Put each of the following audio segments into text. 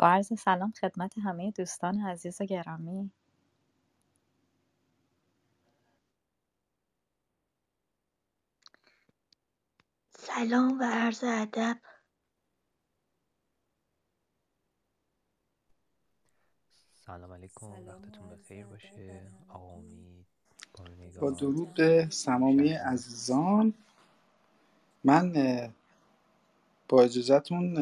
با عرض سلام خدمت همه دوستان عزیز و گرامی. سلام و عرض ادب. سلام علیکم وقتتون بخیر باشه. آقا امید با درود به سمامی عزیزان. من با اجازهتون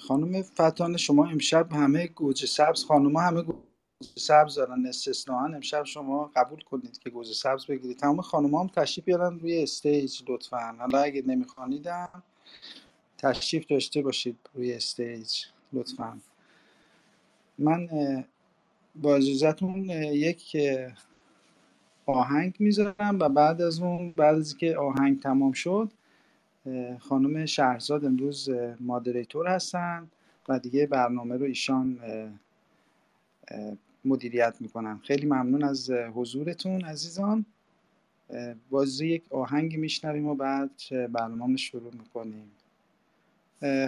خانم فتان شما امشب همه گوجه سبز خانوما همه گوجه سبز دارن. استثنائاً امشب شما قبول کنید که گوجه سبز بگیرید. تمام خانوما هم تشریف بیارن روی stage لطفا. حالا اگه نمیخوایدم تشریف داشته باشید روی stage لطفا. من با اجازهتون یک آهنگ می‌ذارم و بعد از اون بعد از که آهنگ تمام شد خانم شهرزاد امروز مادریتور هستن و دیگه برنامه رو ایشان مدیریت می‌کنن. خیلی ممنون از حضورتون عزیزان. بازی یک آهنگ میشنویم و بعد برنامه رو شروع می‌کنیم.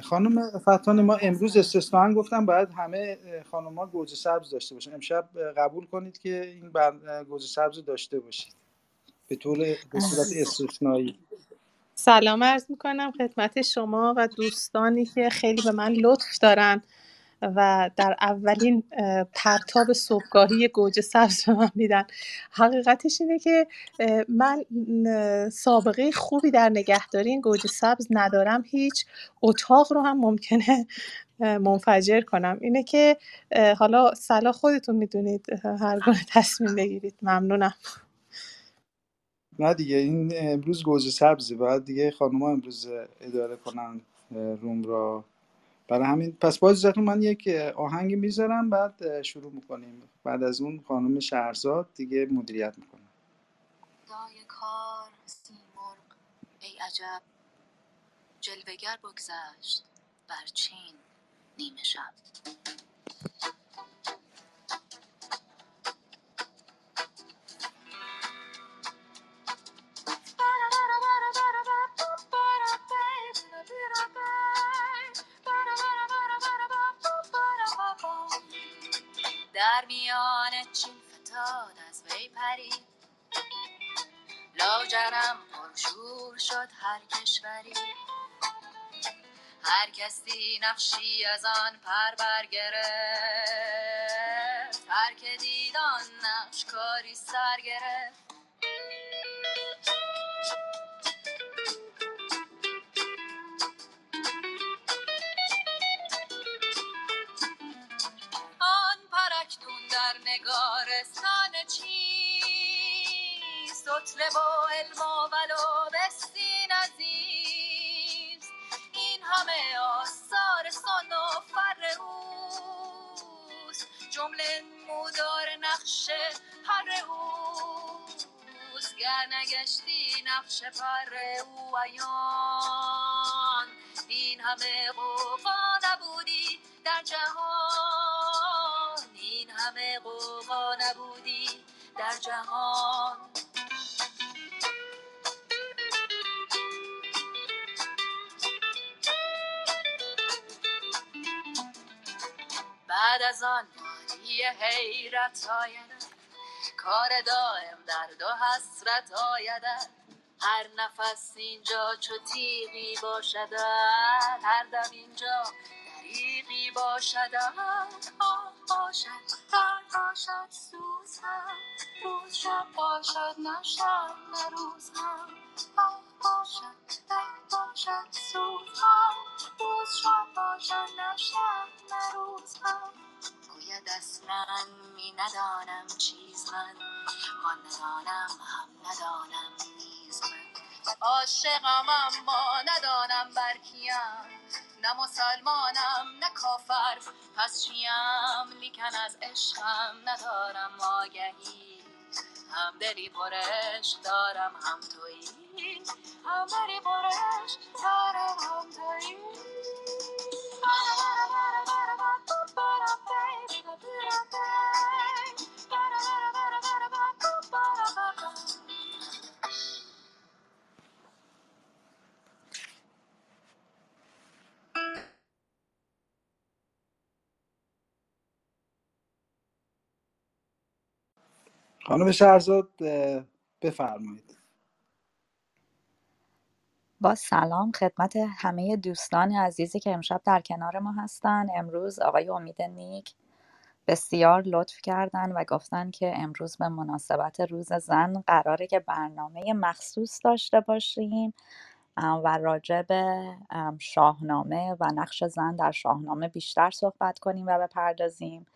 خانم فتان ما امروز استثنان گفتم باید همه خانم ها گوجه سبز داشته باشن. امشب قبول کنید که این بر... گوجه سبز داشته باشید. به طور به صورت استثنایی. سلام عرض می‌کنم خدمت شما و دوستانی که خیلی به من لطف دارن و در اولین پرتاب صبحگاهی گوجه سبز به من میدن. حقیقتش اینه که من سابقه خوبی در نگهداری این گوجه سبز ندارم. هیچ اتاق رو هم ممکنه منفجر کنم. اینه که حالا سلا خودتون می‌دونید هر گونه تصمیم بگیرید. ممنونم. نه دیگه این امروز گوجه سبزی باید دیگه خانم امروز اداره کنن روم را. برای همین پس باز من یک آهنگ می‌ذارم بعد شروع می‌کنیم. بعد از اون خانم شهرزاد دیگه مدیریت می‌کنه. کار سیمرغ ای عجب. جلوگر بگذشت بر چین نیمه شب. لاجرم پرشور شد هر کشوری. هر کسی نقشی از آن پر برگرفت هر که دید آن نقش کاری سر چیست سطره و علم و بلوبستین عزیز. این همه آثار سن و فر اوست. جمله نمودار نقش پر اوست. گر نگشتی نقش پر او عیان این همه قوقا نبودی در جهان. این همه قوقا نبودی در جهان. بعد از آن وادی حیرت آیدد کار دائم درد و حسرت آیدد هر نفس اینجا چو تیغی باشدد هر دم اینجا دریغی باشدد آه باشد تر باشد سوز هم روز شب باشد نه نه روز هم آه باشد تر باشد سوز هم گوید اصلا می ندانم چیز من. آن ندانم هم ندانم نیز من. عاشقم اما ندانم بر کیم. نه مسلمانم نه کافر. پس چیم؟ لیکن از عشقم ندارم آگهی. هم دلی پرش دارم هم تویی. هم دلی پرش دارم هم تویی. خانم شهرزاد بفرمایید. با سلام خدمت همه دوستان عزیزی که امشب در کنار ما هستن. امروز آقای امید نیک بسیار لطف کردن و گفتن که امروز به مناسبت روز زن قراره که برنامه مخصوص داشته باشیم و راجع به ام، شاهنامه و نقش زن در شاهنامه بیشتر صحبت کنیم و بپردازیم.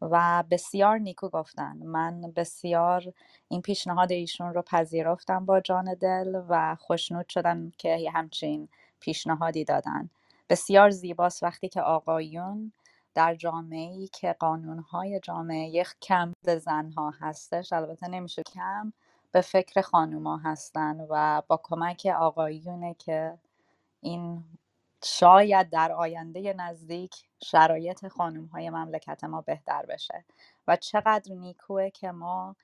و بسیار نیکو گفتن. من بسیار این پیشنهاد ایشون رو پذیرفتم با جان دل و خوشنود شدم که همچین پیشنهادی دادن. بسیار زیباست وقتی که آقایون در جامعه که قانونهای جامعه یک کم به زنها هستش البته نمیشه کم به فکر خانوما هستن و با کمک آقایونه که این شاید در آینده نزدیک شرایط خانوم های مملکت ما بهتر بشه. و چقدر نیکوه که ما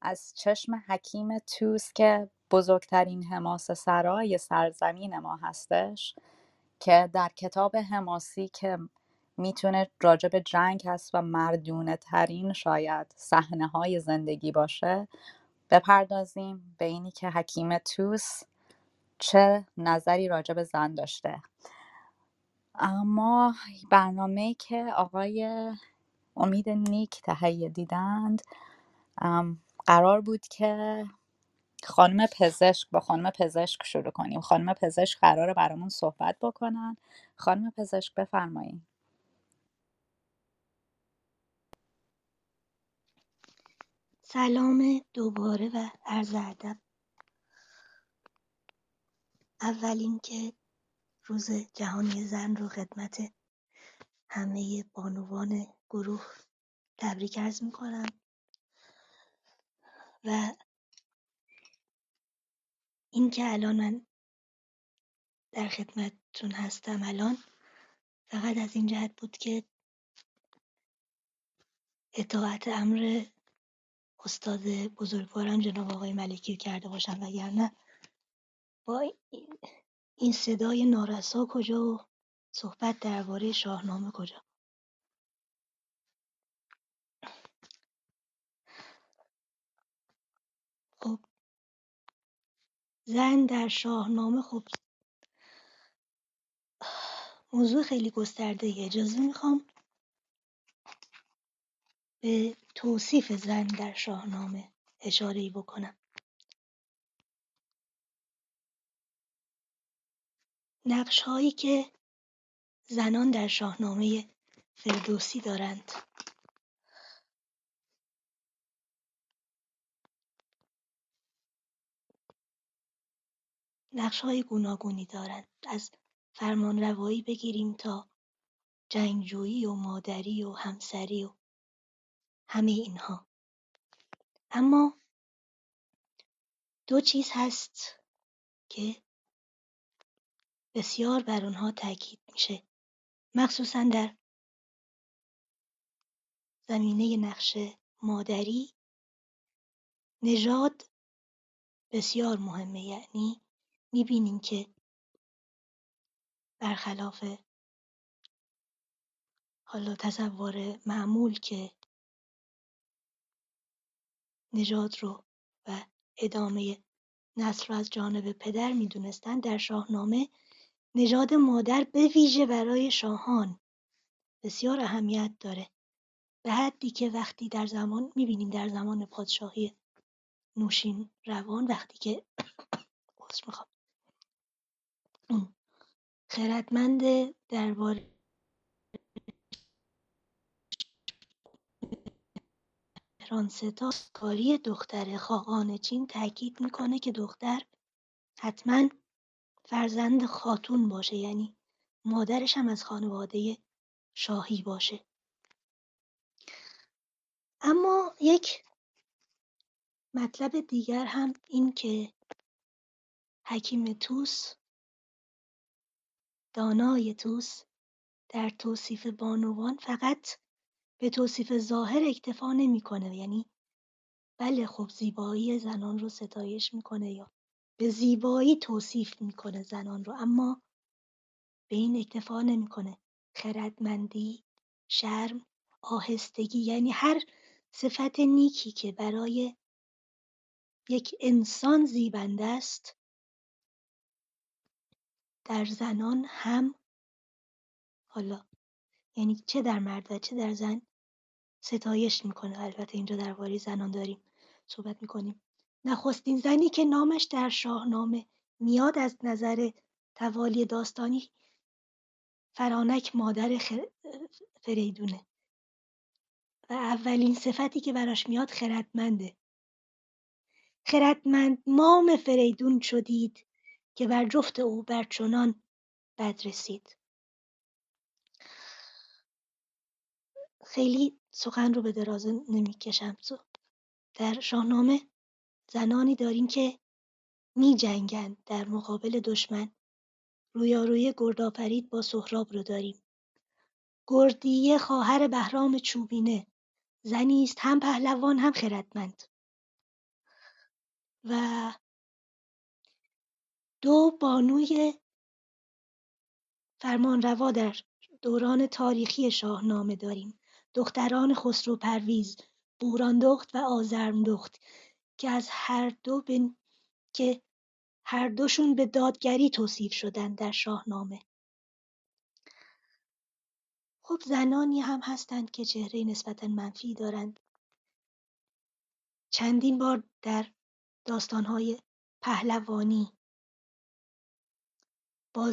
از چشم حکیم توس که بزرگترین حماس سرای سرزمین ما هستش که در کتاب حماسی که می‌تونه راجع به جنگ هست و مردونه ترین شاید صحنه های زندگی باشه بپردازیم به اینی که حکیم توس چه نظری راجع به زن داشته. اما برنامه که آقای امید نیک تهیه دیدند قرار بود که خانم پزشک با خانم پزشک شروع کنیم. خانم پزشک قراره برامون صحبت بکنن. خانم پزشک بفرمایید سلام دوباره و عرض ادب. اینکه روز جهانی زن رو خدمت همه بانوان گروه تبریک عرض می‌کنم. و اینکه الان من در خدمتتون هستم الان فقط از این جهت بود که اطاعت امر استاد بزرگوارم جناب آقای ملکی کرده باشم وگرنه با این صدای نارسا کجا و صحبت درباره شاهنامه کجا؟ خب زن در شاهنامه خب موضوع خیلی گسترده اجازه می‌خوام به توصیف زن در شاهنامه اشاره بکنم. نقش هایی که زنان در شاهنامه فردوسی دارند. نقش های گوناگونی دارند. از فرمانروایی بگیریم تا جنگجویی و مادری و همسری و همه اینها. اما دو چیز هست که بسیار بر آنها تاکید میشه. مخصوصا در زمینه نقش مادری نژاد بسیار مهمه. یعنی می‌بینیم که برخلاف حالا تصور معمول که نژاد رو و ادامه نسل رو از جانب پدر می‌دونستن در شاهنامه نژاد مادر به ویژه برای شاهان. بسیار اهمیت داره. به حدی که وقتی در زمان می‌بینیم در زمان پادشاهی نوشین روان وقتی که می‌خوام. خردمند درباره مهرانستا کاری دختر خاقان چین تاکید می‌کنه که دختر حتما فرزند خاتون باشه یعنی مادرش هم از خانواده شاهی باشه. اما یک مطلب دیگر هم این که حکیم توس دانای توس در توصیف بانوان فقط به توصیف ظاهر اکتفا نمی‌کنه یعنی بله خب زیبایی زنان رو ستایش می‌کنه یا به زیبایی توصیف می‌کنه زنان رو. اما به این اکتفا نمی‌کنه. خردمندی شرم آهستگی یعنی هر صفت نیکی که برای یک انسان زیبنده است در زنان هم حالا یعنی چه در مرد و چه در زن ستایش می‌کنه. البته اینجا درباره زنان داریم صحبت می‌کنیم. نخستین زنی که نامش در شاهنامه میاد از نظر توالی داستانی فرانک مادر فریدونه. و اولین صفتی که براش میاد خردمنده. خردمند مام فریدون شدید که بر جفت او بر چنان بد رسید. خیلی سخن رو به درازه نمی‌کشم. در شاهنامه زنانی داریم که می جنگند در مقابل دشمن. رویارویی گردآفرید با سهراب رو داریم. گردیه خواهر بهرام چوبینه. زنی است هم پهلوان هم خردمند. و دو بانوی فرمانروا در دوران تاریخی شاهنامه داریم. دختران خسرو پرویز بوراندخت و آزرمدخت که از هر دو که هر دوشون به دادگری توصیف شدن در شاهنامه. خب زنانی هم هستند که چهره نسبتا منفی دارند. چندین بار در داستانهای پهلوانی. با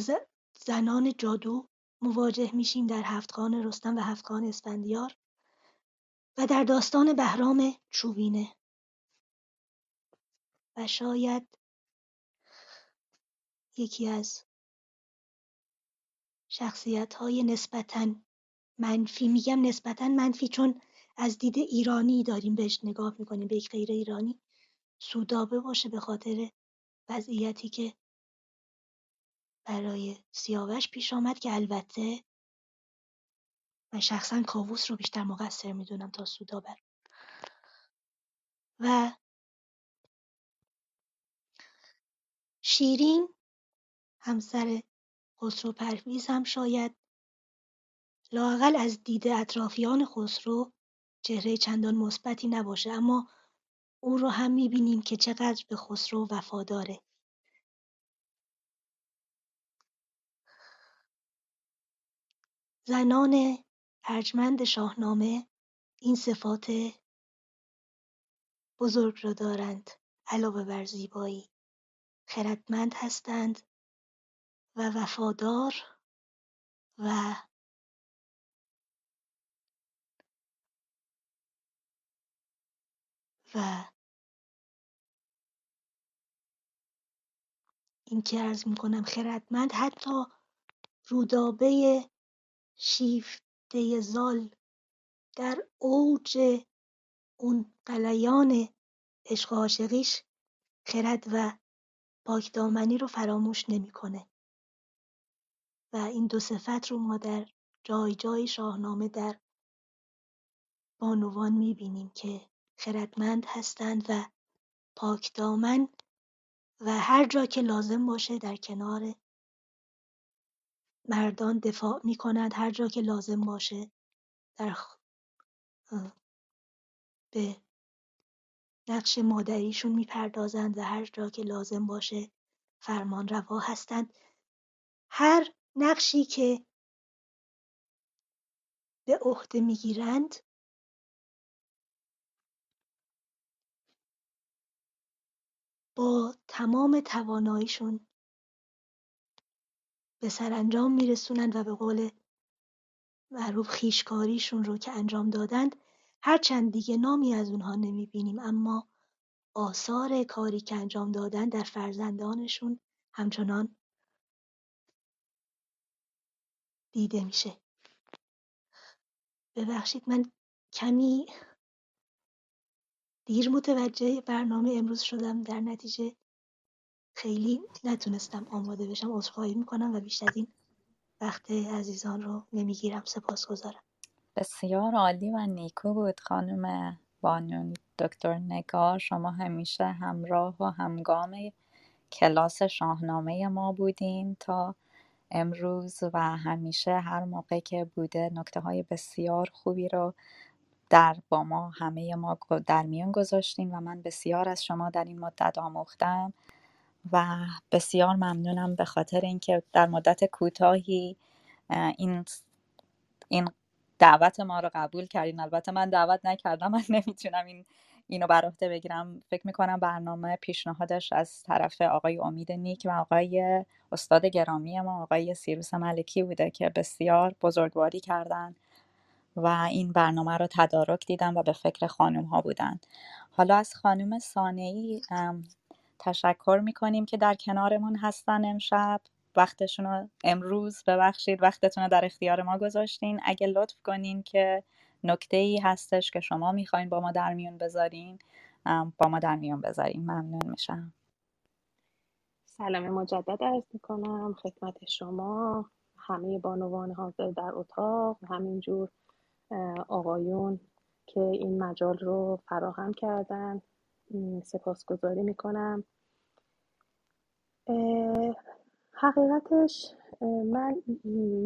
زنان جادو مواجه میشیم در هفتخان رستم و هفتخان اسفندیار و در داستان بهرام چوبینه. و شاید یکی از شخصیت‌های نسبتاً منفی میگم نسبتا منفی چون از دید ایرانی داریم بهش نگاه می‌کنیم به یک غیر ایرانی سودابه باشه به خاطر وضعیتی که برای سیاوش پیش آمد که البته من شخصا کاووس رو بیشتر مقصر می‌دونم تا سودابه و شیرین همسر خسرو پرویز هم شاید. لااقل از دید اطرافیان خسرو چهره چندان مثبتی نباشه اما او رو هم می‌بینیم که چقدر به خسرو وفاداره. زنان ارجمند شاهنامه این صفات بزرگ را دارند علاوه بر زیبایی. خردمند هستند و وفادار و و اینکه عرض می‌کنم خردمند حتی رودابه شیفته زال در اوج اون قلیان عشق و عاشقیش خرد و پاکدامنی رو فراموش نمی‌کنه. و این دو صفت رو ما در جای جای شاهنامه در بانوان می‌بینیم که خردمند هستند و پاکدامن و هر جا که لازم باشه در کنار مردان دفاع می‌کنند. هر جا که لازم باشه در به نقش مادریشون می‌پردازند و هر جا که لازم باشه فرمان روا هستند. هر نقشی که به عهده می‌گیرند با تمام تواناییشون به سرانجام میرسونند و به قول معروف خیشکاریشون رو که انجام دادند هرچند دیگه نامی از اونها نمی‌بینیم اما آثار کاری که انجام دادن در فرزندانشون همچنان دیده میشه. ببخشید من کمی دیر متوجه برنامه امروز شدم در نتیجه خیلی نتونستم آماده بشم. عذرخواهی می‌کنم و بیشتر از این وقت عزیزان رو نمی‌گیرم. سپاسگزارم. بسیار عالی و نیکو بود خانم بانون دکتر نگار شما همیشه همراه و همگام کلاس شاهنامه ما بودین تا امروز و همیشه هر موقع که بوده نکته های بسیار خوبی رو در با ما همه ما در میون گذاشتین و من بسیار از شما در این مدت آموختم و بسیار ممنونم به خاطر اینکه در مدت کوتاهی این این دعوت ما رو قبول کردین. البته من دعوت نکردم من نمی‌تونم این اینو بر بگیرم. فکر می‌کنم برنامه پیشنهادش از طرف آقای امید نیک و آقای استاد گرامی ما آقای سیروس ملکی بوده که بسیار بزرگواری کردن و این برنامه رو تدارک دیدم و به فکر خانم ها بودن. حالا از خانم سانعی تشکر می‌کنیم که در کنارمون هستن امشب. وقتشون رو امروز ببخشید وقتتون رو در اختیار ما گذاشتین. اگه لطف کنین که نکته ای هستش که شما می‌خواین با ما در میون بذارین با ما در میون بذارین. ممنون میشم. سلام مجدد عرض می‌کنم. خدمت شما. همه بانوان حاضر در اتاق. همینجور آقایون که این مجال رو فراهم کردن. سپاسگزاری می‌کنم. حقیقتش من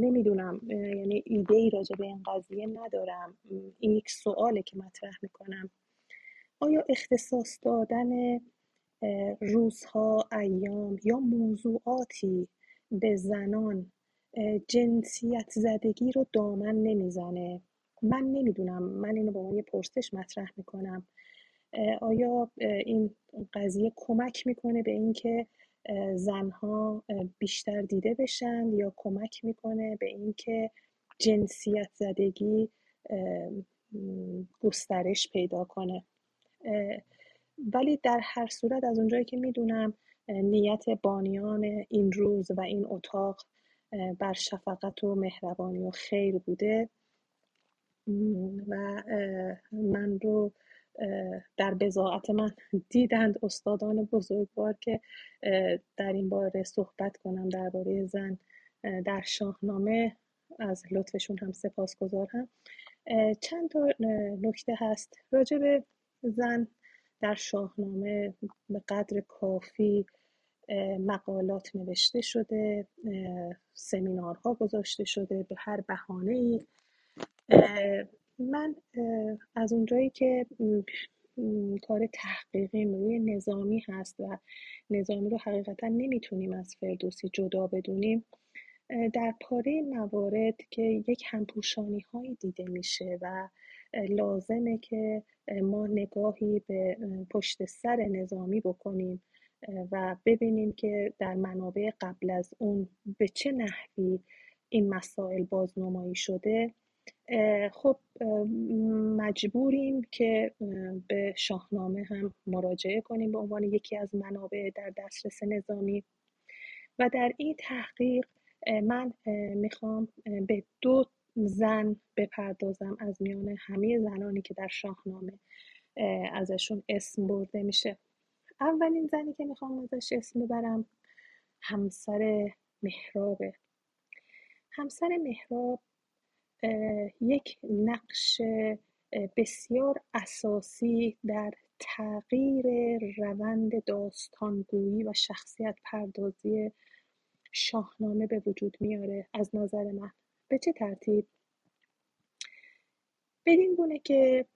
نمی‌دونم یعنی ایده ای راجع به این قضیه ندارم. این یک سواله که مطرح می‌کنم. آیا اختصاص دادن روزها ایام یا موضوعاتی به زنان جنسیت زدگی رو دامن نمی‌زنه؟ من نمی‌دونم. من اینو به عنوان یه پرسش مطرح می‌کنم. آیا این قضیه کمک می‌کنه به اینکه زنها بیشتر دیده بشن یا کمک می‌کنه به اینکه جنسیت زدگی گسترش پیدا کنه. ولی در هر صورت از اونجایی که می‌دونم نیت بانیان این روز و این اتاق بر شفقت و مهربانی و خیر بوده. و من رو در بزاعت من دیدند استادان بزرگوار که در این باره صحبت کنم درباره زن در شاهنامه از لطفشون هم سپاسگزارم چند تا نکته هست. راجع به زن در شاهنامه به قدر کافی مقالات نوشته شده سمینارها گذاشته شده به هر بهانه ای من از اونجایی که کار تحقیقی روی نظامی هست و نظامی رو حقیقتا نمی‌تونیم از فردوسی جدا بدونیم در پاره موارد که یک همپوشانی هایی دیده میشه و لازمه که ما نگاهی به پشت سر نظامی بکنیم و ببینیم که در منابع قبل از اون به چه نحوی این مسائل بازنمایی شده. خب مجبوریم که به شاهنامه هم مراجعه کنیم به عنوان یکی از منابع در دسترس نظامی. و در این تحقیق من می‌خوام به دو زن بپردازم از میان همه زنانی که در شاهنامه ازشون اسم برده میشه. اولین زنی که می‌خوام ازش اسم ببرم همسر مهرابه. همسر مهراب یک نقش بسیار اساسی در تغییر روند داستانگویی و شخصیت پردازی شاهنامه به وجود میاره از نظر من. به چه ترتیب؟ بدین گونه که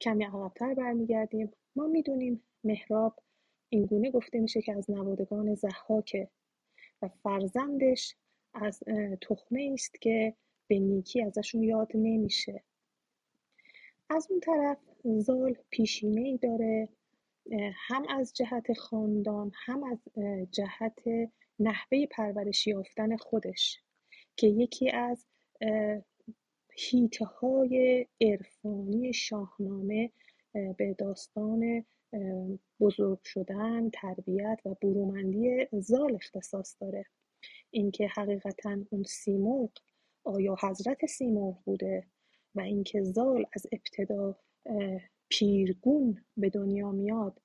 کمی عقبتر برمیگردیم ما می‌دونیم مهراب اینگونه گفته میشه که از نوادگان زحاکه و فرزندش از تخمه است که به نیکی ازشون یاد نمیشه. از اون طرف زال پیشینه ای داره هم از جهت خاندان هم از جهت نحوه پرورش یافتن خودش که یکی از هیته عرفانی شاهنامه به داستان بزرگ شدن تربیت و برومندی زال اختصاص داره. اینکه حقیقتا اون سیمرغ آیا حضرت سیمرغ بوده و اینکه زال از ابتدا پیرگون به دنیا میاد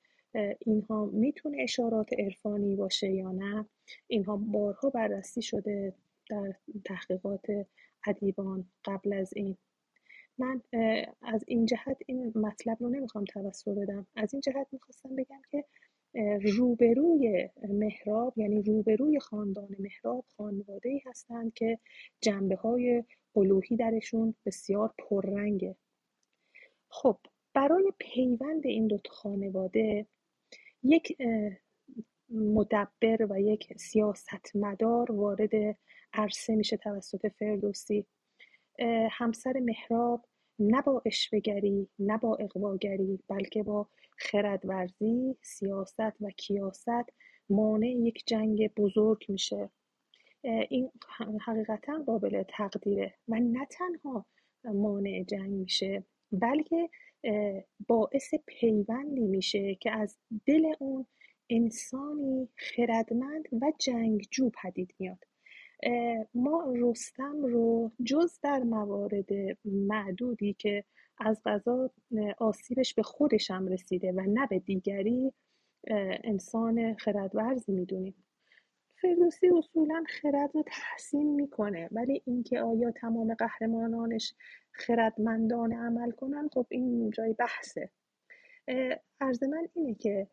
اینها می‌تونه اشارات عرفانی باشه یا نه؟ اینها بارها بررسی شده در تحقیقات ادیبان قبل از این. من از این جهت این مطلب رو نمی‌خوام توسط بدم. از این جهت می‌خواستم بگم که روبروی مهراب یعنی روبروی خاندان مهراب خانواده ای هستند که جنبه های الوهی درشون بسیار پررنگه خب برای پیوند این دو خانواده یک مدبر و یک سیاستمدار وارد عرصه میشه توسط فردوسی. همسر مهراب نه با اشوهگری نه با اقواگری بلکه با خردورزی سیاست و کیاست مانع یک جنگ بزرگ میشه. این حقیقتا قابل تقدیره و نه تنها مانع جنگ میشه بلکه باعث پیوندی میشه که از دل اون انسانی خردمند و جنگجو پدید میاد. ما رستم رو جز در موارد معدودی که از غذا آسیبش به خودش هم رسیده و نه به دیگری انسان خردورزی می‌دونیم. فردوسی اصولا خرد رو تحسین می‌کنه ولی اینکه آیا تمام قهرمانانش خردمندانه عمل کنن خب این جای بحثه. عرض من اینه که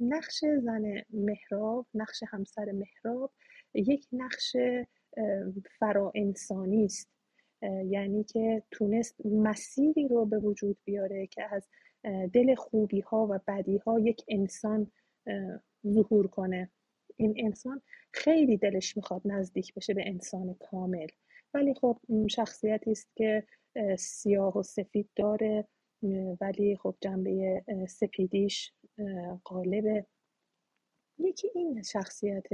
نقش زن مهراب نقش همسر مهراب یک نقش فرا انسانی است. یعنی که تونست مسیری رو به وجود بیاره که از دل خوبی ها و بدی ها یک انسان ظهور کنه. این انسان خیلی دلش می‌خواد نزدیک بشه به انسان کامل. ولی خب شخصیتی است که سیاه و سفید داره ولی خب جنبه سپیدیش غالبه. یکی این شخصیت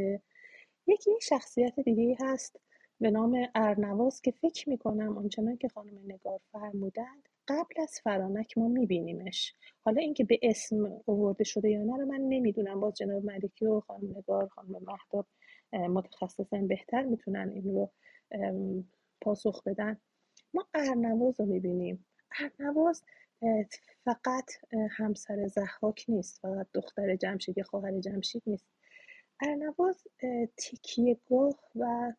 یکی این شخصیت دیگه هست به نام ارنواز که فکر می‌کنم آنچنان که خانم نگار فرمودند قبل از فرانک ما میبینیمش. حالا اینکه به اسم اوورده شده یا نه رو من نمی‌دونم. باز جناب ملکی و خانم نگار خانم مهداب متخصصن بهتر می‌تونن این رو پاسخ بدن. ما ارنواز رو می‌بینیم. ارنواز فقط همسر زحاک نیست. فقط دختر جمشید یا خواهر جمشید نیست. ارنواز تکیهگاه و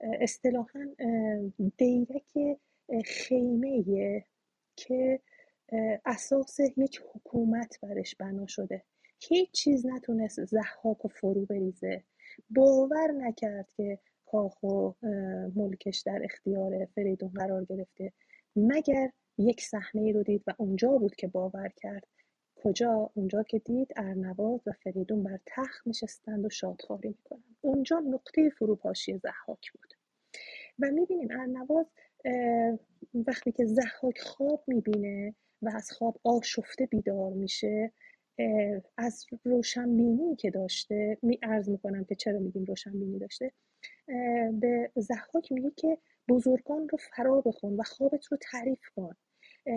اصطلاحا دیرک خیمه که اساس یک حکومت برش بنا شده. هیچ چیز نتونست زحاک و فرو بریزه. باور نکرد که کاخ و ملکش در اختیار فریدون قرار گرفته. مگر یک صحنه رو دید و اونجا بود که باور کرد؟ کجا؟ اونجا که دید ارنواز و فریدون بر تخت نشستند و شادخواری می‌کنند. اونجا نقطه فروپاشی زحاک بود. و می‌بینیم ارنواز وقتی که زحاک خواب می‌بینه و از خواب آشفته بیدار میشه از روشنبینی که داشته می ارز می‌کنم که چرا میگیم روشنبینی داشته به زحاک میگه که بزرگان رو فرا بخون و خوابت رو تعریف کن.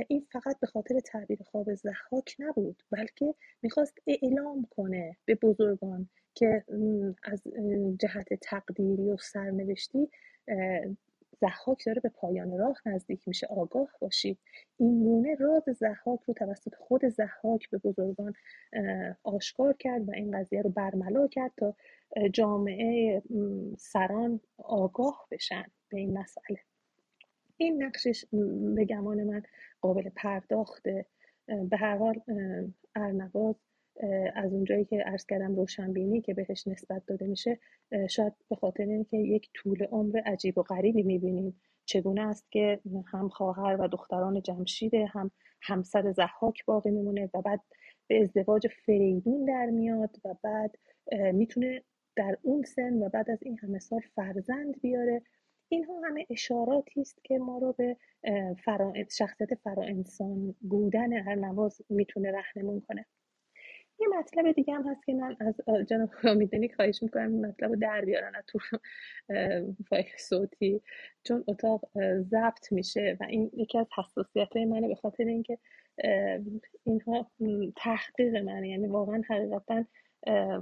این فقط به خاطر تعبیر خواب زحاک نبود بلکه می‌خواست اعلام کنه به بزرگان که از جهت تقدیری و سرنوشتی زحاک داره به پایان راه نزدیک میشه. آگاه باشید. این گونه راز زحاک رو توسط خود زحاک به بزرگان آشکار کرد و این قضیه رو برملا کرد تا جامعه سران آگاه بشن به این مسئله. این نقشش به گمان من قابل پرداخته. به هر حال ارنواز از اونجایی که عرض کردم روشنبینی که بهش نسبت داده میشه شاید به خاطر اینکه یک طول عمر عجیب و غریبی می‌بینیم. چگونه است که هم خواهر و دختران جمشیده هم همسر زحاک باقی میمونه و بعد به ازدواج فریدون در میاد و بعد می‌تونه در اون سن و بعد از این همه سال فرزند بیاره اینها همه اشاراتی است که ما رو به فرا... شخصیت فرا انسان بودن هر نواز می‌تونه رهنمون کنه. یه مطلب دیگه هم هست که من از جناب امیدنی خواهش می‌کنم این مطلب رو در بیارن از تو فایل صوتی. چون اتاق ضبط میشه و این یکی از حساسیت منه به خاطر اینکه اینها تحقیق منه. یعنی واقعا حقیقتا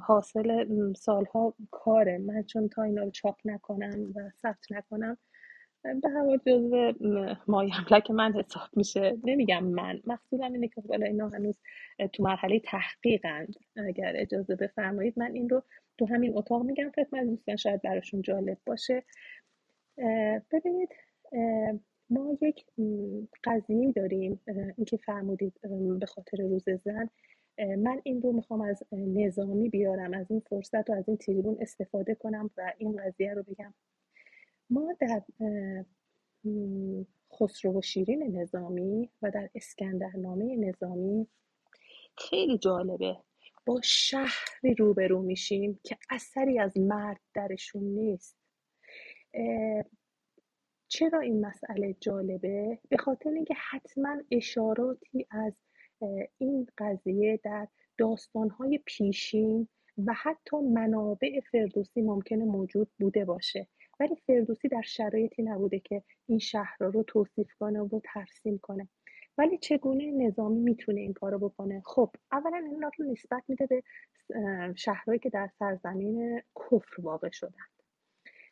حاصل سالها کاره. من چون تا اینا رو چاپ نکنم و ثبت نکنم به هر جزو مایملک من حساب میشه. نمیگم من. مقصودم اینه که بالا اینا هنوز تو مرحله تحقیقند. اگر اجازه بفرمایید من این رو تو همین اتاق میگم. خدمت دوستان شاید براشون جالب باشه. ببینید ما یک قضیه داریم. اینکه فرمودید به خاطر روز زن. من این رو می‌خوام از نظامی بیارم از این فرصت و از این تریبون استفاده کنم و این قضیه رو بگم. ما در خسرو و شیرین نظامی و در اسکندرنامه نظامی خیلی جالبه. با شهری روبرو میشیم که اثری از مرد درشون نیست. چرا این مسئله جالبه؟ به خاطر اینکه حتما اشاراتی از این قضیه در داستانهای پیشین و حتی منابع فردوسی ممکنه موجود بوده باشه. ولی فردوسی در شرایطی نبوده که این شهرها رو توصیف کنه و ترسیم کنه. ولی چگونه نظامی می‌تونه این کارو بکنه؟ خب اولا این رو نسبت میده به شهرهایی که در سرزمین کفر واقع شدند.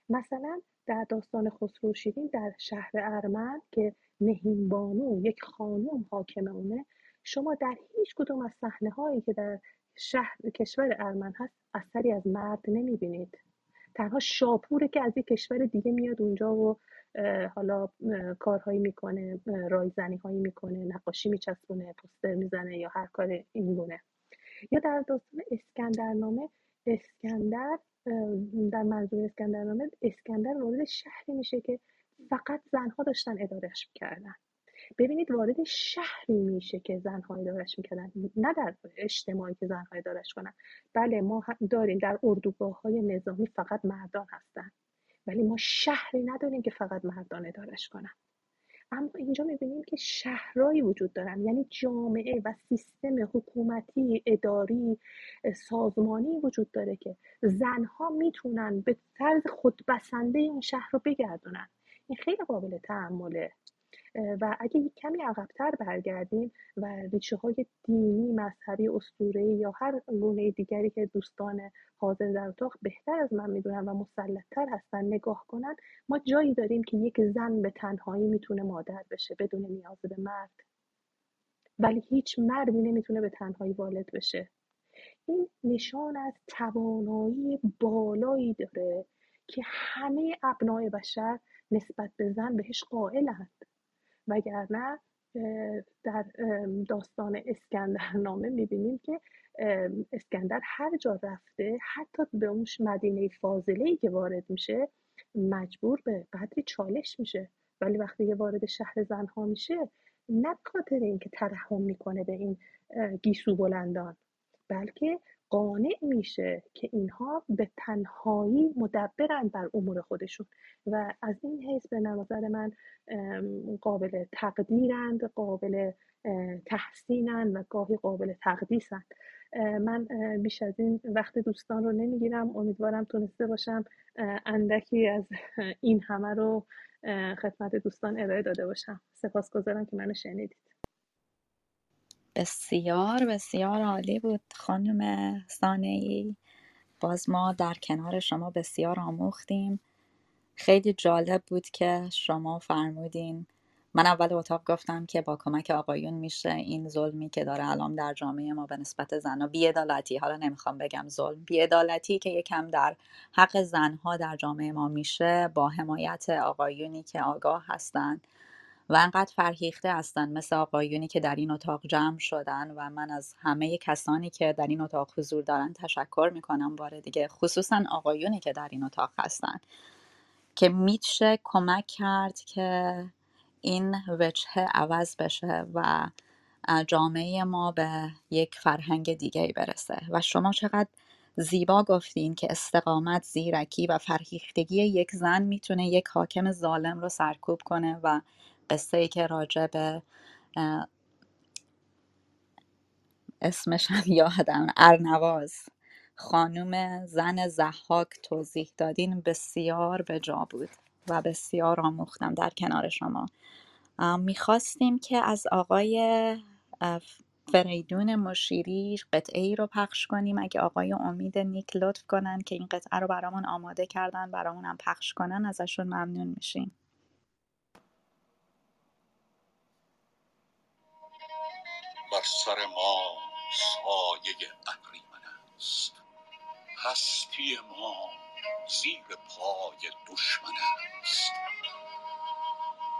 مثلا در داستان خسرو شیرین در شهر ارمن که مهین بانو یک خانوم حاکم اونه شما در هیچ کدوم از صحنه هایی که در شهر کشور ارمن هست اثری از مرد نمی‌بینید. تنها شاپوره که از یک کشور دیگه میاد اونجا و حالا کارهایی می‌کنه رایزنی هایی می‌کنه نقاشی میچسبونه پوستر می‌زنه یا هر کار این گونه. یا در داستان اسکندرنامه اسکندر در منظور اسکندرنامه اسکندر وارد شهری میشه که فقط زنها داشتن ادارش می‌کردن. ببینید وارد شهری میشه که زنها ادارش می‌کردن. نه در اجتماعی که زنها ادارش کنن. بله ما داریم در اردوگاه های نظامی فقط مردان هستن. ولی ما شهری نداریم که فقط مردان ادارش کنن. اما اینجا می‌بینیم که شهرهایی وجود دارن. یعنی جامعه و سیستم حکومتی اداری سازمانی وجود داره که زنها می‌تونن به طرز خودبسنده اون شهر رو بگردونن. این خیلی قابل تعمله. و اگه کمی عقبتر برگردیم و ریشه های دینی مذهبی اسطوره یا هر گونه دیگری که دوستان حاضر در اتاق بهتر از من می‌دونن و مسلطتر هستن نگاه کنن ما جایی داریم که یک زن به تنهایی می‌تونه مادر بشه بدون نیاز به مرد. ولی هیچ مردی نمی‌تونه به تنهایی والد بشه. این نشان از توانایی بالایی داره که همه ابنای بشر نسبت به زن بهش قائلند. وگرنه در داستان اسکندرنامه می‌بینیم که اسکندر هر جا رفته حتی به اون مدینه فاضله ای که وارد میشه مجبور به قدری چالش میشه. ولی وقتی یه وارد شهر زنها میشه نه خاطر اینکه ترحم می‌کنه به این گیسو بلندان بلکه قانع میشه که اینها به تنهایی مدبرند بر امور خودشون. و از این حیث به نظر من قابل تقدیرند قابل تحسینند و گاهی قابل تقدیسند من بیش از این وقت دوستان رو نمی‌گیرم. امیدوارم تونسته باشم اندکی از این همه رو خدمت دوستان ارائه داده باشم. سپاسگزارم که منو شنیدید. بسیار بسیار عالی بود. خانم سانعی باز ما در کنار شما بسیار آموختیم. خیلی جالب بود که شما فرمودین. من اول اتاق گفتم که با کمک آقایون میشه این ظلمی که داره الان در جامعه ما به نسبت زنها بیعدالتی حالا نمی‌خوام بگم ظلم بیعدالتی که یکم در حق زنها در جامعه ما میشه با حمایت آقایونی که آگاه هستند و انقدر فرهیخته هستن مثل آقایونی که در این اتاق جمع شدن و من از همه کسانی که در این اتاق حضور دارن تشکر می‌کنم بار دیگه خصوصا آقایونی که در این اتاق هستن. که میشه کمک کرد که این وجهه عوض بشه و جامعه ما به یک فرهنگ دیگه برسه. و شما چقدر زیبا گفتین که استقامت زیرکی و فرهیختگی یک زن می‌تونه یک حاکم ظالم رو سرکوب کنه و قصه که راجع به اسمش هم یادم ارنواز. خانوم زن زحاک توضیح دادین بسیار به جا بود و بسیار آموختم در کنار شما. می‌خواستیم که از آقای فریدون مشیری قطعه ای رو پخش کنیم. اگه آقای امید نیک لطف کنن که این قطعه رو برامون آماده کردن برامون هم پخش کنن ازشون ممنون میشیم. بر سر ما سایه اهریمن است. هستی ما زیر پای دشمن است.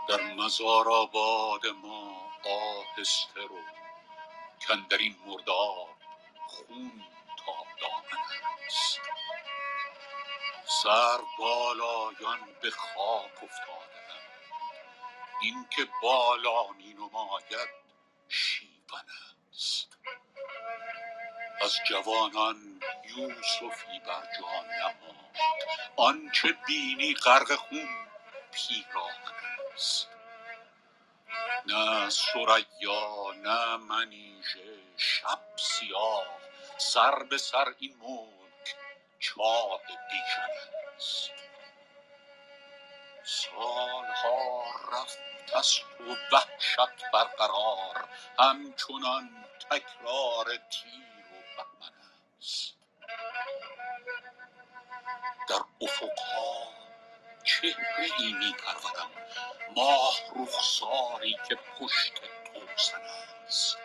در مزار آباد ما آهسته رو در این مردار خون تا دامن است. سر بالایان به خاک افتاده این که بالا می نماید شیون است از جوانان یوسفی بر جان نهاد آنچه بینی غرق خون پیراهن است. نه سریا نه منیژه شب سیاه سر به سر این ملک چاه بیژن است. سالها رفت است و وحشت برقرار همچنان تکرار تیر و بهمن است. در افقها چهره ای می پرورم ماه رخساری که پشت توسن است.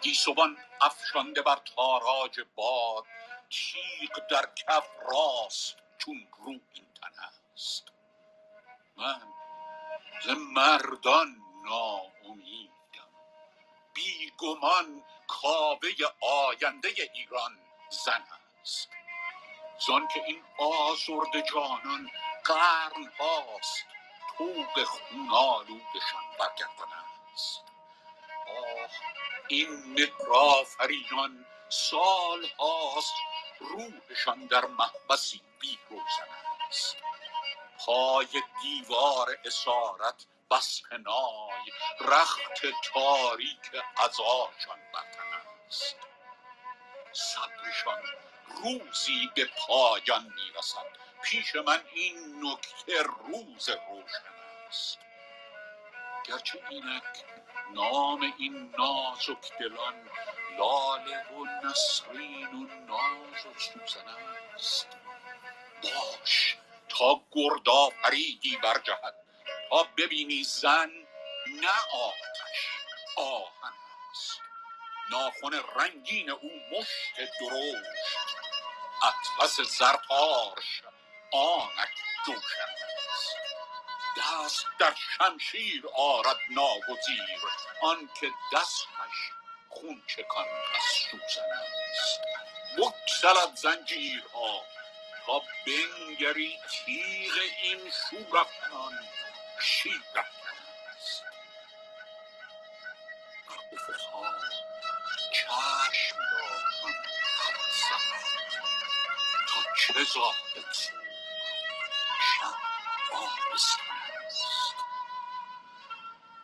گیسوان افشانده بر تاراج باد تیغ در کف راست چون رو این تن است. من ز مردان ناامیدم. بیگمان کاوه آینده ایران زن است. زان که این آزرده جانان قرن هاست طوق خون آلودشان برگردن است. آه این مهرآفرینان سال هاست روحشان در محبسی بی روزن است. پای دیوار اسارت بس پنای رخت تاریک عزاشان برتن است. صبرشان روزی به پایان می‌رسد. پیش من این نکته روز روشن است. گرچه اینک نام این نازک دلان لاله و نسرین و ناز و سوزن است. باش تا گردا فریدی برجهد تا ببینی زن نه آتش آهن است. ناخن رنگین او مشت درشت. اطلس زرتارش آنک جوشن است. دست در شمشیر آرد ناگزیر آنکه دستش خون چکان از سوزن است. بگسلد زنجیرها تا بنگری تیغ این شورافکنان شیر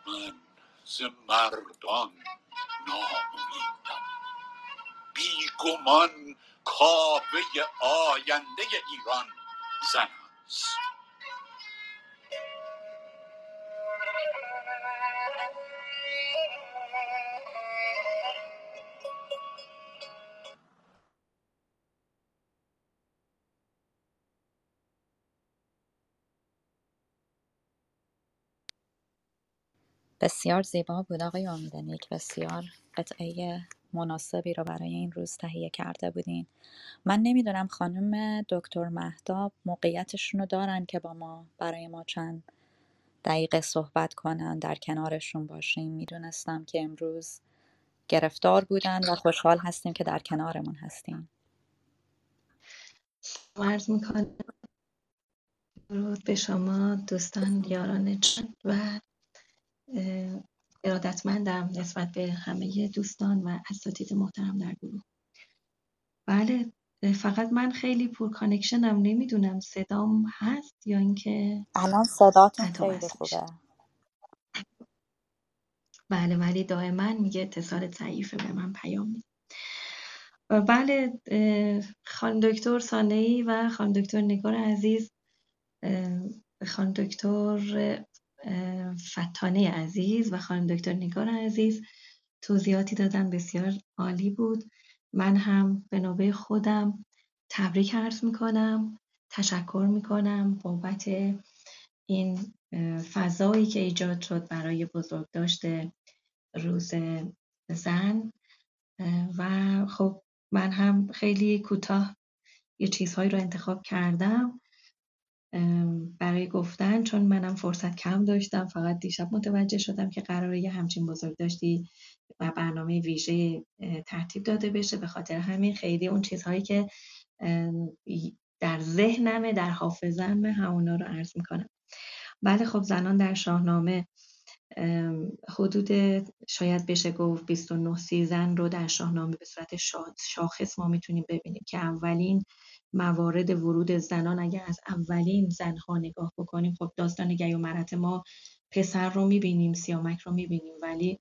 من ز مردان ناامیدم. بیگمان کاوه آینده ایران زن است بسیار زیبا بود آقای امیدنیک بسیار. قطعه مناسبی رو برای این روز تهیه کرده بودین. من نمی‌دونم خانم دکتر مهتاب موقعیتشون رو دارن که با ما برای ما چند دقیقه صحبت کنن در کنارشون باشیم. می‌دونستم که امروز گرفتار بودن و خوشحال هستیم که در کنارمون هستین. عرض می‌کنم. درود به شما دوستان یاران جان و ارادتمندم نسبت به همه دوستان و اساتید محترم در گروه. بله فقط من خیلی پور کانکشنم نمی‌دونم صدام هست یا اینکه الان صداتون خیلی خوبه. بله ولی دائما میگه اتصال ضعیفه به من پیام میده. بله اه، خانم دکتر سانه‌ای و خانم دکتر نگار عزیز اه، خانم دکتر فتانه عزیز و خانم دکتر نگار عزیز. توضیحاتی دادن بسیار عالی بود. من هم به نوبه خودم تبریک عرض می‌کنم تشکر می‌کنم بابت این فضایی که ایجاد شد برای بزرگداشت روز زن. و خب من هم خیلی کوتاه یه چیزهایی رو انتخاب کردم. برای گفتن چون منم فرصت کم داشتم فقط دیشب متوجه شدم که قراره یه همچین بزرگداشتی و برنامه ویژه ترتیب داده بشه. به خاطر همین خیلی اون چیزهایی که در ذهنمه در حافظمه همونا رو عرض می‌کنم. بله خب زنان در شاهنامه حدود شاید بشه گفت 29 سی زن رو در شاهنامه به صورت شاخص ما می‌تونیم ببینیم که اولین موارد ورود زنان. اگر از اولین زنها نگاه بکنیم خب داستان گی و مرت ما پسر رو می‌بینیم سیامک رو می‌بینیم ولی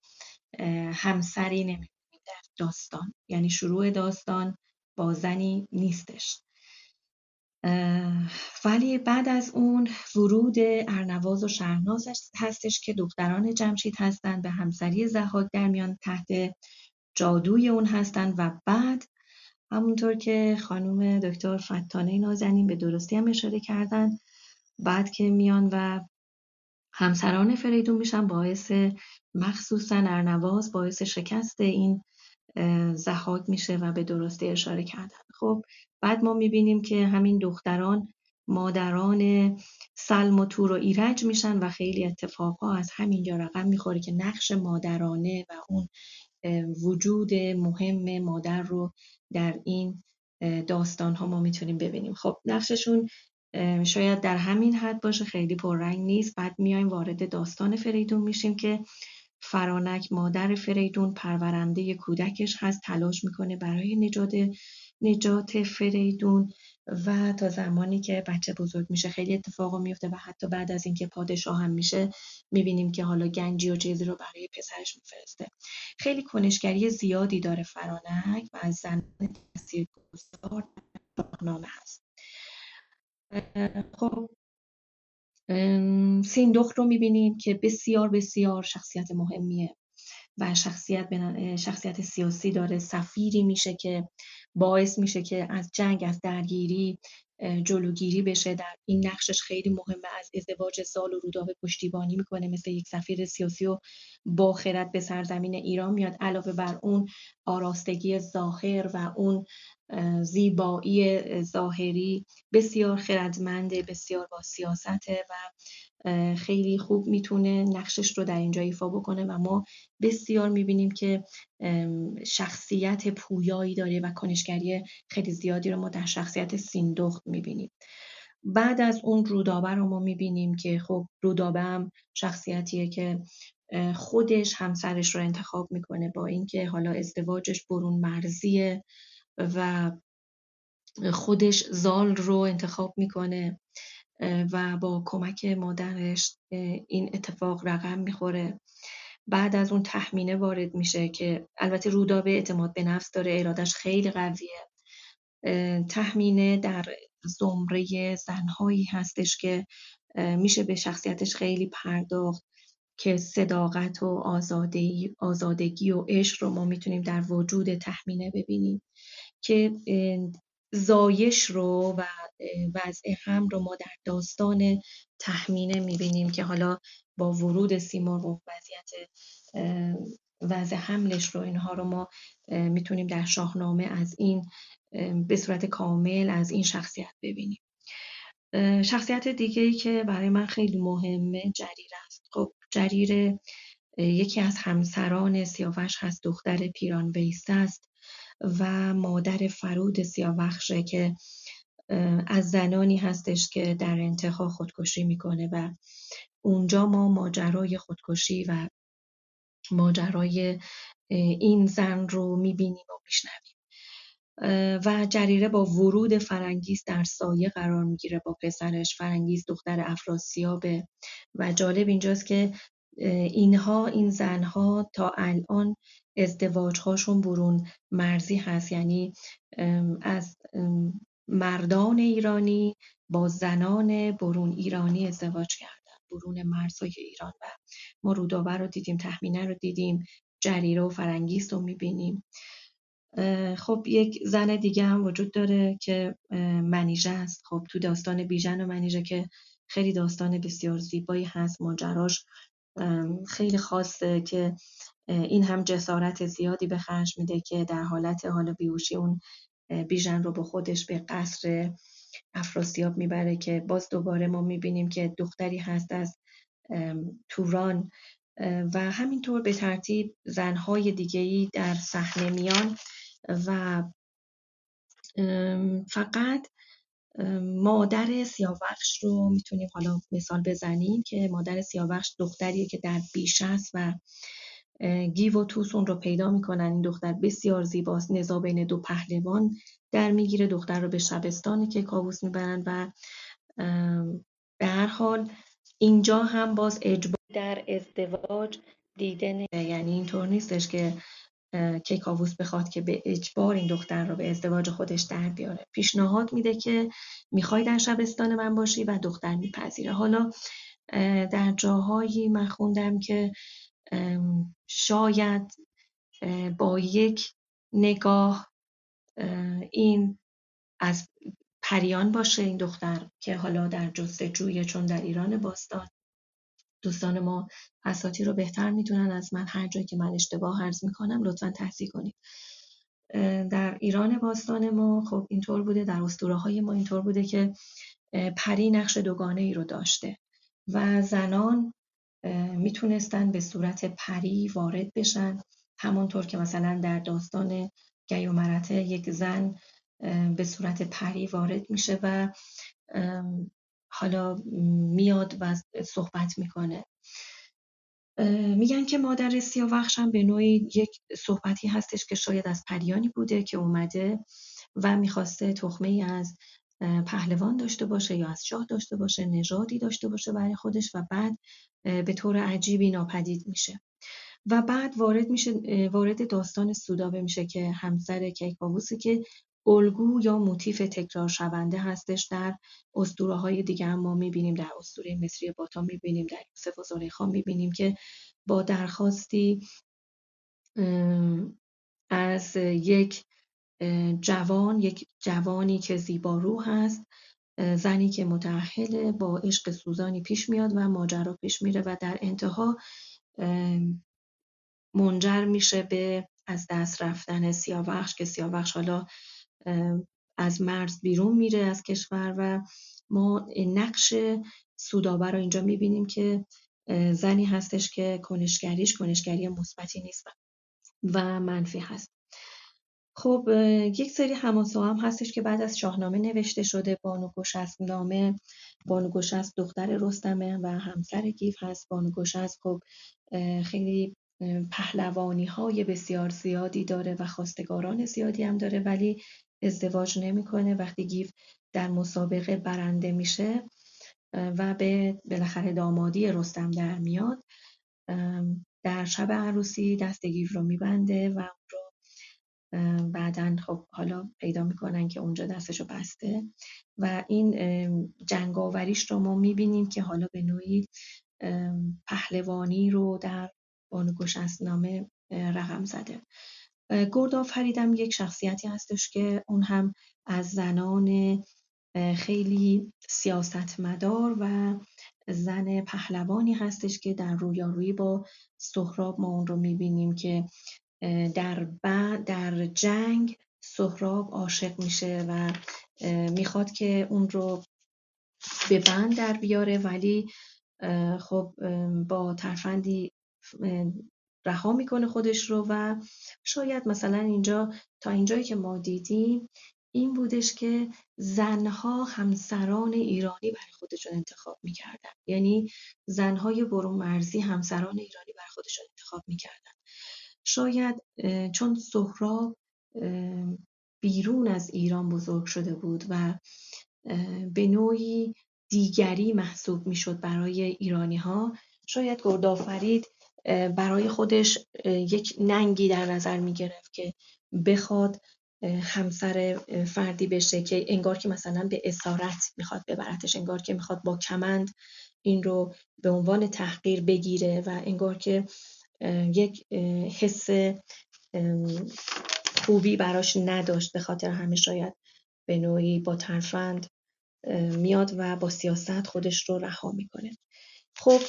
همسری نمی‌بینیم در داستان. یعنی شروع داستان با زنی نیستش. ولی بعد از اون ورود ارنواز و شهرناز هستش که دختران جمشید هستند به همسری زهاک در میان تحت جادوی اون هستند و بعد همونطور که خانم دکتر فتانه نازنین به درستی هم اشاره کردن بعد که میان و همسران فریدون میشن باعث مخصوصا ارنواز باعث شکست این زحاک میشه و به درستی اشاره کردن. خب بعد ما می‌بینیم که همین دختران مادران سلم و تور و ایرج میشن و خیلی اتفاقها از همینجا رقم می‌خوره که نقش مادرانه و اون وجود مهم مادر رو در این داستان ها ما می‌تونیم ببینیم. خب نقششون شاید در همین حد باشه خیلی پررنگ نیست. بعد میایم وارد داستان فریدون میشیم که فرانک مادر فریدون پرورنده کودکش هست تلاش می‌کنه برای نجات نجات فریدون. و تا زمانی که بچه بزرگ میشه خیلی اتفاق میفته و حتی بعد از اینکه پادشاه هم میشه می‌بینیم که حالا گنجی و چیزی رو برای پسرش میفرسته. خیلی کنشگری زیادی داره فرانک و از زن تاثیرگذار نامه هست. خب سیندخت رو می‌بینیم که بسیار بسیار شخصیت مهمیه و شخصیت شخصیت سیاسی داره. سفیری میشه که باعث میشه که از جنگ از درگیری جلوگیری بشه. در این نقشش خیلی مهمه از ازدواج سال و رودابه پشتیبانی می‌کنه مثل یک سفیر سیاسی و با خرد به سرزمین ایران میاد. علاوه بر اون آراستگی ظاهر و اون زیبایی ظاهری بسیار خردمنده بسیار با سیاسته و خیلی خوب می‌تونه نقشش رو در اینجا ایفا بکنه و ما بسیار می‌بینیم که شخصیت پویایی داره و کنشگری خیلی زیادی رو ما در شخصیت سیندخت می‌بینیم. بعد از اون رودابه رو ما می‌بینیم که خب رودابه هم شخصیتیه که خودش همسرش رو انتخاب می‌کنه با اینکه حالا ازدواجش برون مرزیه و خودش زال رو انتخاب می‌کنه. و با کمک مادرش این اتفاق رقم می‌خوره. بعد از اون تحمینه وارد میشه که البته رودابه اعتماد به نفس داره ارادش خیلی قویه. تحمینه در زمره زنهایی هستش که میشه به شخصیتش خیلی پرداخت که صداقت و آزادگی, آزادگی و عشق رو ما می‌تونیم در وجود تحمینه ببینیم که زایش رو و وضع هم رو ما در داستان تحمینه می‌بینیم که حالا با ورود سیمرغ وضعیت وضع حملش رو اینها رو ما می‌تونیم در شاهنامه از این به صورت کامل از این شخصیت ببینیم. شخصیت دیگه ای که برای من خیلی مهمه جریر است. خب جریر یکی از همسران سیاوش هست دختر پیران ویسته است. و مادر فرود سیاوخشه که از زنانی هستش که در انتها خودکشی می‌کنه و اونجا ما ماجرای خودکشی و ماجرای این زن رو می‌بینیم و میشنویم. و جریره با ورود فرنگیز در سایه قرار می‌گیره با پسرش. فرنگیز دختر افراسیابه و جالب اینجاست که اینها این زنها تا الان ازدواج هاشون برون مرزی هست. یعنی از مردان ایرانی با زنان برون ایرانی ازدواج کردن برون مرزهای ایران. و ما رودابه رو دیدیم تحمینه رو دیدیم جریره و فرنگیست رو می‌بینیم. خب یک زن دیگه هم وجود داره که منیژه است. خب تو داستان بیژن و منیژه که خیلی داستان بسیار زیبایی هست. ماجراش خیلی خاصه که این هم جسارت زیادی به خرج میده که در حالت حال بیوشی اون بیژن رو با خودش به قصر افراسیاب می‌بره که باز دوباره ما می‌بینیم که دختری هست از توران. و همینطور به ترتیب زنهای دیگهی در صحنه میان و فقط مادر سیاوخش رو می‌تونیم حالا مثال بزنیم که مادر سیاوخش دختریه که در بیش است و گیو و توس اون رو پیدا می‌کنن. این دختر بسیار زیباست. نزا بین دو پهلوان در می‌گیره. دختر رو به شبستانی که کاووس می‌برن و به هر حال اینجا هم باز اجبار در ازدواج دیده یعنی اینطور نیستش که کیکاووس بخواد که به اجبار این دختر رو به ازدواج خودش در بیاره. پیشنهاد میده که می‌خوای در شبستان من باشی و دختر میپذیره. حالا در جاهایی من خوندم که شاید با یک نگاه این از پریان باشه این دختر که حالا در جستجوی چون در ایران باستان دوستان ما اساتی رو بهتر می‌دونن از من هر جایی که من اشتباه عرض می‌کنم لطفا تصحیح کنید. در ایران باستان ما خب اینطور بوده در اسطوره های ما اینطور بوده که پری نقش دوگانه ای رو داشته و زنان می‌تونستن به صورت پری وارد بشن. همانطور که مثلا در داستان گی و مرته یک زن به صورت پری وارد میشه و حالا میاد و صحبت می‌کنه. میگن که مادر سیاوخش هم به نوعی یک صحبتی هستش که شاید از پریانی بوده که اومده و می‌خواسته تخمه ای از پهلوان داشته باشه یا از شاه داشته باشه نژادی داشته باشه برای خودش و بعد به طور عجیبی ناپدید میشه. و بعد وارد میشه وارد داستان سودابه میشه که همسر کیکاووسی که الگو یا موتیف تکرار شونده هستش در اسطوره های دیگه هم ما می‌بینیم در اسطوره مصری باتا می‌بینیم در یوسف و زلیخا می‌بینیم که با درخواستی از یک جوان یک جوانی که زیبارو هست زنی که متعهل با عشق سوزانی پیش میاد و ماجرا پیش میره و در انتها منجر میشه به از دست رفتن سیاوخش که سیاوخش حالا از مرز بیرون میره از کشور و ما نقش سودابه رو اینجا می‌بینیم که زنی هستش که کنشگریش کنشگری مثبتی نیست و منفی هست. خب یک سری حماسه هم هستش که بعد از شاهنامه نوشته شده. بانو گشسب نامه بانو گشسب دختر رستمه و همسر گیو هست. بانو گشسب خب خیلی پهلوانی های بسیار زیادی داره و خواستگاران زیادی هم داره ولی ازدواج نمی‌کنه. وقتی گیو در مسابقه برنده میشه و به بالاخره دامادی رستم در میاد در شب عروسی دست گیف رو میبنده و اون رو بعدا خب حالا پیدا می‌کنن که اونجا دستشو بسته و این جنگاوریش رو ما می‌بینیم که حالا به نوعی پهلوانی رو در بانو نامه رقم زده. گرد آفریدم یک شخصیتی هستش که اون هم از زنان خیلی سیاستمدار و زن پهلوانی هستش که در رویارویی با سهراب ما اون رو می‌بینیم که در, در جنگ سهراب عاشق میشه و می‌خواد که اون رو به بند در بیاره ولی خب با ترفندی رها می‌کنه خودش رو و شاید مثلا اینجا تا اینجایی که ما دیدیم این بودش که زنها همسران ایرانی برای خودشون انتخاب می‌کردن. یعنی زنهای برون مرزی همسران ایرانی برای خودشون انتخاب می‌کردن. شاید چون سهراب بیرون از ایران بزرگ شده بود و به نوعی دیگری محسوب می‌شد برای ایرانی ها شاید گردآفرید برای خودش یک ننگی در نظر می گرفت که بخواد همسر فردی بشه که انگار که مثلا به اسارت می‌خواد ببرتش انگار که می‌خواد با کمند این رو به عنوان تحقیر بگیره و انگار که یک حس خوبی براش نداشت به خاطر همه شاید به نوعی با ترفند میاد و با سیاست خودش رو رها می‌کنه. خب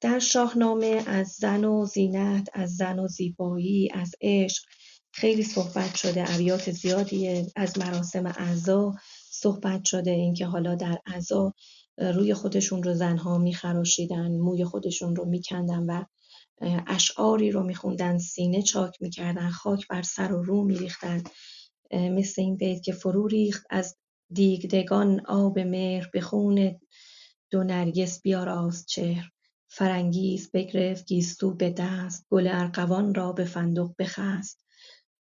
در شاهنامه از زن و زینت از زن و زیبایی از عشق خیلی صحبت شده ابیات زیادی از مراسم عزا صحبت شده اینکه حالا در عزا روی خودشون رو زنها میخراشیدن موی خودشون رو میکندن و اشعاری رو میخوندن سینه چاک می‌کردن خاک بر سر و رو میریختن. مثل این بیت که فرو ریخت از دیگدگان آب مهر به خون دو نرگس بیاراست چهر. فرنگیز بگرفت گیسو به دست گل ارغوان را به فندق بخست.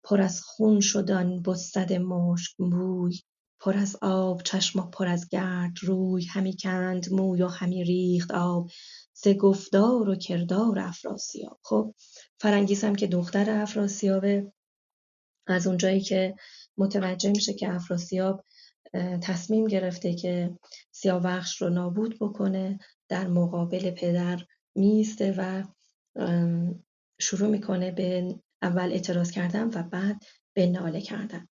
پر از خون شد آن بسد مشک بوی پر از آب چشم و پر از گرد روی. همی کند موی و همی ریخت آب. ز گفتار و کردار افراسیاب. خب فرنگیز هم که دختر افراسیابه از اونجایی که متوجه میشه که افراسیاب تصمیم گرفته که سیاوخش رو نابود بکنه در مقابل پدر میسته و شروع می‌کنه به اول اعتراض کردن و بعد به ناله کردن.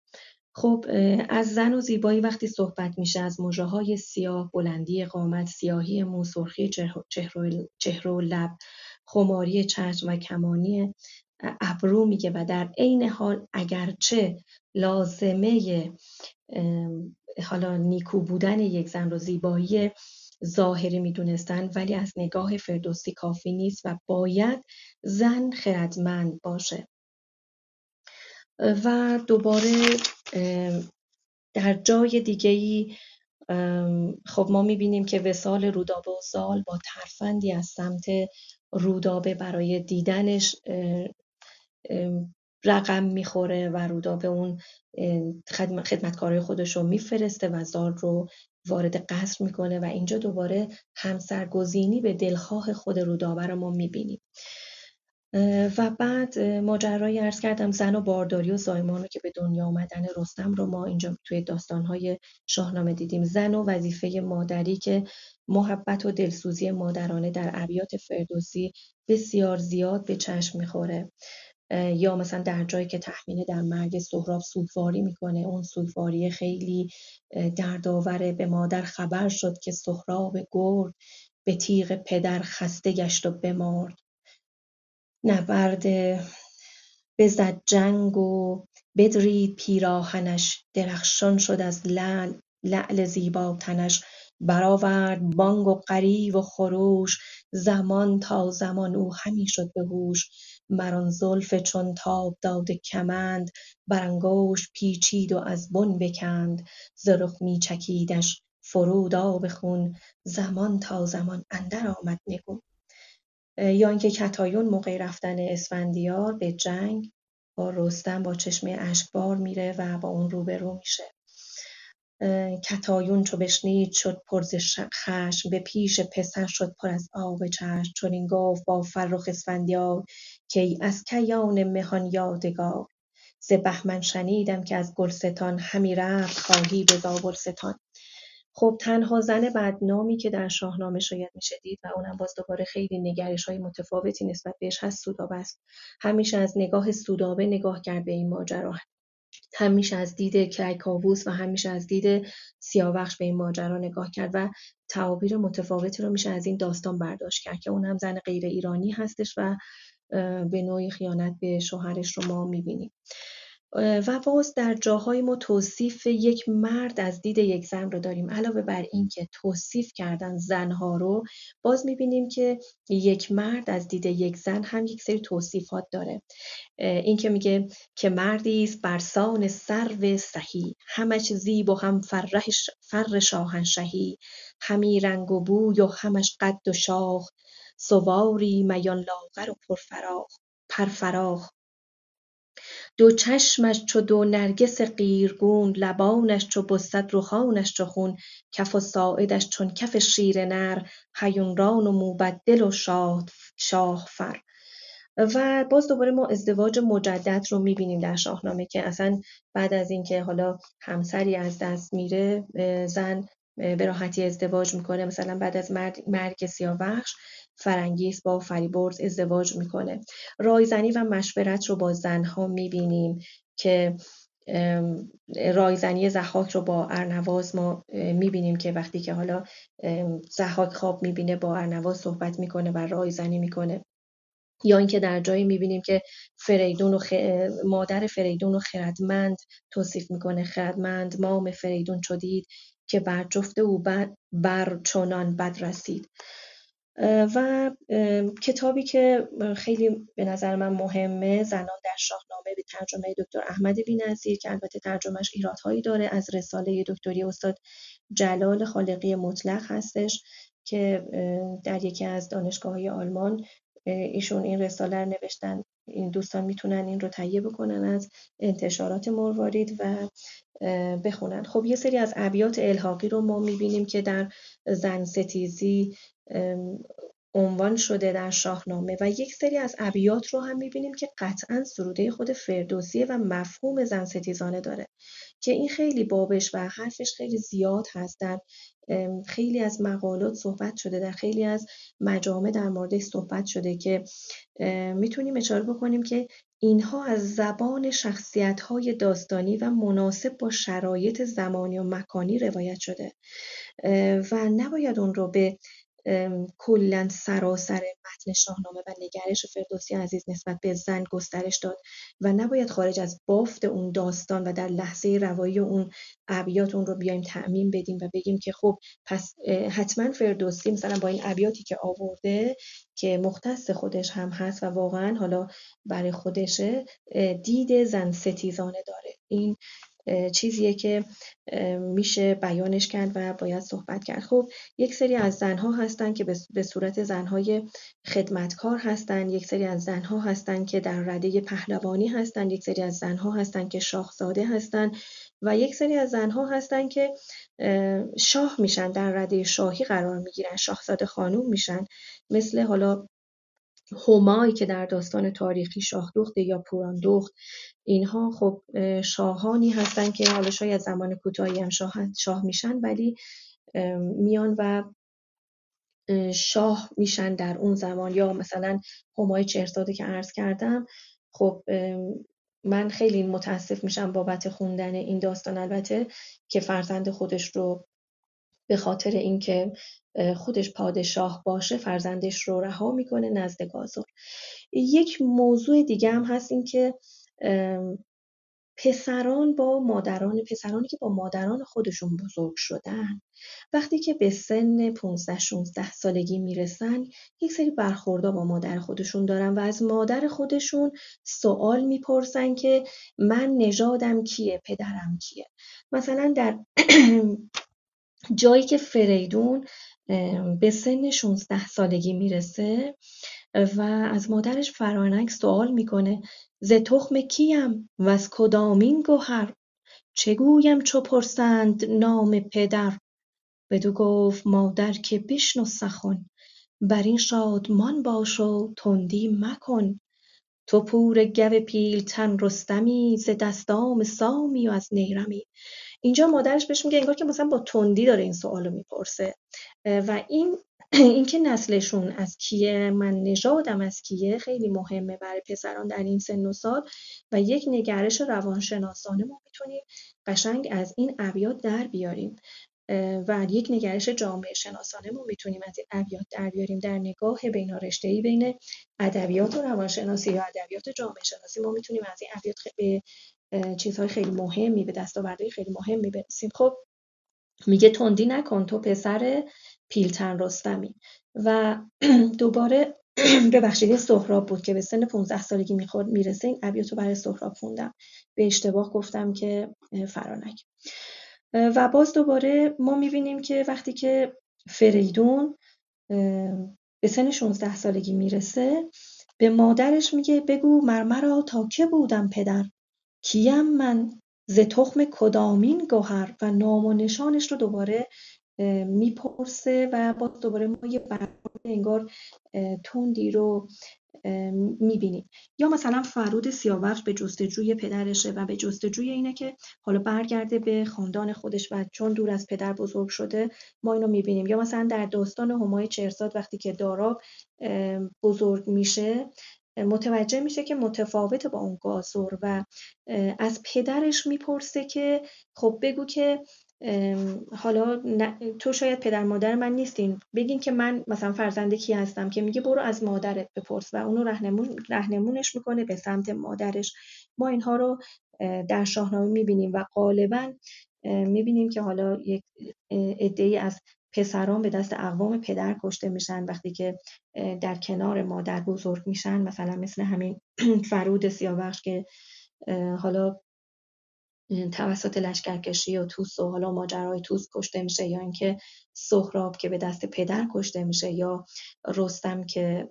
خب از زن و زیبایی وقتی صحبت میشه از مژه های سیاه بلندی قامت سیاهی مو سرخی چهره و لب خماری چشم و کمانی ابرو میگه و در عین حال اگرچه لازمه حالا نیکو بودن یک زن رو زیبایی ظاهری می‌دونستن ولی از نگاه فردوسی کافی نیست و باید زن خردمند باشه. و دوباره در جای دیگه‌ای خب ما می‌بینیم که وسال رودابه و زال با ترفندی از سمت رودابه برای دیدنش رقم می‌خوره و رودابه اون خدمتکارای خودش رو میفرسته و زال رو وارد قصر می‌کنه و اینجا دوباره همسرگزینی به دلخواه خود رودابه رو ما می‌بینیم. و بعد ماجرای ارز کردم زن و بارداری و زایمان رو که به دنیا آمدن رستم رو ما اینجا توی داستانهای شاهنامه دیدیم. زن و وظیفه مادری که محبت و دلسوزی مادرانه در ابیات فردوسی بسیار زیاد به چشم می‌خوره. یا مثلا در جایی که تخمینه در مرگ سهراب سوگواری می‌کنه اون سوگواری خیلی دردآوره به مادر خبر شد که سهراب گرد به تیغ پدر خسته گشت و بمرد. نبرد بزد جنگ و بدرید پیراهنش. درخشان شد از لعل لعل زیبا تنش. برآورد بانگ و غریو و خروش. زمان تا زمان او همی شد به هوش. مر زلف چون تاب داده کمند بر انگشت پیچید و از بن بکند. ز رخ می چکیدش فرود آب خون. زمان تا زمان اندر آمد نگون. یا اینکه کتایون موقع رفتن اسفندیار به جنگ با رستم با چشمه اشکبار میره و با اون روبرو میشه. کتایون چو بشنید شد پر ز خشم به پیش پسر شد پر از آب چشم. چنین گفت با فرخ اسفندیار که از کیان مهان یادگار. ز بهمن شنیدم که از گلستان همی رفت خواهی به زابلستان خب تنها زن بدنامی که در شاهنامه شاید میشه دید و اونم باز دوباره خیلی نگرش های متفاوتی نسبت بهش هست سودابه است. همیشه از نگاه سودابه نگاه کرد به این ماجرا. همیشه از دید کیکاووس و همیشه از دید سیاوخش به این ماجرا نگاه کرد و تعابیر متفاوتی رو میشه از این داستان برداشت کرد که اون هم زن غیر ایرانی هستش و به نوعی خیانت به شوهرش رو ما می‌بینیم. و باز در جاهای ما توصیف یک مرد از دید یک زن رو داریم. علاوه بر این که توصیف کردن زنها رو باز می‌بینیم که یک مرد از دید یک زن هم یک سری توصیفات داره. این که میگه که مردی است برسان سرو سهی. همش زیب و هم فرش فر شاهنشهی. همی رنگ و بوی و همش قد و شاخ. سواری میان لاغر و پرفراخ. پرفراخ. دو چشمش چو دو نرگس قیرگون لبانش چو بسد رخانش چو خون کف و ساعدش چون کف شیر نر هیونران و موبدل و شاهفر. و باز دوباره ما ازدواج مجدد رو می‌بینیم در شاهنامه که اصلا بعد از اینکه حالا همسری از دست میره زن به راحتی ازدواج می‌کنه. مثلا بعد از مرگ سیاوخش فرنگیس با فریبرز ازدواج می‌کنه. رایزنی و مشورت رو با زنها می‌بینیم که رایزنی زحاک رو با ارنواز ما می‌بینیم که وقتی که حالا زحاک خواب می‌بینه با ارنواز صحبت می‌کنه و رایزنی می‌کنه. یا اینکه در جایی می‌بینیم که فریدون و مادر فریدون و خردمند توصیف می‌کنه. خردمند مام فریدون چدید که بر جفت او بر چنان بد رسید. و کتابی که خیلی به نظر من مهمه زنان در شاهنامه به ترجمه دکتر احمد بینظیر که البته ترجمهش ایرادهایی داره از رساله دکتری استاد جلال خالقی مطلق هستش که در یکی از دانشگاه های آلمان ایشون این رساله رو نوشتن. این دوستان می‌تونن این رو تهیه بکنن از انتشارات مروارید و بخونن. خب یه سری از ابیات الحاقی رو ما می‌بینیم که در زن ستیزی عنوان شده در شاهنامه و یک سری از ابیات رو هم می‌بینیم که قطعا سروده خود فردوسیه و مفهوم زن ستیزانه داره که این خیلی بابش و حرفش خیلی زیاد هست در خیلی از مقالات صحبت شده در خیلی از مجامع در موردش صحبت شده که می‌تونیم اشاره بکنیم که اینها از زبان شخصیت های داستانی و مناسب با شرایط زمانی و مکانی روایت شده. و نباید اون رو به کلا سراسر متن شاهنامه و نگرش فردوسی عزیز نسبت به زن گسترش داد و نباید خارج از بافت اون داستان و در لحظه روایی اون ابیات اون رو بیایم تعمین بدیم و بگیم که خب پس حتما فردوسی مثلا با این ابیاتی که آورده که مختص خودش هم هست و واقعا حالا برای خودشه دید زن ستیزانه داره. این چیزیه که میشه بیانش کرد و باید صحبت کرد. خب یک سری از زنها هستن که به صورت زنهای خدمتکار هستن یک سری از زنها هستن که در رده پهلوانی هستن یک سری از زنها هستن که شاهزاده هستن و یک سری از زنها هستن که شاه میشن در رده شاهی قرار می‌گیرن شاهزاده خانوم میشن. مثل حالا همای که در داستان تاریخی شاه یا پوران دخت اینها خب شاهانی هستن که حالا شاید زمان کوتاهی هم شاه, شاه میشن ولی میان و شاه میشن در اون زمان. یا مثلا همای چهرزاده که عرض کردم خب من خیلی متاسف میشم بابت خوندن این داستان. البته که فرزند خودش رو به خاطر اینکه خودش پادشاه باشه فرزندش رو رها می‌کنه نزد گازر. یک موضوع دیگه هم هست این که پسران با مادران پسرانی که با مادران خودشون بزرگ شدن وقتی که به سن 15 16 سالگی می‌رسن یک سری برخوردها با مادر خودشون دارن و از مادر خودشون سوال می‌پرسن که من نژادم کیه پدرم کیه؟ مثلا در جایی که فریدون به سن 16 سالگی می‌رسه و از مادرش فرانک سوال می‌کنه ز تخم کیم و از کدامین گوهر؟ چه گویم چو پرسند نام پدر؟ بدو گفت مادر که بشنو سخن بر این شادمان باش و تندی مکن. تو پور گو پیلتن رستمی ز دستام سامی و از نیرمی. اینجا مادرش بهش میگه انگار که مثلا با تندی داره این سوالو می‌پرسه. و این اینکه نسلشون از کیه من نژادم از کیه خیلی مهمه برای پسران در این سن و سال. و یک نگرش روانشناسانه ما می‌تونیم قشنگ از این ابیات در بیاریم. و یک نگرش جامعه شناسانه ما می‌تونیم از این ابیات در بیاریم در نگاه بین ای بین ادبیات و روانشناسی یا ادبیات جامعه شناسی. ما می‌تونیم از این ابیات به چیزهای خیلی مهمی به دستاوردهای خیلی مهمی برسیم. خب میگه تندی نکن تو پسر پیلتن رستمی. و دوباره ببخشید سهراب بود که به سن 15 سالگی می‌خورد می‌رسه. این ابیاتو برای سهراب خوندم. به اشتباه گفتم که فرانک. و باز دوباره ما می‌بینیم که وقتی که فریدون به سن 16 سالگی می‌رسه به مادرش میگه بگو مرمرا تا که بودم پدر؟ کیم من ز تخم کدامین گوهر و نام و نشانش رو دوباره می‌پرسه و باز دوباره ما یه برخورد انگار تندی رو می‌بینیم. یا مثلا فرود سیاوش به جستجوی پدرشه و به جستجوی اینه که حالا برگرده به خاندان خودش و چون دور از پدر بزرگ شده ما اینو می‌بینیم. یا مثلا در داستان همای چرساد وقتی که داراب بزرگ میشه متوجه میشه که متفاوت با اون گازور و از پدرش می‌پرسه که خب بگو که حالا تو شاید پدر مادر من نیستین. بگین که من مثلا فرزند کی هستم که میگه برو از مادرت بپرس و اونو رهنمون رهنمونش می‌کنه به سمت مادرش. ما اینها رو در شاهنامه می‌بینیم و غالبا می‌بینیم که حالا یک عده از پسران به دست اقوام پدر کشته میشن وقتی که در کنار مادر بزرگ میشن. مثلا مثل همین فرود سیاوخش که حالا توسط لشکرکشی و توس و حالا ماجرای توس کشته میشه یا اینکه سهراب که به دست پدر کشته میشه یا رستم که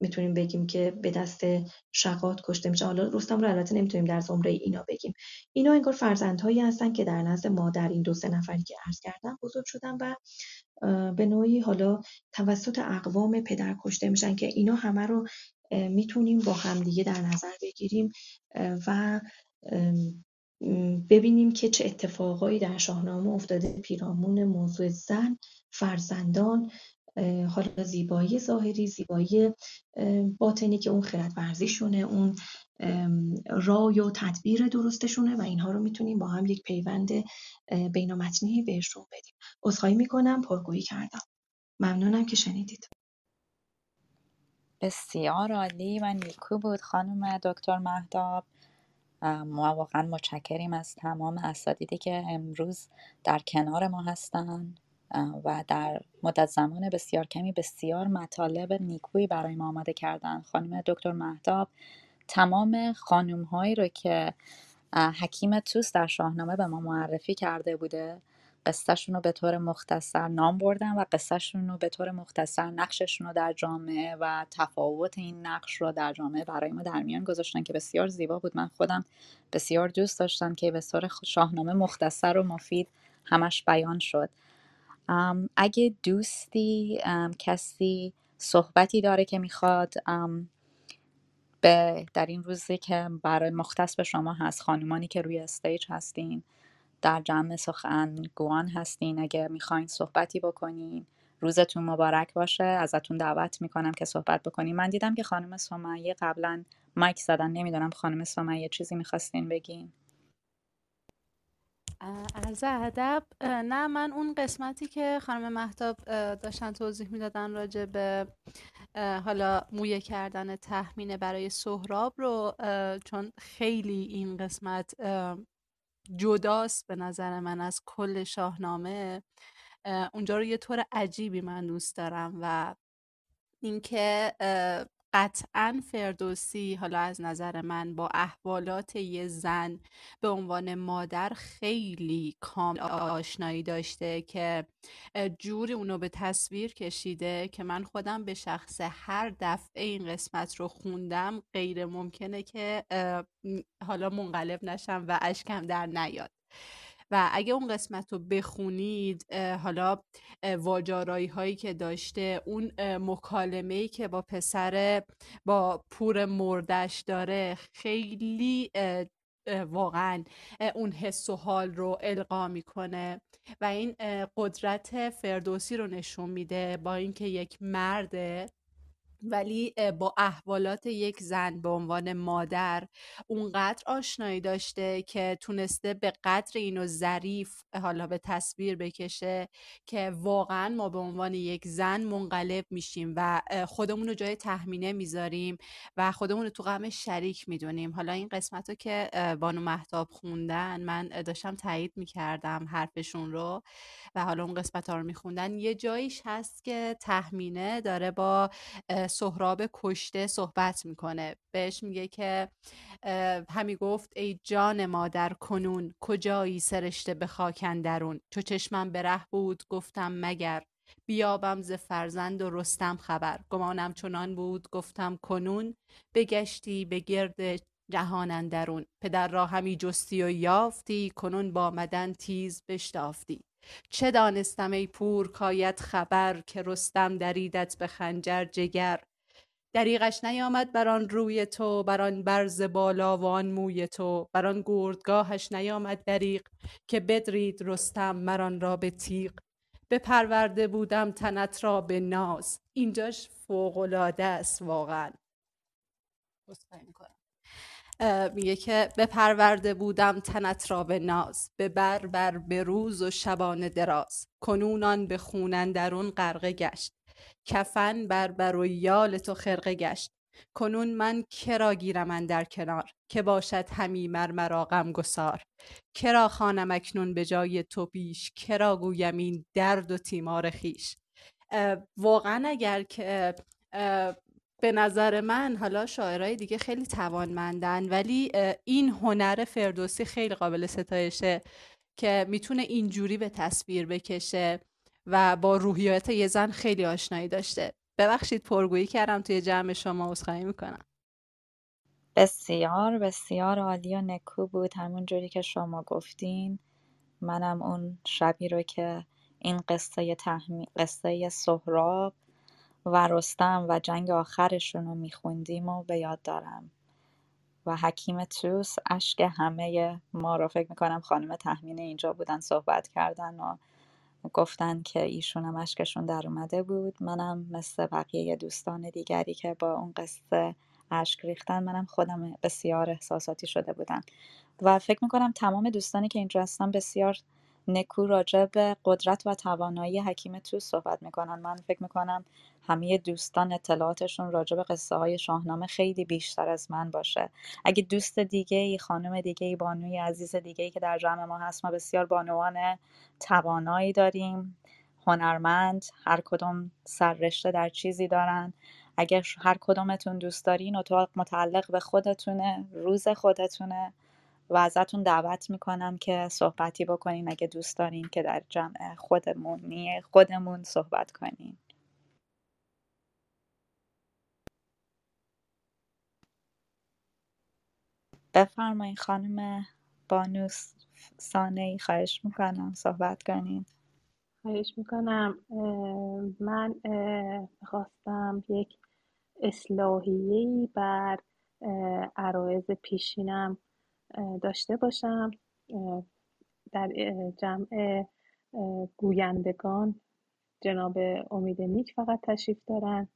می‌تونیم بگیم که به دست شقات کشته میشه. حالا رستم رو البته نمی‌تونیم در زمره اینا بگیم. اینا انگار فرزندهایی هستن که در نزد مادر این دو سه نفری که عرض کردم بزرگ شدن و به نوعی حالا توسط اقوام پدر کشته میشن که اینا همه رو می‌تونیم با همدیگه در نظر بگیریم و ببینیم که چه اتفاقایی در شاهنامه افتاده. پیرامون موضوع زن فرزندان حالا زیبایی ظاهری زیبایی باطنی که اون خرد ورزیشونه اون رای و تدبیر درستشونه و اینها رو می‌تونیم با هم یک پیوند بینامتنی بهشون بدیم. عذرخواهی می‌کنم پرگویی کردم. ممنونم که شنیدید. بسیار عالی و نیکو بود خانم دکتر مهداب. ما واقعا متشکریم از تمام اساتیدی که امروز در کنار ما هستند و در مدت زمان بسیار کمی بسیار مطالب نیکویی برای ما آماده کردن. خانم دکتر مهداب تمام خانوم هایی رو که حکیم توس در شاهنامه به ما معرفی کرده بوده قصهشون رو به طور مختصر نام بردن و قصهشون رو به طور مختصر نقششون رو در جامعه و تفاوت این نقش رو در جامعه برای ما در میان گذاشتن که بسیار زیبا بود. من خودم بسیار دوست داشتم که به طور شاهنامه مختصر و مفید همش بیان شد. اگه دوستی کسی صحبتی داره که می‌خواد به در این روزی که برای مختص به شما هست خانمانی که روی استیج هستین در جمع گوان هستین. اگه می‌خواین صحبتی بکنین روزتون مبارک باشه. ازتون دعوت می‌کنم که صحبت بکنین. من دیدم که خانم سمیه قبلا مایک زدن. نمی‌دونم خانم سمیه چیزی می‌خواستین بگین. عرض ادب نه من اون قسمتی که خانم محتاب داشتن توضیح می‌دادن راجع به حالا مویه کردن تحمینه برای سهراب رو چون خیلی این قسمت جداست به نظر من از کل شاهنامه. اونجا رو یه طور عجیبی من دوست دارم و اینکه قطعا فردوسی حالا از نظر من با احوالات یه زن به عنوان مادر خیلی کامل آشنایی داشته که جوری اونو به تصویر کشیده که من خودم به شخص هر دفعه این قسمت رو خوندم غیر ممکنه که حالا منقلب نشم و اشکم در نیاد. و اگه اون قسمت رو بخونید حالا واجارایی هایی که داشته اون مکالمه ای که با پسر با پور مردش داره خیلی واقعا اون حس و حال رو القا می‌کنه و این قدرت فردوسی رو نشون میده با اینکه یک مرد ولی با احوالات یک زن به عنوان مادر اونقدر آشنایی داشته که تونسته به قدر اینو ظریف حالا به تصویر بکشه که واقعا ما به عنوان یک زن منقلب میشیم و خودمون رو جای تحمینه می‌ذاریم و خودمون رو تو غم شریک می‌دونیم. حالا این قسمت رو که بانو محتاب خوندن من داشتم تایید می‌کردم حرفشون رو و حالا اون قسمت ها رو میخوندن. یه جاییش هست که تحمینه داره با سهراب کشته صحبت می‌کنه. بهش میگه که همی گفت ای جان مادر کنون کجایی سرشته به خاکن درون چو چشمم به بود گفتم مگر. بیابم ز فرزند و رستم خبر. گمانم چنان بود گفتم کنون. بگشتی به گرد جهان درون پدر را همی جستی و یافتی کنون با مدن تیز بشتافتی. چه دانستم ای پور کایت خبر که رستم دریدت به خنجر جگر؟ دریغش نیامد بر آن روی تو بر آن برز بالا و آن موی تو. بر آن گردگاهش نیامد دریغ که بدرید رستم مران را به تیغ. بپرورده بودم تنت را به ناز. اینجاش فوق العاده است واقعا. میگه که بپرورده بودم تنت را به ناز به بر بر به روز و شبانه دراز. کنونان به خونن درون غرقه گشت. کفن بر بر و یال تو خرقه گشت. کنون من کرا گیرم در کنار؟ که باشد همی مر مرا غمگسار؟ کرا خوانم اکنون به جای تو پیش؟ کرا گویم این درد و تیمار خویش؟ واقعا اگر که به نظر من حالا شاعرای دیگه خیلی توانمندن ولی این هنر فردوسی خیلی قابل ستایشه که می‌تونه اینجوری به تصویر بکشه و با روحیات یه زن خیلی آشنایی داشته. ببخشید پرگویی کردم توی جمع شما عذرخواهی می‌کنم. بسیار بسیار عالی و نکو بود. همون جوری که شما گفتین منم اون شبی رو که این قصه تحمی... قصه سهراب و رستم و جنگ آخرشون رو میخوندیم و به یاد دارم. و حکیم توس اشک همه ما رو فکر می‌کنم خانم تحمین اینجا بودن صحبت کردن و گفتن که ایشون هم اشکشون در اومده بود. منم مثل بقیه دوستان دیگری که با اون قصه اشک ریختن منم خودم بسیار احساساتی شده بودم. و فکر می‌کنم تمام دوستانی که اینجا هستن بسیار نکو راجع به قدرت و توانایی حکیم توس صحبت می‌کنن. من فکر می‌کنم همه دوستان اطلاعاتشون راجع به قصه های شاهنامه خیلی بیشتر از من باشه. اگه دوست دیگه ای خانم دیگه ای بانوی عزیز دیگه ای که در جمع ما هست ما بسیار بانوان توانایی داریم. هنرمند هر کدوم سررشته در چیزی دارن. اگر هر کدومتون دوست دارین اتاق متعلق به خودتونه روز خودتونه. و ازتون دعوت می‌کنم که صحبتی بکنین. اگه دوست دارین که در جمع خودمونی خودمون صحبت کنین. بفرمایین خانم بانوس سانه ای خواهش می‌کنم صحبت کنین. خواهش می‌کنم. من خواستم یک اصلاحیه‌ای بر عرایز پیشینم داشته باشم. در جمع گویندگان جناب امید نیک فقط تشریف دارن.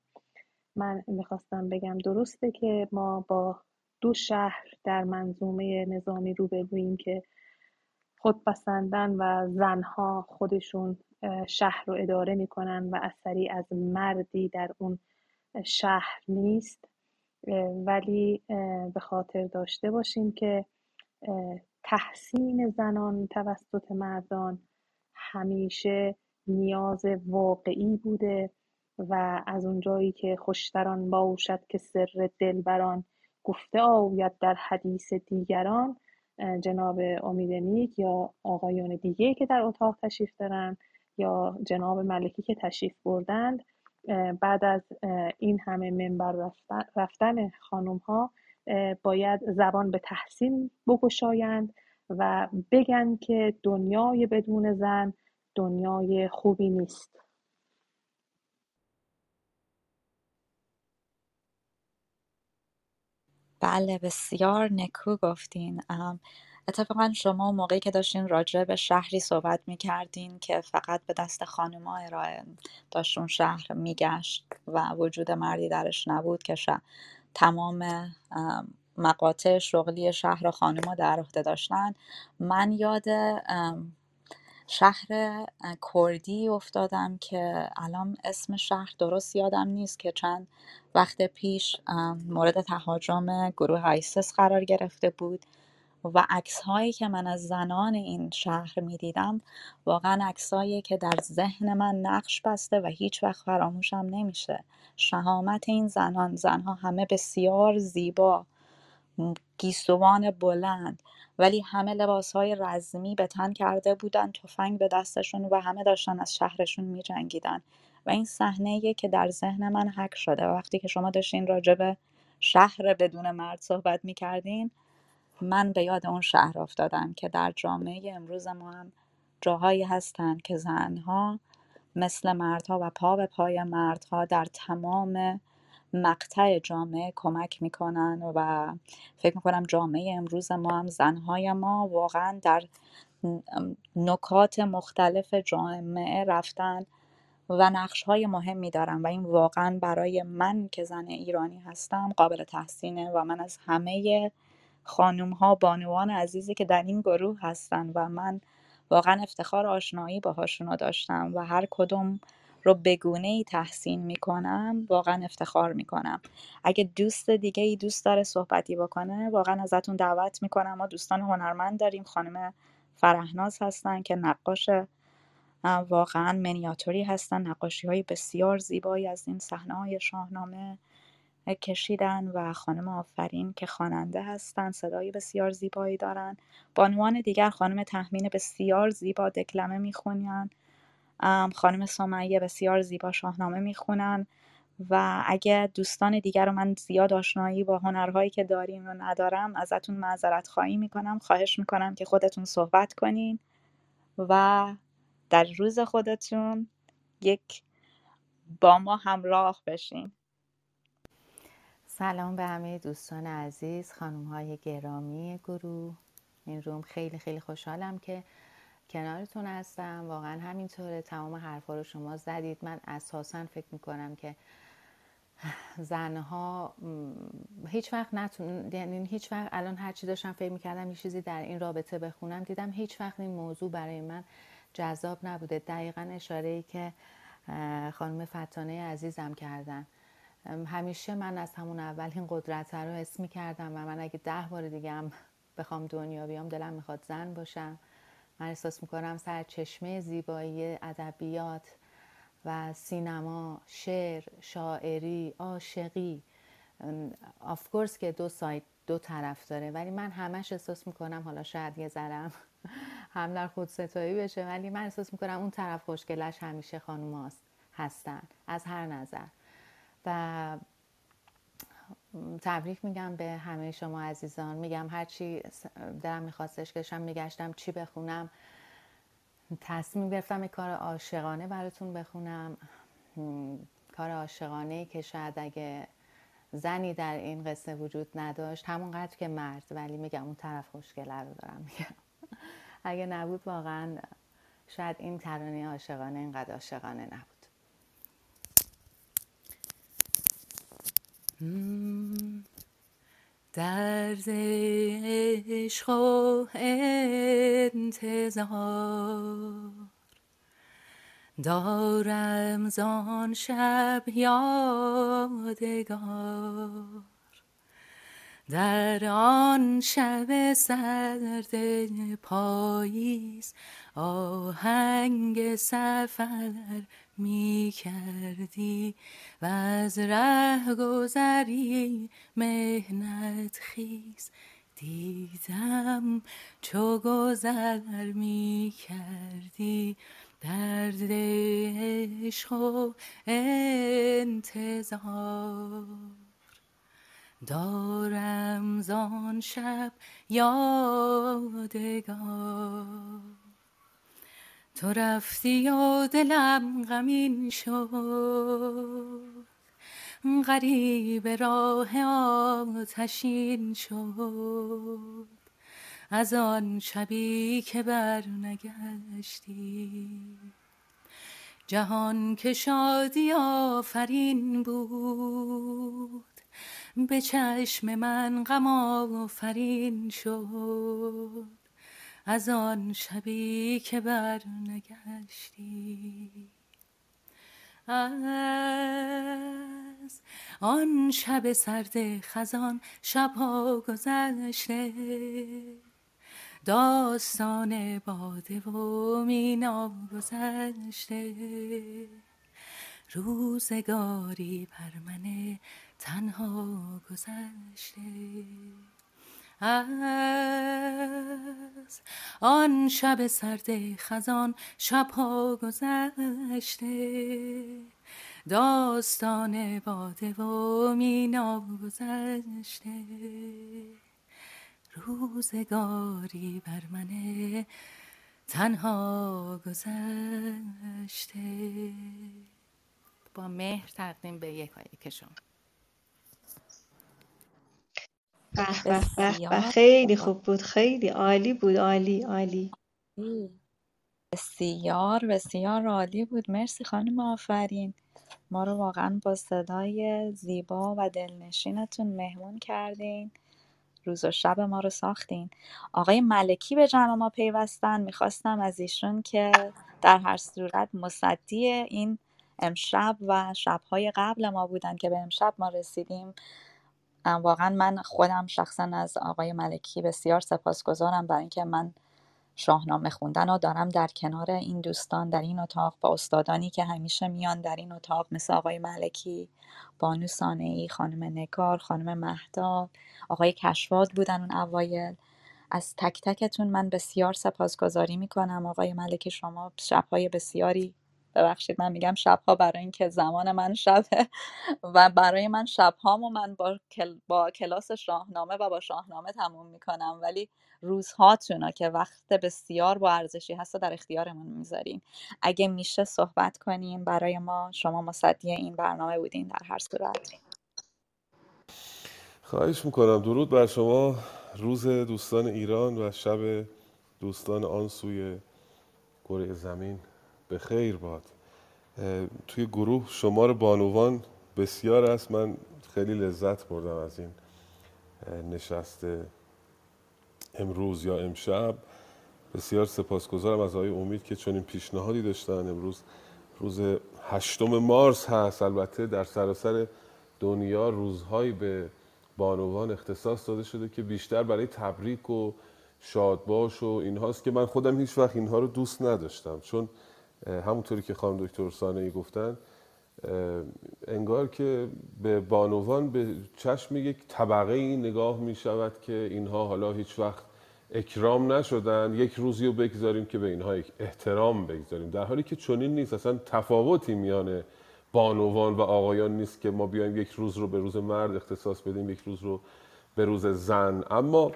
من می‌خواستم بگم درسته که ما با دو شهر در منظومه نظامی روبرویم که خودپسندن و زنها خودشون شهر رو اداره می‌کنن و اثری از مردی در اون شهر نیست. ولی به خاطر داشته باشیم که تحسین زنان توسط مردان همیشه نیاز واقعی بوده و از اونجایی که خوشتران باشد که سر دلبران گفته آید در حدیث دیگران جناب امید نیک یا آقایان دیگه که در اتاق تشریف دارن یا جناب ملکی که تشریف بردند بعد از این همه منبر رفتن خانم ها باید زبان به تحسین بگشایند و بگن که دنیای بدون زن دنیای خوبی نیست. بله بسیار نکو گفتین. اتفاقا شما موقعی که داشتین راجع به شهری صحبت می‌کردین که فقط به دست خانوما ارائه داشت اون شهر میگشت و وجود مردی درش نبود که تمام مقاطع شغلی شهر خانوما در عهده داشتن. من یاد شهر کردی افتادم که الان اسم شهر درست یادم نیست که چند وقت پیش مورد تهاجم گروه آیسس قرار گرفته بود. و هایی که من از زنان این شهر می‌دیدم واقعا عکسایی که در ذهن من نقش بسته و هیچ وقت فراموشم نمیشه. شهامت این زنان زنها همه بسیار زیبا گیسوان بلند ولی همه های رزمی به تن کرده بودن تفنگ به دستشون و همه داشتن از شهرشون جنگیدن و این صحنه که در ذهن من حک شده. وقتی که شما داشتین راجع به شهر بدون مرد صحبت می‌کردین من به یاد اون شهر افتادم که در جامعه امروز ما هم جاهایی هستند که زنها مثل مردها و پا به پای مردها در تمام مقطع جامعه کمک می‌کنن و فکر می‌کنم جامعه امروز ما هم زنهای ما واقعا در نکات مختلف جامعه رفتن و نقش های مهمی دارن و این واقعا برای من که زن ایرانی هستم قابل تحسینه و من از همه خانوم ها بانوان عزیزی که در این گروه هستن و من واقعا افتخار آشنایی باهاشون رو داشتم و هر کدوم رو بگونه ای تحسین می‌کنم واقعا افتخار می‌کنم. اگه دوست دیگه ای دوست داره صحبتی بکنه واقعا ازتون دعوت می‌کنم. ما دوستان هنرمند داریم خانم فرهناز هستن که نقاش واقعا منیاتوری هستن نقاشی های بسیار زیبایی از این صحنه های شاهنامه. کشیدن و خانم آفرین که خواننده هستن صدای بسیار زیبایی دارن. بانوان دیگر خانم تحمین بسیار زیبا دکلمه می‌خونن. خانم سمیه بسیار زیبا شاهنامه می‌خونن. و اگه دوستان دیگر رو من زیاد آشنایی با هنرهایی که داریم و ندارم ازتون معذرت خواهی می‌کنم. خواهش می‌کنم که خودتون صحبت کنین. و در روز خودتون یک با ما همراه بشین. سلام به همه دوستان عزیز خانم های گرامی گروه. این روم خیلی خیلی خوشحالم که کنارتون هستم. واقعا همینطوره تمام حرفا رو شما زدید. من اساسا فکر می‌کنم که زنها هیچ وقت نتون یعنی هیچ وقت الان هر چی داشتم فکر می‌کردم یه چیزی در این رابطه بخونم دیدم هیچ وقت این موضوع برای من جذاب نبوده. دقیقا اشاره که خانم فتانه عزیزم کردن. همیشه من از همون اول این قدرت رو حس کردم و من اگه ده بار دیگه هم بخوام دنیا بیام دلم می‌خواد زن باشم. من احساس می‌کنم سر چشمه زیبایی ادبیات و سینما شعر شاعری عاشقی آفکورس که دو سایت دو طرف داره. ولی من همش احساس می‌کنم حالا شاید یه ذرم هم در خود ستایی بشه ولی من احساس می‌کنم اون طرف خوشگلش همیشه خانوم هستن از هر نظر. و تبریک میگم به همه شما عزیزان. میگم هرچی دلم میخواستش داشتم میگشتم چی بخونم تصمیم گرفتم یه کار عاشقانه براتون بخونم. کار عاشقانه که شاید اگه زنی در این قصه وجود نداشت همونقدر که مرد ولی میگم اون طرف خوشگله رو دارم میگم. اگه نبود واقعا شاید این ترانه عاشقانه اینقدر عاشقانه نبود. درد عشق و انتظار دارم زان شب یادگار. در آن شب سرد پاییز آهنگ سفر می کردی و از ره گذری مهنت خیز دیدم چو گذر می کردی درد عشق و انتظار. دارم زان شب یادگار. تو رفتی و دلم غمین شد غریب راه آتشین شد. از آن شبی که بر نگشتی جهان که شادی آفرین بود. به چشم من غم آفرین شد. از آن شبی که بر نگشتی از آن شب سرد خزان شبها گذشته. داستان باده و مینا گذشته. روزگاری بر من تنها گذشته. از آن شب سرد خزان شبها گذشته. داستان باده و مینا گذشته. روزگاری بر من تنها گذشته. با مهر تقدیم به یک که شما. به به به خیلی خوب بود خیلی عالی بود عالی. عالی. بسیار بسیار عالی بود. مرسی خانم آفرین. ما رو واقعا با صدای زیبا و دلنشینتون مهمون کردین. روز و شب ما رو ساختین. آقای ملکی به جمع ما پیوستن. می‌خواستم از ایشون که در هر صورت مصدی این امشب و شبهای قبل ما بودن که به امشب ما رسیدیم. واقعا من خودم شخصا از آقای ملکی بسیار سپاسگزارم برای اینکه من شاهنامه خوندن و دارم در کنار این دوستان در این اتاق با استادانی که همیشه میان در این اتاق مثل آقای ملکی بانو سانعی خانم نگار خانم مهداد آقای کشواد بودن اون اوایل. از تک تکتون من بسیار سپاسگزاری می‌کنم. آقای ملکی شما شبهای بسیاری ببخشید من میگم شبها برای اینکه زمان من شبه و برای من شبهامو من با, کل... با کلاس شاهنامه و با شاهنامه تموم می‌کنم. ولی روزهاتونو که وقت بسیار با ارزشی هست در اختیارمون می‌ذارین. اگه میشه صحبت کنیم برای ما شما مصدی این برنامه بودین در هر صورت. خواهش می‌کنم. درود بر شما. روز دوستان ایران و شب دوستان آن سوی کره زمین. به خیر باد توی گروه شمار بانوان بسیار است. من خیلی لذت بردم از این نشست امروز یا امشب. بسیار سپاسگزارم از آقای امید که چنین پیشنهادی داشتن. امروز روز هشتم مارس هست. البته در سراسر دنیا روزهایی به بانوان اختصاص داده شده که بیشتر برای تبریک و شادباش و اینهاست که من خودم هیچ وقت اینها رو دوست نداشتم. چون همونطوری که خانم دکتر سانهی گفتن انگار که به بانوان به چشم یک طبقه این نگاه می شود که اینها حالا هیچ وقت اکرام نشدن. یک روزی رو بگذاریم که به اینها احترام بگذاریم. در حالی که چنین نیست. اصلا تفاوتی میان بانوان و آقایان نیست که ما بیایم یک روز رو به روز مرد اختصاص بدیم یک روز رو به روز زن. اما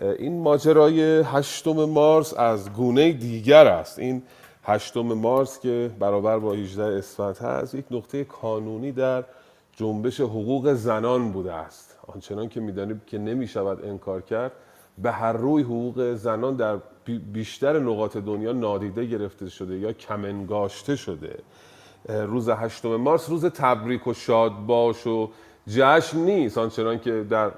این ماجرای هشتم مارس از گونه دیگر است. این هشتم مارس که برابر با 18 اسفند هست یک نقطه کانونی در جنبش حقوق زنان بوده است. آنچنان که می‌دانیم که نمی شود انکار کرد به هر روی حقوق زنان در بیشتر نقاط دنیا نادیده گرفته شده یا کمنگاشته شده. روز هشتم مارس روز تبریک و شادباش و جشن نیست. آنچنان که در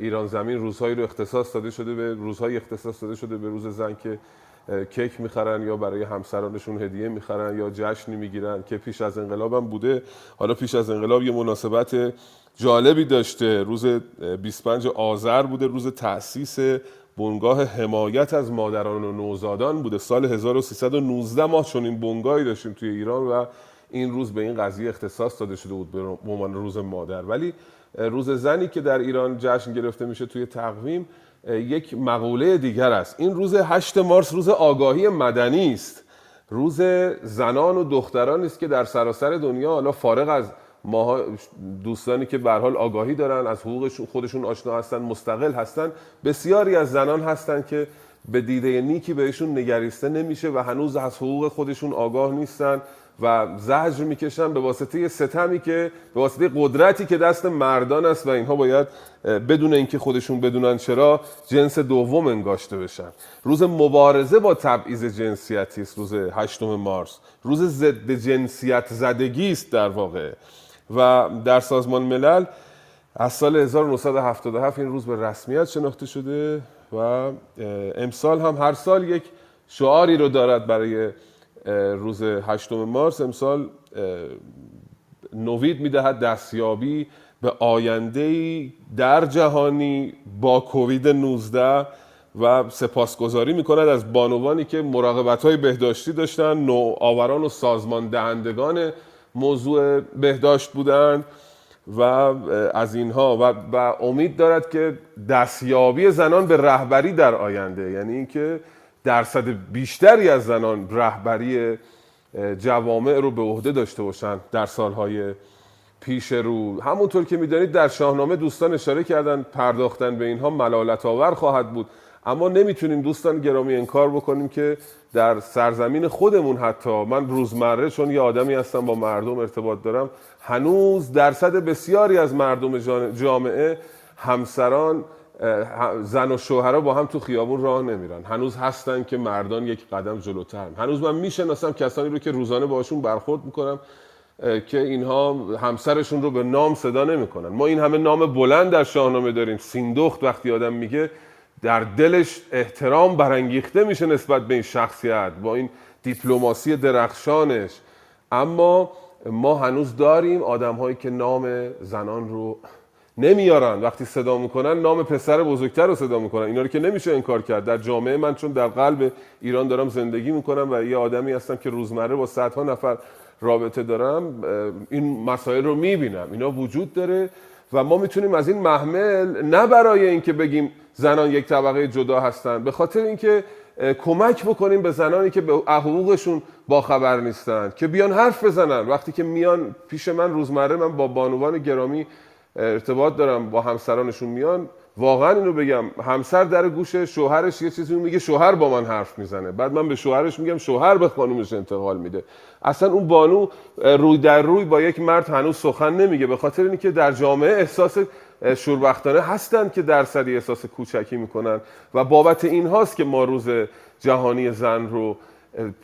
ایران زمین روزهایی رو اختصاص داده شده به روزهایی اختصاص داده شده به روز زن که کیک می‌خرن یا برای همسرانشون هدیه می‌خرن یا جشنی می‌گیرن که پیش از انقلاب هم بوده. حالا پیش از انقلاب یه مناسبت جالبی داشته. روز 25 آذر بوده روز تأسیس بنگاه حمایت از مادران و نوزادان بوده. سال 1319 ما چون این بنگاهی داشتیم توی ایران و این روز به این قضیه اختصاص داده شده بود به عنوان روز مادر. ولی روز زنی که در ایران جشن گرفته میشه توی تقویم یک مقوله دیگر است. این روز 8 مارس روز آگاهی مدنی است. روز زنان و دخترانی است که در سراسر دنیا حالا فارغ از ما دوستانی که به حال آگاهی دارن از حقوقشون خودشون آشنا هستن مستقل هستن. بسیاری از زنان هستن که به دیده نیکی بهشون نگریسته نمیشه و هنوز از حقوق خودشون آگاه نیستن. و زجر می‌کشن به واسطه ستمی که به واسطه قدرتی که دست مردان است و اینها باید بدون اینکه خودشون بدونن چرا جنس دوم انگاشته بشن. روز مبارزه با تبعیض جنسیتی است روز 8 مارس. روز ضد جنسیت زدگی است در واقع. و در سازمان ملل از سال 1977 این روز به رسمیت شناخته شده و امسال هم هر سال یک شعاری رو دارد برای روز هشتم مارس امسال نوید می‌دهد دستیابی به آینده در جهانی با کووید 19 و سپاسگزاری می‌کند از بانوانی که مراقبت های بهداشتی داشتن نوآوران و سازمان دهندگان موضوع بهداشت بودند و از اینها و, و امید دارد که دستیابی زنان به رهبری در آینده یعنی اینکه درصد بیشتری از زنان رهبری جوامع رو به عهده داشته باشند در سالهای پیش رو. همونطور که می‌دانید در شاهنامه دوستان اشاره کردن پرداختن به اینها ملالت آور خواهد بود. اما نمی‌تونیم دوستان گرامی انکار بکنیم که در سرزمین خودمون حتی من روزمره چون یه آدمی هستم با مردم ارتباط دارم هنوز درصد بسیاری از مردم جامعه همسران زن و شوهرها با هم تو خیابون راه نمیرن. هنوز هستن که مردان یک قدم جلوتر. هنوز من می‌شناسم کسانی رو که روزانه باشون برخورد می‌کنم که اینها همسرشون رو به نام صدا نمی‌کنن. ما این همه نام بلند در شاهنامه داریم. سیندخت وقتی آدم میگه در دلش احترام برانگیخته میشه نسبت به این شخصیت با این دیپلماسی درخشانش. اما ما هنوز داریم آدم هایی که نام زنان رو نمیارن. وقتی صدا می‌کنن نام پسر بزرگتر رو صدا می‌کنن. اینا رو که نمیشه انکار کرد. در جامعه من چون در قلب ایران دارم زندگی می‌کنم و یه آدمی هستم که روزمره با صدها نفر رابطه دارم این مسائل رو می‌بینم. اینا وجود داره و ما می‌تونیم از این محمل نه برای اینکه بگیم زنان یک طبقه جدا هستن به خاطر اینکه کمک بکنیم به زنانی که به حقوقشون باخبر نیستن که بیان حرف بزنن. وقتی که میان پیش من روزمره من با بانوان گرامی ارتباط دارم با همسرانشون میان. واقعا اینو بگم همسر در گوش شوهرش یه چیزی میگه شوهر با من حرف می‌زنه. بعد من به شوهرش میگم شوهر به خانومش انتقال میده. اصلا اون بانو روی در روی با یک مرد هنوز سخن نمیگه به خاطر اینکه در جامعه احساس شوربختانه هستن که درصدی احساس کوچکی می‌کنن و بابت این هاست که ما روز جهانی زن رو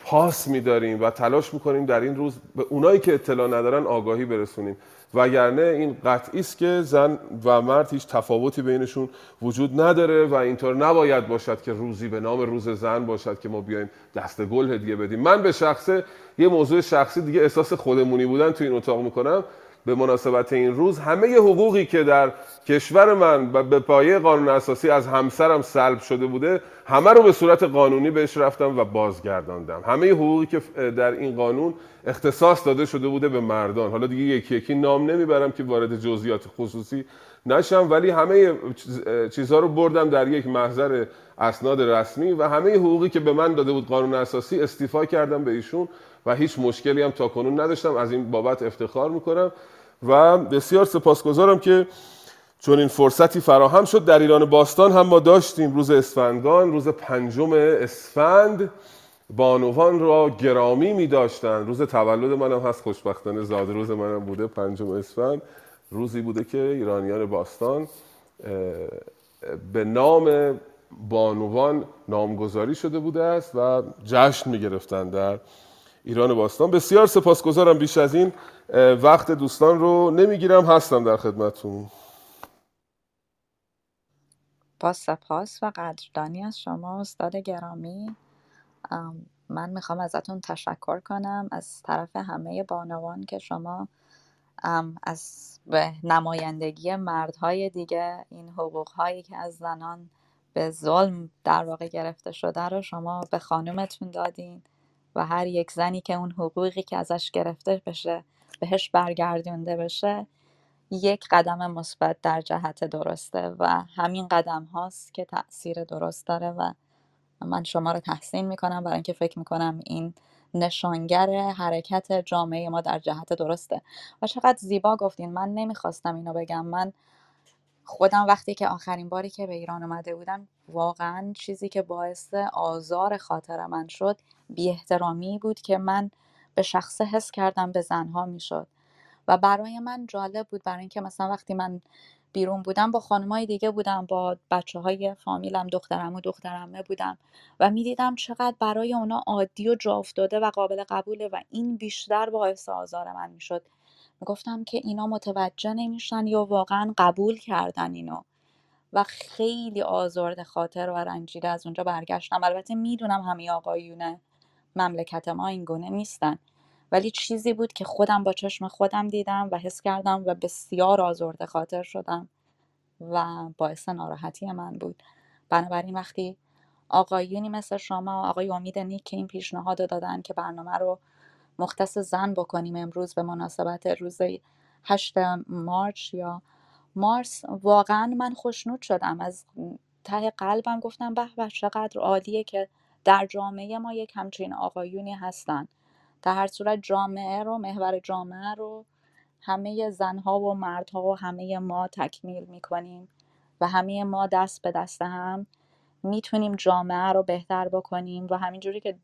پاس میداریم و تلاش می‌کنیم در این روز به اونایی که اطلاع ندارن آگاهی برسونیم. وگرنه این قطعی است که زن و مرد هیچ تفاوتی بینشون وجود نداره و اینطور نباید باشد که روزی به نام روز زن باشد که ما بیایم دست گل هدیه بدیم. من به شخصه یه موضوع شخصی دیگه احساس خودمونی بودن تو این اتاق می‌کنم. به مناسبت این روز همه حقوقی که در کشور من و به پایه قانون اساسی از همسرم سلب شده بوده همه رو به صورت قانونی بهش رفتم و بازگرداندم. همه حقوقی که در این قانون اختصاص داده شده بوده به مردان. حالا دیگه یکی یکی نام نمی‌برم که وارد جزئیات خصوصی نشم ولی همه چیزها رو بردم در یک محضر اسناد رسمی و همه حقوقی که به من داده بود قانون اساسی استیفا کردم به ایشون. و هیچ مشکلی هم تا کنون نداشتم. از این بابت افتخار می‌کنم. و بسیار سپاسگزارم که چون این فرصتی فراهم شد در ایران باستان هم ما داشتیم. روز اسفندگان روز پنجم اسفند بانوان را گرامی می داشتن روز تولد منم هست خوشبختانه زاد روز منم بوده پنجم اسفند. روزی بوده که ایرانیان باستان به نام بانوان نامگذاری شده بوده است و جشن می گرفتن در ایران باستان. بسیار سپاسگزارم بیش از این وقت دوستان رو نمی‌گیرم هستم در خدمتتون. با سپاس و قدردانی از شما استاد گرامی. من می‌خوام ازتون تشکر کنم از طرف همه بانوان که شما از به نمایندگی مردهای دیگه این حقوقهایی که از زنان به ظلم در واقع گرفته شده رو شما به خانومتون دادین. و هر یک زنی که اون حقوقی که ازش گرفته بشه بهش برگردونده بشه یک قدم مثبت در جهت درسته و همین قدم هاست که تاثیر درست داره و من شما رو تحسین می‌کنم برای اینکه فکر می‌کنم این نشانگر حرکت جامعه ما در جهت درسته. و چقدر زیبا گفتین. من نمی‌خواستم اینو بگم. من خودم وقتی که آخرین باری که به ایران اومده بودم واقعا چیزی که باعث آزار خاطر من شد بی احترامی بود که من به شخصه حس کردم به زنها می‌شد. و برای من جالب بود برای اینکه مثلا وقتی من بیرون بودم با خانمای دیگه بودم با بچه های فامیلم دخترم و دخترمه بودم و می‌دیدم چقدر برای اونا عادی و جا افتاده و قابل قبوله و این بیشتر باعث آزار من می‌شد. گفتم که اینا متوجه نمیشن یا واقعا قبول کردن اینو. و خیلی آزرده خاطر و رنجیده از اونجا برگشتم. البته می‌دونم همه آقایون مملکت ما این گونه نیستن. ولی چیزی بود که خودم با چشم خودم دیدم و حس کردم و بسیار آزرده خاطر شدم و باعث ناراحتی من بود. بنابراین وقتی آقایونی مثل شما آقای امید نیک که این پیشنهاد دادن که برنامه رو مختص زن بکنیم امروز به مناسبت روز 8 مارچ یا مارس. واقعا من خوشنود شدم. از ته قلبم گفتم به به چقدر عالیه که در جامعه ما یک همچین آقایونی هستن. در هر صورت جامعه رو محور جامعه رو همه زنها و مردها و همه ما تکمیل می‌کنیم و همه ما دست به دست هم می‌تونیم جامعه رو بهتر بکنیم و همینجوری که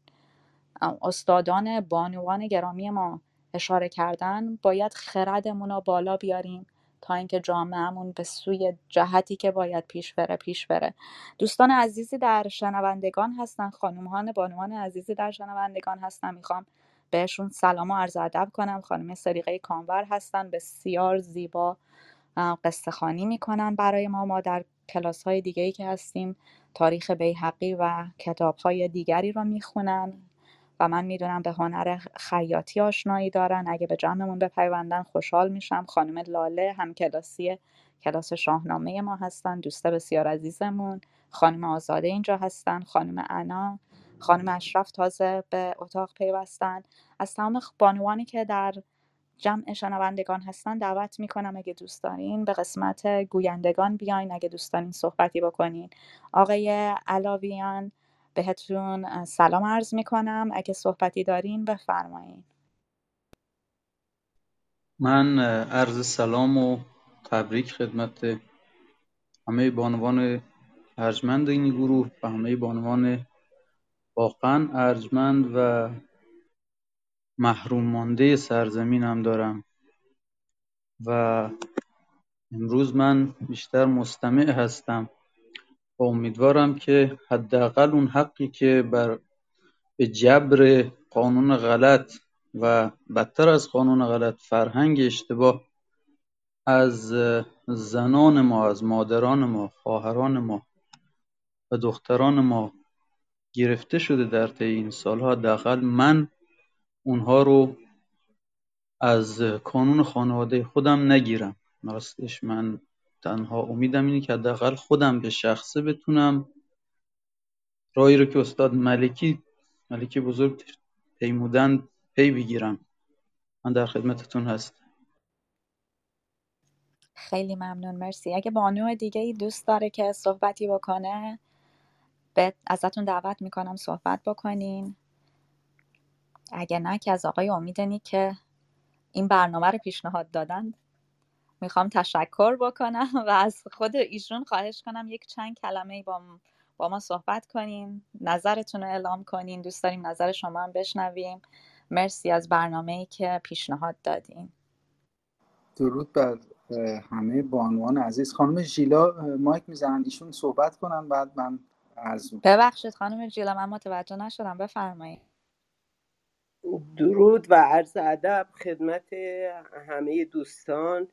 استادان بانوان گرامی ما اشاره کردن باید خردمون رو بالا بیاریم تا اینکه جامعهمون به سوی جهتی که باید پیش بره پیش بره. دوستان عزیزی در شنوندگان هستن خانومان بانوان عزیزی در شنوندگان هستن. می‌خوام بهشون سلام و عرض ادب کنم. خانم سریقه کانور هستن بسیار زیبا قصه خانی می‌کنن برای ما. ما در کلاس های دیگه ای که هستیم تاریخ بیحقی و کتاب های دیگری رو می‌خونن. و من می‌دونم به هنر خیاطی آشنایی دارن. اگه به جمعمون بپیوندن خوشحال میشم. خانم لاله هم کلاسی کلاس شاهنامه ما هستن. دوست بسیار عزیزمون. خانم آزاده اینجا هستن. خانم انا خانم اشرف تازه به اتاق پیوستن. از تمام بانوانی که در جمع شنوندگان هستن دعوت می‌کنم اگه دوست دارین به قسمت گویندگان بیاین. اگه دوست دارین صحبتی بکنین. آقای علاویان بهتون سلام عرض می‌کنم. اگه صحبتی دارین بفرمایین. من عرض سلام و تبریک خدمت همه بانوان ارجمند این گروه و همه بانوان واقعا ارجمند و محروم مانده سرزمینم دارم. و امروز من بیشتر مستمع هستم. و امیدوارم که حداقل اون حقی که بر به جبر قانون غلط و بدتر از قانون غلط فرهنگ اشتباه از زنان ما از مادران ما خواهران ما و دختران ما گرفته شده در طی این سالها حداقل من اونها رو از کانون خانواده خودم نگیرم. راستش من تنها امیدم اینه که حداقل خودم به شخصه بتونم راهی رو که استاد ملکی ملکی بزرگ پیمودن پی بگیرم. من در خدمتتون هستم. خیلی ممنون مرسی. اگه بانو دیگه ای دوست داره که صحبتی بکنه به ازتون دعوت می‌کنم صحبت بکنین. اگه نه که از آقای امیدنی که این برنامه رو پیشنهاد دادن. می‌خوام تشکر بکنم و از خود ایشون خواهش کنم یک چند کلمه با, با ما صحبت کنین. نظرتون رو اعلام کنین. دوست داریم نظر شما هم بشنویم. مرسی از برنامه ای که پیشنهاد دادین. درود بر همه بانوان عزیز. خانم ژیلا مایک می‌زنن. ایشون صحبت کنن بعد من عرض ببخشید خانم ژیلا من متوجه نشدم. بفرمایید. درود و عرض ادب خدمت همه دوستان.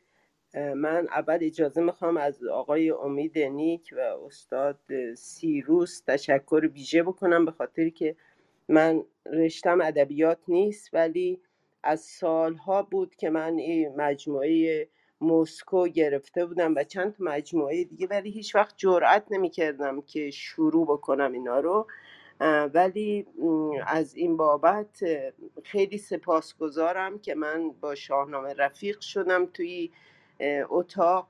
من اول اجازه می‌خوام از آقای امید نیک و استاد سیروس تشکر ویژه بکنم به خاطری که من رشتم ادبیات نیست ولی از سالها بود که من این مجموعه مسکو گرفته بودم و چند مجموعه دیگه ولی هیچ وقت جرأت نمی‌کردم که شروع بکنم اینا رو. ولی از این بابت خیلی سپاسگزارم که من با شاهنامه رفیق شدم توی اتاق.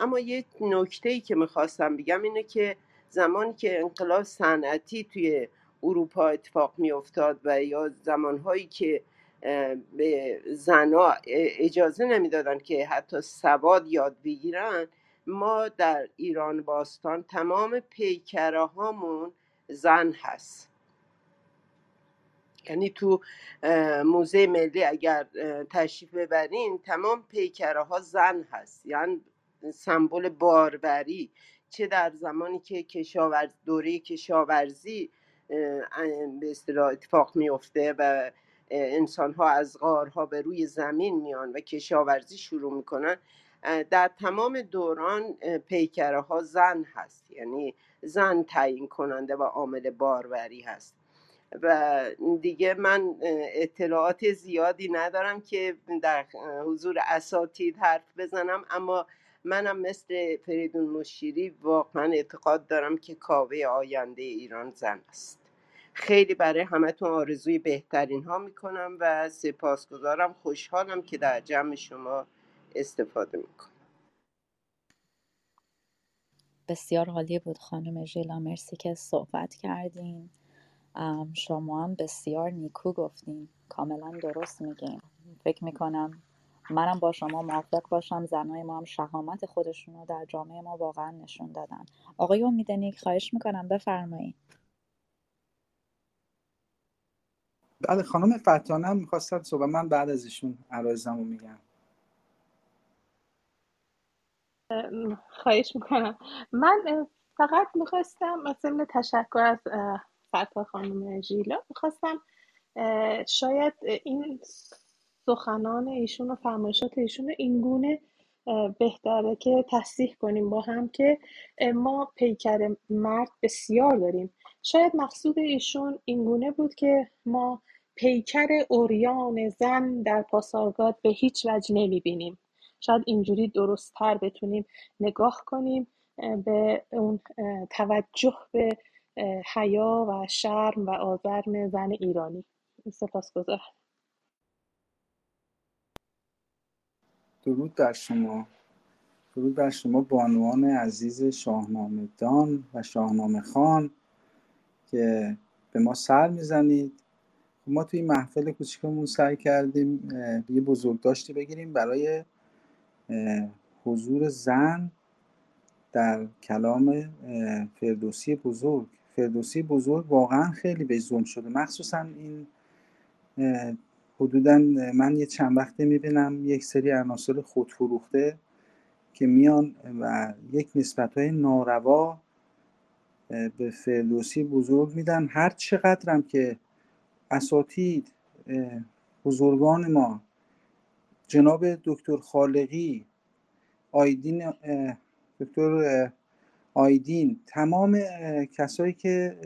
اما یه نکته ای که می‌خواستم بگم اینه که زمانی که انقلاب صنعتی توی اروپا اتفاق میافتاد و یا زمانهایی که به زنا اجازه نمی‌دادن که حتی سواد یاد بگیرن ما در ایران باستان تمام پیکره هامون زن هست. یعنی تو موزه ملی اگر تشریف ببرین تمام پیکره ها زن هست. یعنی سمبل باروری. چه در زمانی که کشاورز دوره کشاورزی به اصطلاح اتفاق میفته و انسان ها از غارها به روی زمین میان و کشاورزی شروع می‌کنن در تمام دوران پیکره ها زن هست. یعنی زن تعیین کننده و عامل باروری هست. و دیگه من اطلاعات زیادی ندارم که در حضور اساتید حرف بزنم اما منم مثل فریدون مشیری واقعا اعتقاد دارم که کاوه آینده ایران زن است. خیلی برای همتون آرزوی بهترین ها می‌کنم و سپاسگزارم خوشحالم که در جمع شما استفاده می‌کنم. بسیار عالی بود خانم ژیلا مرسی که صحبت کردین شما هم بسیار نیکو گفتین. کاملا درست میگین. فکر می‌کنم منم با شما موافق باشم. زنای ما هم شهامت خودشون رو در جامعه ما واقعا نشون دادن. آقای امید نیک خواهش می‌کنم بفرمایید. بله خانم فتانه هم می‌خواستن صحبت من بعد از ایشون عرایزم رو میگم خواهش می‌کنم. من فقط می‌خواستم ضمن تشکر از فتا خانم ژیلا. می‌خواستم شاید این سخنان ایشون و فرمایشات ایشون رو اینگونه بهتره که تصدیح کنیم با هم که ما پیکر مرد بسیار داریم. شاید مقصود ایشون اینگونه بود که ما پیکر اوریان زن در پاسارگاد به هیچ وجه نمی‌بینیم. شاید اینجوری درستتر بتونیم نگاه کنیم به اون توجه به حیا و شرم و آزرم زن ایرانی. سپاسگزارم. درود بر شما. درود بر شما بانوان عزیز شاهنامه دان و شاهنامه خان که به ما سر می‌زنید. ما توی محفل کوچیکمون سعی کردیم یه بزرگداشتی بگیریم برای حضور زن در کلام فردوسی بزرگ. فردوسی بزرگ واقعا خیلی به زوم شده. مخصوصا این حدودا من یه چند وقته می‌بینم یک سری عناصر خودفروخته که میان و یک نسبت های ناروا به فردوسی بزرگ میدن. هر چقدرم که اساتید بزرگان ما جناب دکتر خالقی آیدین دکتر آیدین تمام کسایی که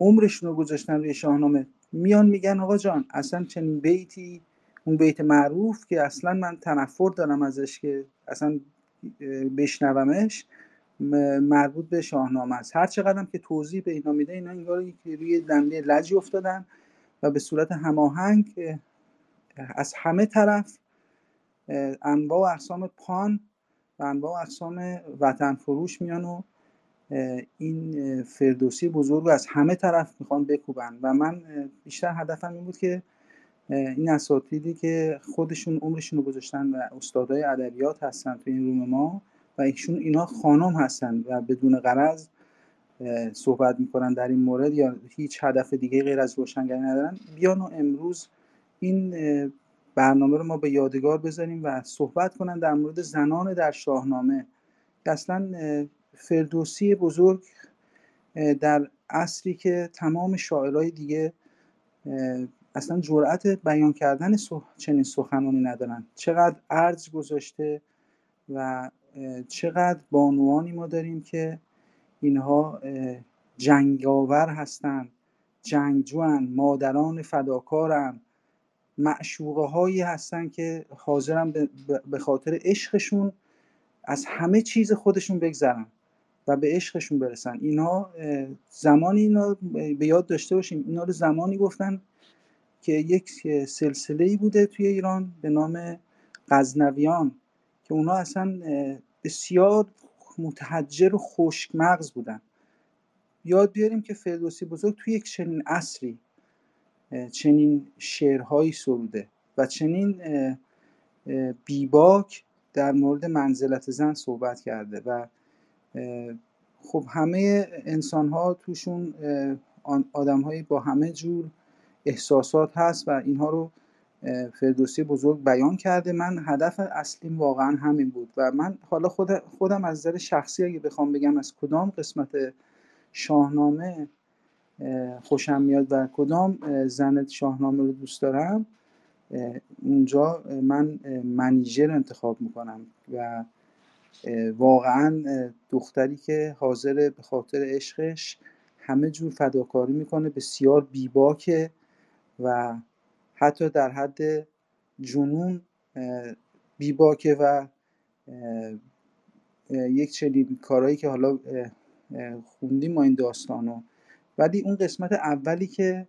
عمرشون رو گذاشتن روی شاهنامه میان میگن آقا جان اصلا چنین بیتی اون بیت معروف که اصلا من تنفر دارم ازش که اصلا بشنومش مربوط به شاهنامه است. هر چقدرم که توضیح به اینا میده اینا انگار روی دنده لجی افتادن و به صورت هماهنگ از همه طرف انواع و اقسام پان و انواع اقسام وطن فروش میان و این فردوسی بزرگ رو از همه طرف می‌خوان بکوبن. و من بیشتر هدفم این بود که این اساتیدی که خودشون عمرشون رو گذاشتن و استادای ادبیات هستن تو این روم ما و ایشون اینا خانم هستن و بدون غرض صحبت می‌کنن در این مورد یا هیچ هدف دیگه غیر از روشنگری ندارن. بیان و امروز این برنامه رو ما به یادگار بذاریم و صحبت کنن در مورد زنان در شاهنامه. اصلا فردوسی بزرگ در عصری که تمام شاعرای دیگه اصلا جرأت بیان کردن چنین سخنانی ندارن. چقدر ارج گذاشته و چقدر بانوانی ما داریم که اینها جنگاور هستند جنگجوان مادران فداکارن. معشوقه هایی هستن که حاضرن به خاطر عشقشون از همه چیز خودشون بگذرن و به عشقشون برسن. اینها زمانی اینا به یاد داشته باشیم اینا رو زمانی گفتن که یک سلسله ای بوده توی ایران به نام غزنویان که اونا اصلا بسیار متحجر و خشک مغز بودن. یاد بیاریم که فردوسی بزرگ توی یک چنین عصری چنین شعرهایی سروده و چنین بیباک در مورد منزلت زن صحبت کرده و خب همه انسان ها توشون آدم با همه جور احساسات هست و اینها رو فردوسی بزرگ بیان کرده. من هدف اصلیم واقعا همین بود و من حالا خود خودم از نظر شخصی اگه بخوام بگم از کدام قسمت شاهنامه خوشم میاد و کدام زن شاهنامه رو دوست دارم اونجا من منیژر انتخاب می‌کنم و واقعا دختری که حاضر به خاطر عشقش همه جور فداکاری می‌کنه بسیار بیباکه و حتی در حد جنون بیباکه و یک چنین کارهایی که حالا خوندیم ما این داستانو. ولی اون قسمت اولی که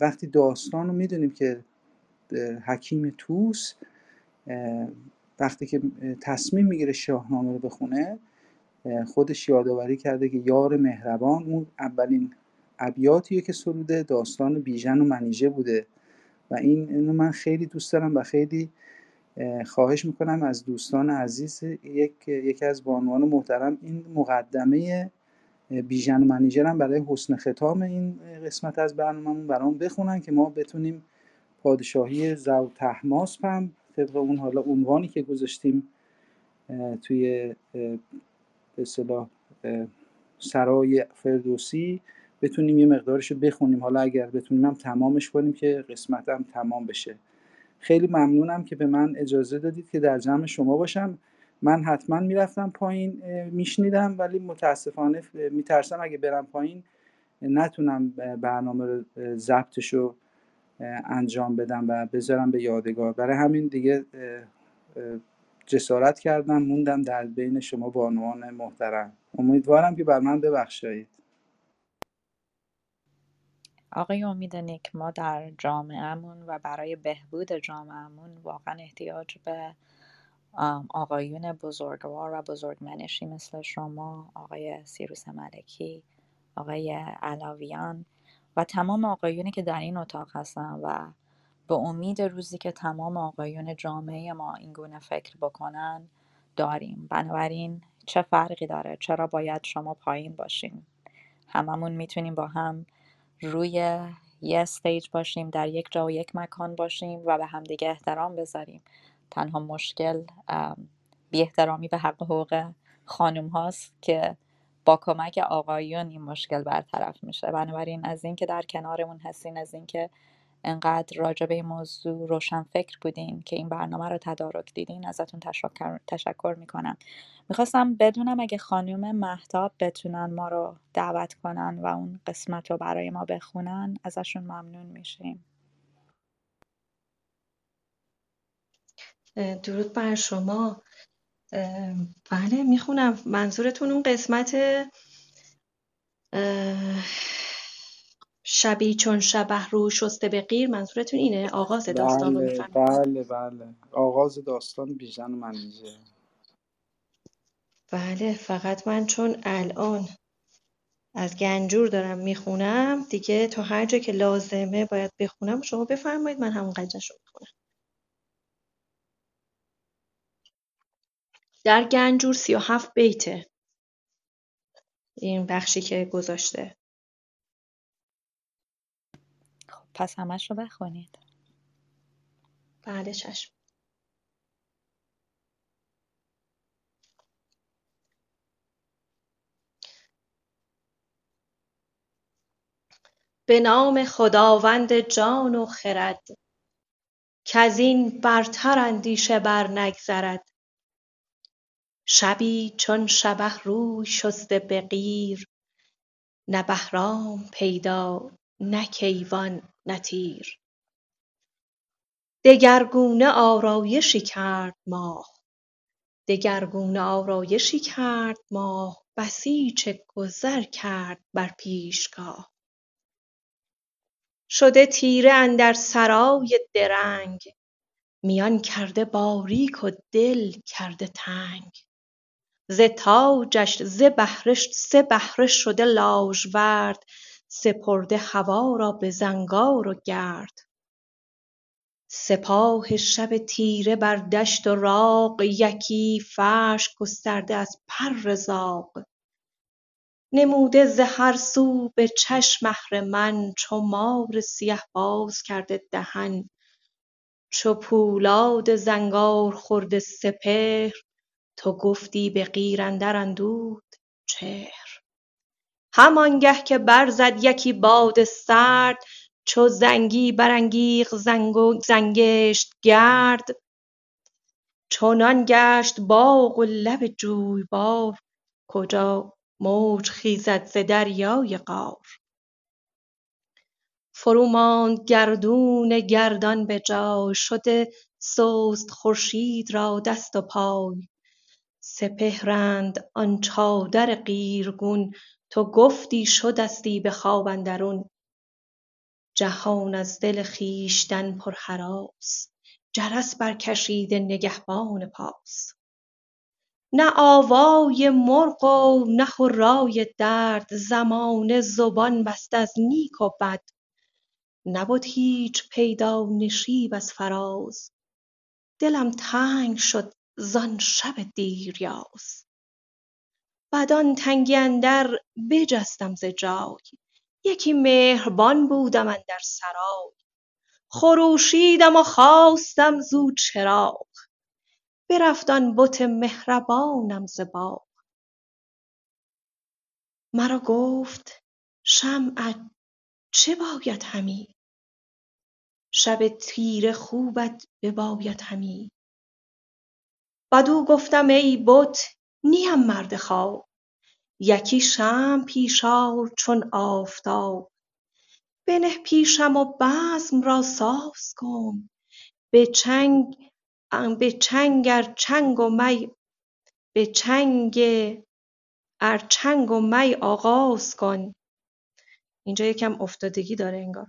وقتی داستان رو می‌دونیم که حکیم توس وقتی که تصمیم می‌گیره شاهنامه رو بخونه خودش یادآوری کرده که یار مهربان اون اولین ابیاتیه که سروده داستان بیژن و منیژه بوده. و این اینو من خیلی دوست دارم و خیلی خواهش می‌کنم از دوستان عزیز یک یکی از بانوان محترم این مقدمه بیژن و منیژر هم برای حسن ختام این قسمت از برنامهمون برام بخونن که ما بتونیم پادشاهی زو تحماس هم طبق اون حالا عنوانی که گذاشتیم توی به صلاح سرای فردوسی بتونیم یه مقدارش رو بخونیم. حالا اگر بتونیم هم تمامش کنیم که قسمت هم تمام بشه. خیلی ممنونم که به من اجازه دادید که در جمع شما باشم. من حتما می‌رفتم پایین میشنیدم ولی متاسفانه میترسم اگه برم پایین نتونم برنامه رو ضبطش رو انجام بدم و بذارم به یادگار. برای همین دیگه جسارت کردم موندم در بین شما بانوان محترم. امیدوارم که بر من ببخشید. آقای امید نیک ما در جامعهمون و برای بهبود جامعهمون واقعا احتیاج به آقایون بزرگوار و بزرگمنشی مثل شما آقای سیروس ملکی آقای علاویان و تمام آقایونی که در این اتاق هستن و به امید روزی که تمام آقایون جامعه ما این گونه فکر بکنن داریم. بنابراین چه فرقی داره؟ چرا باید شما پایین باشین؟ هممون می‌تونیم با هم روی یه استیج باشیم در یک جا و یک مکان باشیم و به همدیگه احترام بذاریم. تنها مشکل بی احترامی به حق حقوق خانم هاست که با کمک آقایون این مشکل برطرف میشه. بنابراین از اینکه در کنارمون هستین از اینکه انقدر راجع به این موضوع روشن فکر بودین که این برنامه رو تدارک دیدین ازتون تشکر, تشکر می‌کنم. می‌خواستم بدونم اگه خانم محتاب بتونن ما رو دعوت کنن و اون قسمت رو برای ما بخونن ازشون ممنون میشیم. درود بر شما. بله می‌خونم. منظورتون اون قسمت شبی چون شبه رو شسته به غیر منظورتون اینه؟ آغاز داستان رو بله بله بله. آغاز داستان بیژن و منیژه. بله فقط من چون الان از گنجور دارم می‌خونم دیگه تا هر جا که لازمه باید بخونم. شما بفرمایید من همون قدرش رو می‌خونم. در گنجور سی و هفت بیته. این بخشی که گذاشته. خب پس همش رو بخونید. بله چشم. به نام خداوند جان و خرد این برتر اندیشه بر نگذرد. شبی چون شبه روی شسته به قیر نه بهرام پیدا نه کیوان نه تیر. دگرگونه آرایشی کرد ماه دگرگونه آرایشی کرد ماه بسیچ گذر کرد بر پیشگاه. شده تیره اندر سرای درنگ میان کرده باریک و دل کرده تنگ. ز تاجش سه بهره شده لاژورد سپرده هوا را به زنگار و گرد. سپاه شب تیره بر دشت و راغ یکی فرش گسترده از پر زاغ. نموده ز هر سو به چشم اهرمن چو مار سیه باز کرده دهن. چو پولاد زنگار خورده سپهر تو گفتی به قیر اندر اندود چهر. همانگه که برزد یکی باد سرد چو زنگی برانگیخت زنگشت گرد. چنان گشت باغ و لب جویبار کجا موج خیزد ز دریای قار فروماند گردون گردان به جای شده سست خورشید را دست و پای. سپهرند آن چادر قیرگون تو گفتی شدستی به خواب اندرون. جهان از دل خویشتن پرهراس جرس برکشیده نگهبان پاس. نه آوای مرغ و نه هرای درد زمانه زبان بسته از نیک و بد. نبد هیچ پیدا نشیب از فراز. دلم تنگ شد زان شب دیریاز بدان تنگی اندر بجستم ز جای. یکی مهربان بودم اندر سرای. خروشیدم و خواستم زو چراغ. برفت آن بت مهربانم ز باغ. مرا گفت شمعت چه باید همی؟ شب تیره خوبت بباید همی؟ بدو گفتم ای بت نیم مرد خواب یکی شمع پیش آر چون آفتاب. بنه پیشم و بزم را ساز کن. به چنگ به چنگ ار چنگ و می به چنگ ار چنگ و می آغاز کن. اینجا یکم افتادگی داره انگار.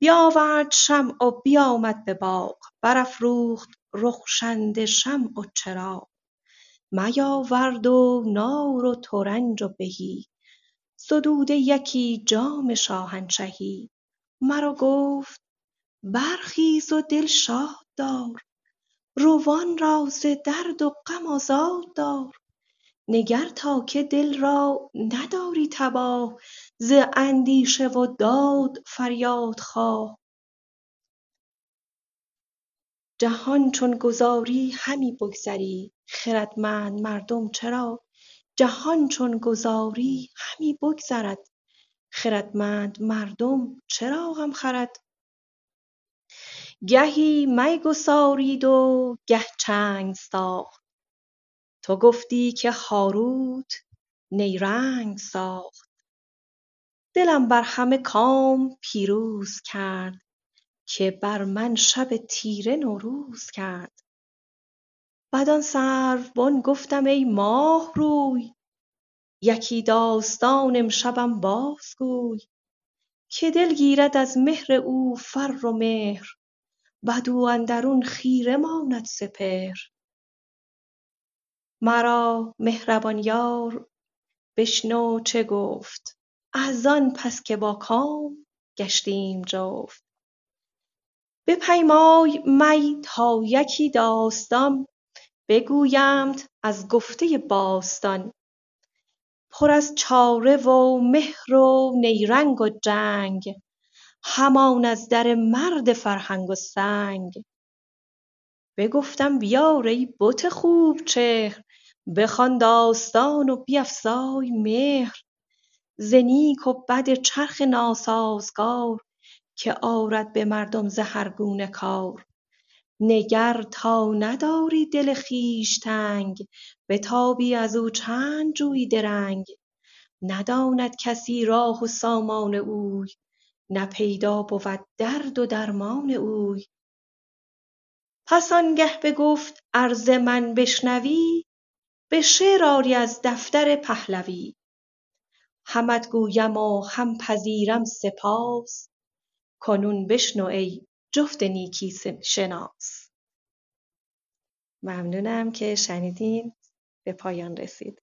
بیاورد شمع و بیامد به باغ. برافروخت رخشنده شمع و چراغ. میاورد و نار و ترنج و بهی. زدوده یکی جام شاهنشهی. مرا گفت برخیز و دل شاد دار. روان را ز درد و غم آزاد دار. نگر تا که دل را نداری تباه. ز اندیشه و داد فریادخواه جهان چون گذاری همی بگذری خردمند مردم چرا؟ جهان چون گذاری همی بگذرد خردمند مردم چرا غم خورد؟ گهی می گسارید و گه چنگ ساخت. تو گفتی که هاروت نیرنگ ساخت. دلم بر همه کام پیروز کرد. که بر من شب تیره نوروز کرد. بدان سروبن گفتم ای ماه روی یکی داستان امشبم بازگوی. که دل گیرد از مهر او فر و مهر بدو اندرون خیره ماند سپهر. مرا مهربان یار بشنو چه گفت. از آن پس که با کام گشتیم جفت. بپیمای می تا یکی داستان بگویمت از گفته باستان. پر از چاره و مهر و نیرنگ و جنگ همان از در مرد فرهنگ و سنگ. بگفتم بیار ای بت خوب چهر بخوان داستان و بیفزای مهر. ز نیک و بد چرخ ناسازگار که آرد به مردم ز کار. نگر تا نداری دل خویش تنگ بتابی ازو چند جویی درنگ. نداند کسی راه و سامان اوی نه پیدا بود درد و درمان اوی. پس آنگه بگفت ار ز من بشنوی به شعر آری از دفتر پهلوی. همت گویم و هم پذیرم سپاس کنون بشنو ای جفت نیکی شناس. ممنونم که شنیدین. به پایان رسید.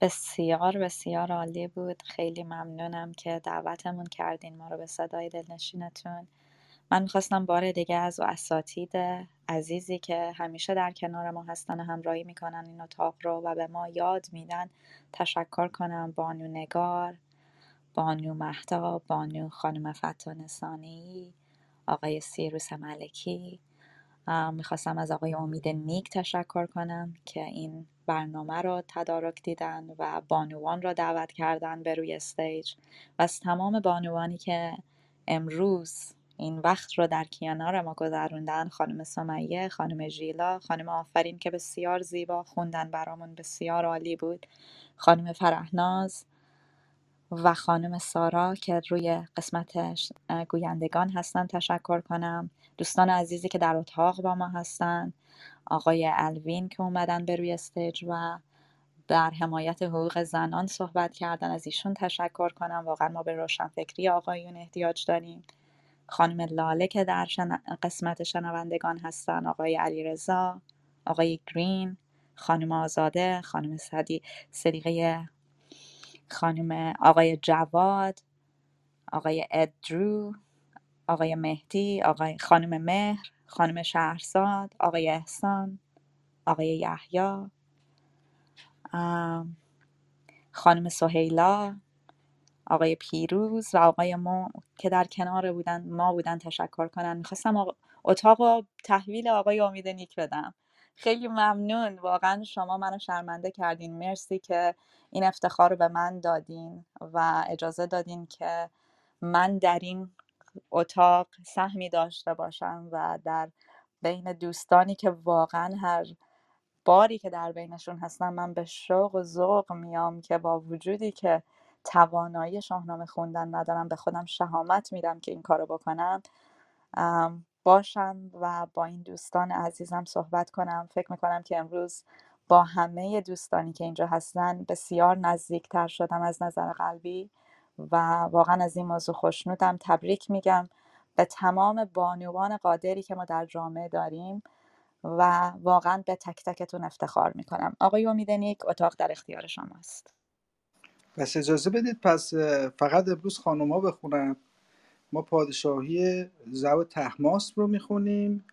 بسیار بسیار عالی بود. خیلی ممنونم که دعوتمون کردین ما رو به صدای دلنشینتون. من می‌خواستم بار دیگه از اساتید عزیزی که همیشه در کنار ما هستن و همراهی می‌کنن این اتاق رو و به ما یاد میدن تشکر کنم. بانو نگار بانو مهتاب بانو خانم فتان ثانی آقای سیروس ملکی. می‌خواستم از آقای امید نیک تشکر کنم که این برنامه رو تدارک دیدن و بانوان را دعوت کردن به روی استیج. و از تمام بانوانی که امروز این وقت رو در کنار ما گذروندن خانم سمیه خانم ژیلا خانم آفرین که بسیار زیبا خوندن برامون بسیار عالی بود. خانم فرهناز و خانم سارا که روی قسمت گویندگان هستن تشکر کنم. دوستان عزیزی که در اتاق با ما هستن. آقای الوین که اومدن به روی استیج و در حمایت حقوق زنان صحبت کردن. از ایشون تشکر کنم. واقعا ما به روشنفکری آقایون احتیاج داریم. خانم لاله که در قسمت شنوندگان هستن. آقای علیرضا آقای گرین خانم آزاده خانم صدی صدیقه خانم آقای جواد آقای ادرو آقای مهدی آقای خانم مهر خانم شهرزاد آقای احسان آقای یحیی خانم سهیلا آقای پیروز و آقای ما که در کنار بودن ما بودن تشکر کنن. می‌خواستم اتاق و تحویل آقای امید نیک بدم. خیلی ممنون. واقعا شما منو شرمنده کردین. مرسی که این افتخار رو به من دادین و اجازه دادین که من در این اتاق سهمی داشته باشم و در بین دوستانی که واقعا هر باری که در بینشون هستم من به شوق و ذوق میام که با وجودی که توانایی شاهنامه خوندن ندارم به خودم شهامت میدم که این کارو بکنم. باشم و با این دوستان عزیزم صحبت کنم. فکر می‌کنم که امروز با همه دوستانی که اینجا هستن بسیار نزدیکتر شدم از نظر قلبی و واقعا از این موضوع خوشنودم. تبریک میگم به تمام بانوان قادری که ما در جامعه داریم و واقعا به تک تکتون افتخار می‌کنم. آقای امیدنیک اتاق در اختیار شماست. پس اجازه بدید پس فقط امروز خانوما بخونن. ما پادشاهی زو تحماس رو می‌خونیم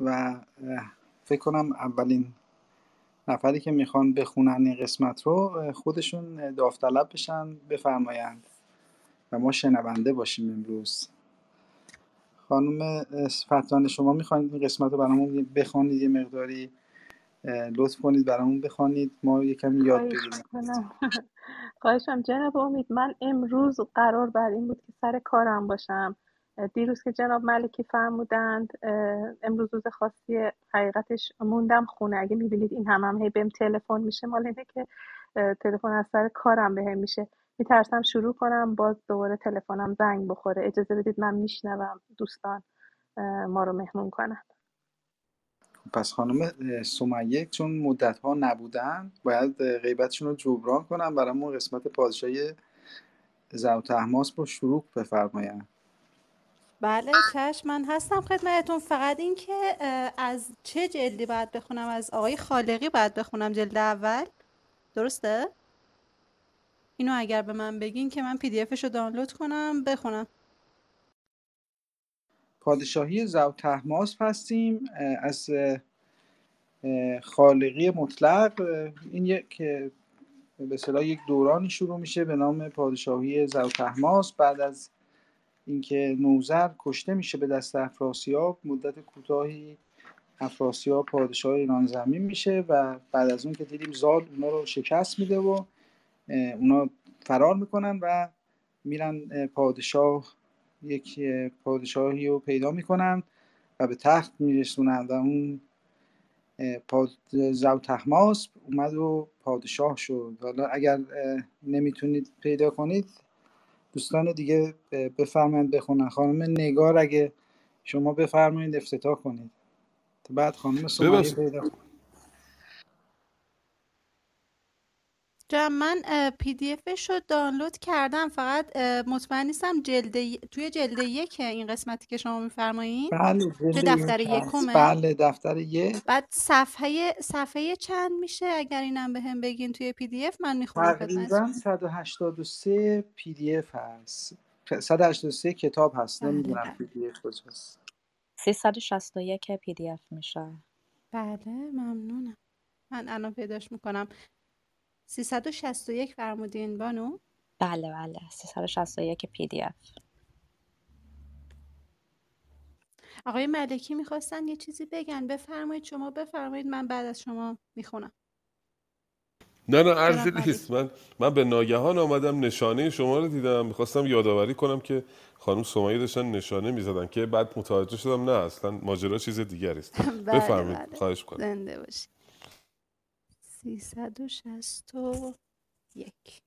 و فکر کنم اولین نفری که می‌خوان بخونن این قسمت رو خودشون داوطلب بشن بفرمایند و ما شنونده باشیم امروز. خانم فتان شما می‌خواید این قسمت رو برامون بخوانید یه مقداری لطف کنید برامون بخوانید. ما یکم یاد بگیریم خواهشم جناب امید من امروز قرار بر این بود که سر کارم باشم. دیروز که جناب ملکی فرمودند امروز روز خاصی حقیقتش موندم خونه. اگه می‌بینید این هم هم هی بهم تلفن میشه مال اینه که تلفن از سر کارم بهم میشه. میترسم شروع کنم باز دوباره تلفنم زنگ بخوره. اجازه بدید من میشنوم دوستان ما رو مهمون کنن پس خانم سمیه چون مدت ها نبودن باید غیبتشون رو جبران کنم برامون قسمت پادشاهی زوت احماس رو شروع بفرمایند بله چشم من هستم خدمتتون. فقط این که از چه جلدی باید بخونم؟ از آقای خالقی باید بخونم جلد اول؟ درسته؟ اینو اگر به من بگین که من پی دی افش رو دانلود کنم بخونم. پادشاهی زو تحماس هستیم از خالقی مطلق. این یک به صلاح یک دورانی شروع میشه به نام پادشاهی زو تحماس. بعد از اینکه نوزر کشته میشه به دست افراسیاب مدت کوتاهی افراسیاب پادشاه ایران زمین میشه و بعد از اون که دیدیم زال اونا رو شکست میده و اونا فرار می‌کنن و میرن پادشاه یک پادشاهی رو پیدا می‌کنن و به تخت میرسونن و اون پاد... زو تحماس اومد و پادشاه شد. حالا اگر نمی‌تونید پیدا کنید دوستان دیگه بفرمایید بخونن. خانم نگار اگه شما بفرمایید افتتاح کنید. بعد خانم سمیه پیدا کنید من PDF ش رو دانلود کردم فقط مطمئن نیستم جلد توی جلد یک این قسمتی که شما میفرمایید بله توی دفتر یکمه. بله دفتر یک. بعد صفحه صفحه چند میشه؟ اگر اینم بهم بگین توی PDF من می‌خونم تقریبا 183 PDF هست. 183 کتاب هست نمی‌دونم PDF کجاست. 361 PDF میشه. بله ممنونم. من الان پیداش می‌کنم. 361 فرمودین بانو؟ بله بله. 361 پی دی اف. آقای ملکی می‌خواستن یه چیزی بگن. بفرمایید شما بفرمایید من بعد از شما می‌خونم. نه نه ارزی نیست. من من به ناگهان آمدم نشانه شما رو دیدم. می‌خواستم یادآوری کنم که خانم سمیه داشتن نشانه می‌زدن که بعد متوجه شدم نه اصلا ماجرا چیز دیگری است. بفرمایید بله. خواهش کنم زنده باشید. 361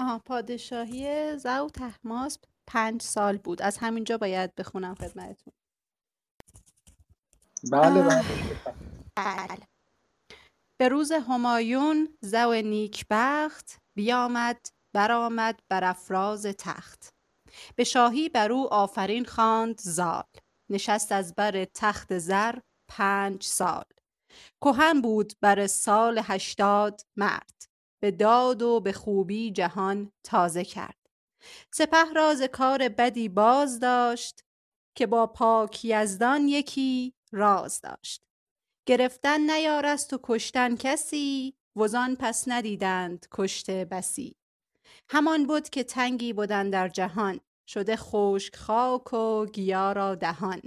آها پادشاهی زو تحماس پنج سال بود. از همینجا باید بخونم خدمتتون. بله بله. بله. به روز همایون زو نیکبخت بیامد برآمد بر افراز تخت. به شاهی بر او آفرین خواند زال. نشست از بر تخت زر پنج سال. کهن بود بر سال هشتاد مرد. به داد و به خوبی جهان تازه کرد. سپه را ز کار بدی باز داشت که با پاک یزدان یکی راز داشت. گرفتن نیارست و کشتن کسی وزان پس ندیدند کشته بسی. همان بود که تنگی بودن در جهان. شده خشک خاک و گیا را دهان.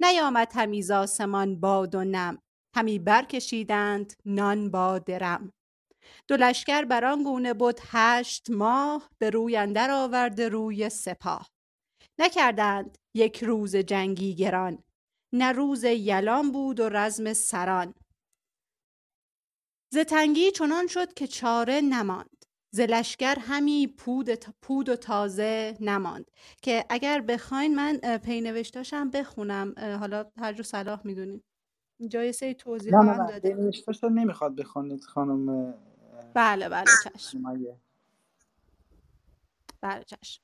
نیامد همی ز آسمان باد و نم همی برکشیدند نان با درم. دو لشکر بر آن گونه بود هشت ماه به روی اندر آورده روی سپاه. نکردند یک روز جنگی گران نه روز یلان بود و رزم سران. ز تنگی چنان شد که چاره نماند. ز لشکر همی پود, پود و تازه نماند. که اگر بخواین من پینوشتاشم بخونم. حالا هر جو صلاح می‌دونین. اینجا یه سری توضیح نه هم داده. بنوشتاش رو نمی‌خواد بخونید خانم بله بله چشم. بله چشم.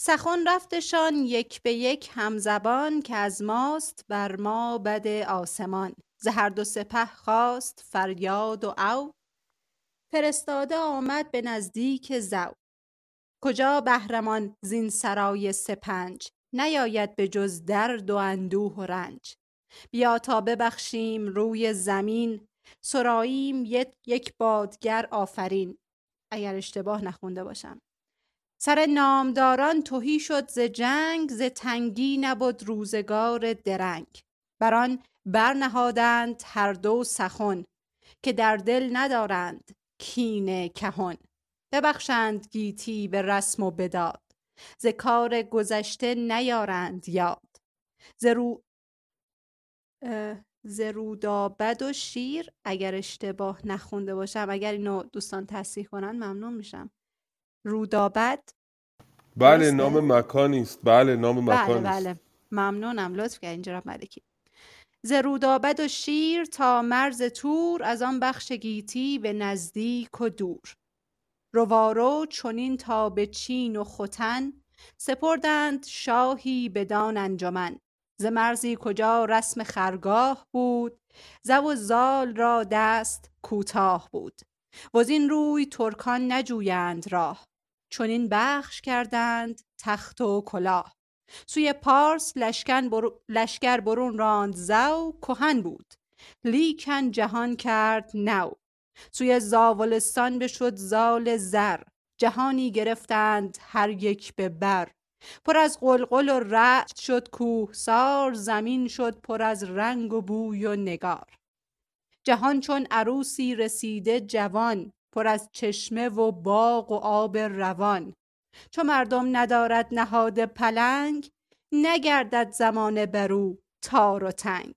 سخن رفتشان یک به یک همزبان که از ماست بر ما بد آسمان. ز هر دو سپه خواست فریاد و او فرستاده آمد به نزدیک زو کجا بهرمان زین سرای سپنج؟ نیاید به جز درد و اندوه و رنج. بیا تا ببخشیم روی زمین سراییم یک بادگر آفرین. اگر اشتباه نخونده باشم. سر نامداران تهی شد ز جنگ ز تنگی نبد روزگار درنگ. بر آن برنهادند هر دو سخن که در دل ندارند. کین کهن. ببخشند گیتی به رسم و بداد. ز کار گذشته نیارند یاد. ز رو ز رودابد و شیر اگر اشتباه نخونده باشم اگر اینو دوستان تصحیح کنن ممنون میشم. رودابد بله؟ نام مکانی است. بله نام بله مکانی است. بله. ممنونم لطف کردین جناب ملکی. ز رودابد و شیر تا مرز تور از آن بخش گیتی به نزدیک و دور. روارو چنین تا به چین و ختن سپردند شاهی بدان انجمن. ز مرزی کجا رسم خرگاه بود زو و زال را دست کوتاه بود. وزین روی ترکان نجویند راه چنین بخش کردند تخت و کلاه. سوی پارس لشکر برون راند زو کهن بود. لیکن جهان کرد نو. سوی زاولستان بشد زال زر. جهانی گرفتند هر یک به بر. پر از غلغل و رعد شد کوهسار زمین شد پر از رنگ و بوی و نگار. جهان چون عروسی رسیده جوان پر از چشمه و باغ و آب روان. چو مردم ندارد نهاد پلنگ نگردد زمانه بر او تار و تنگ.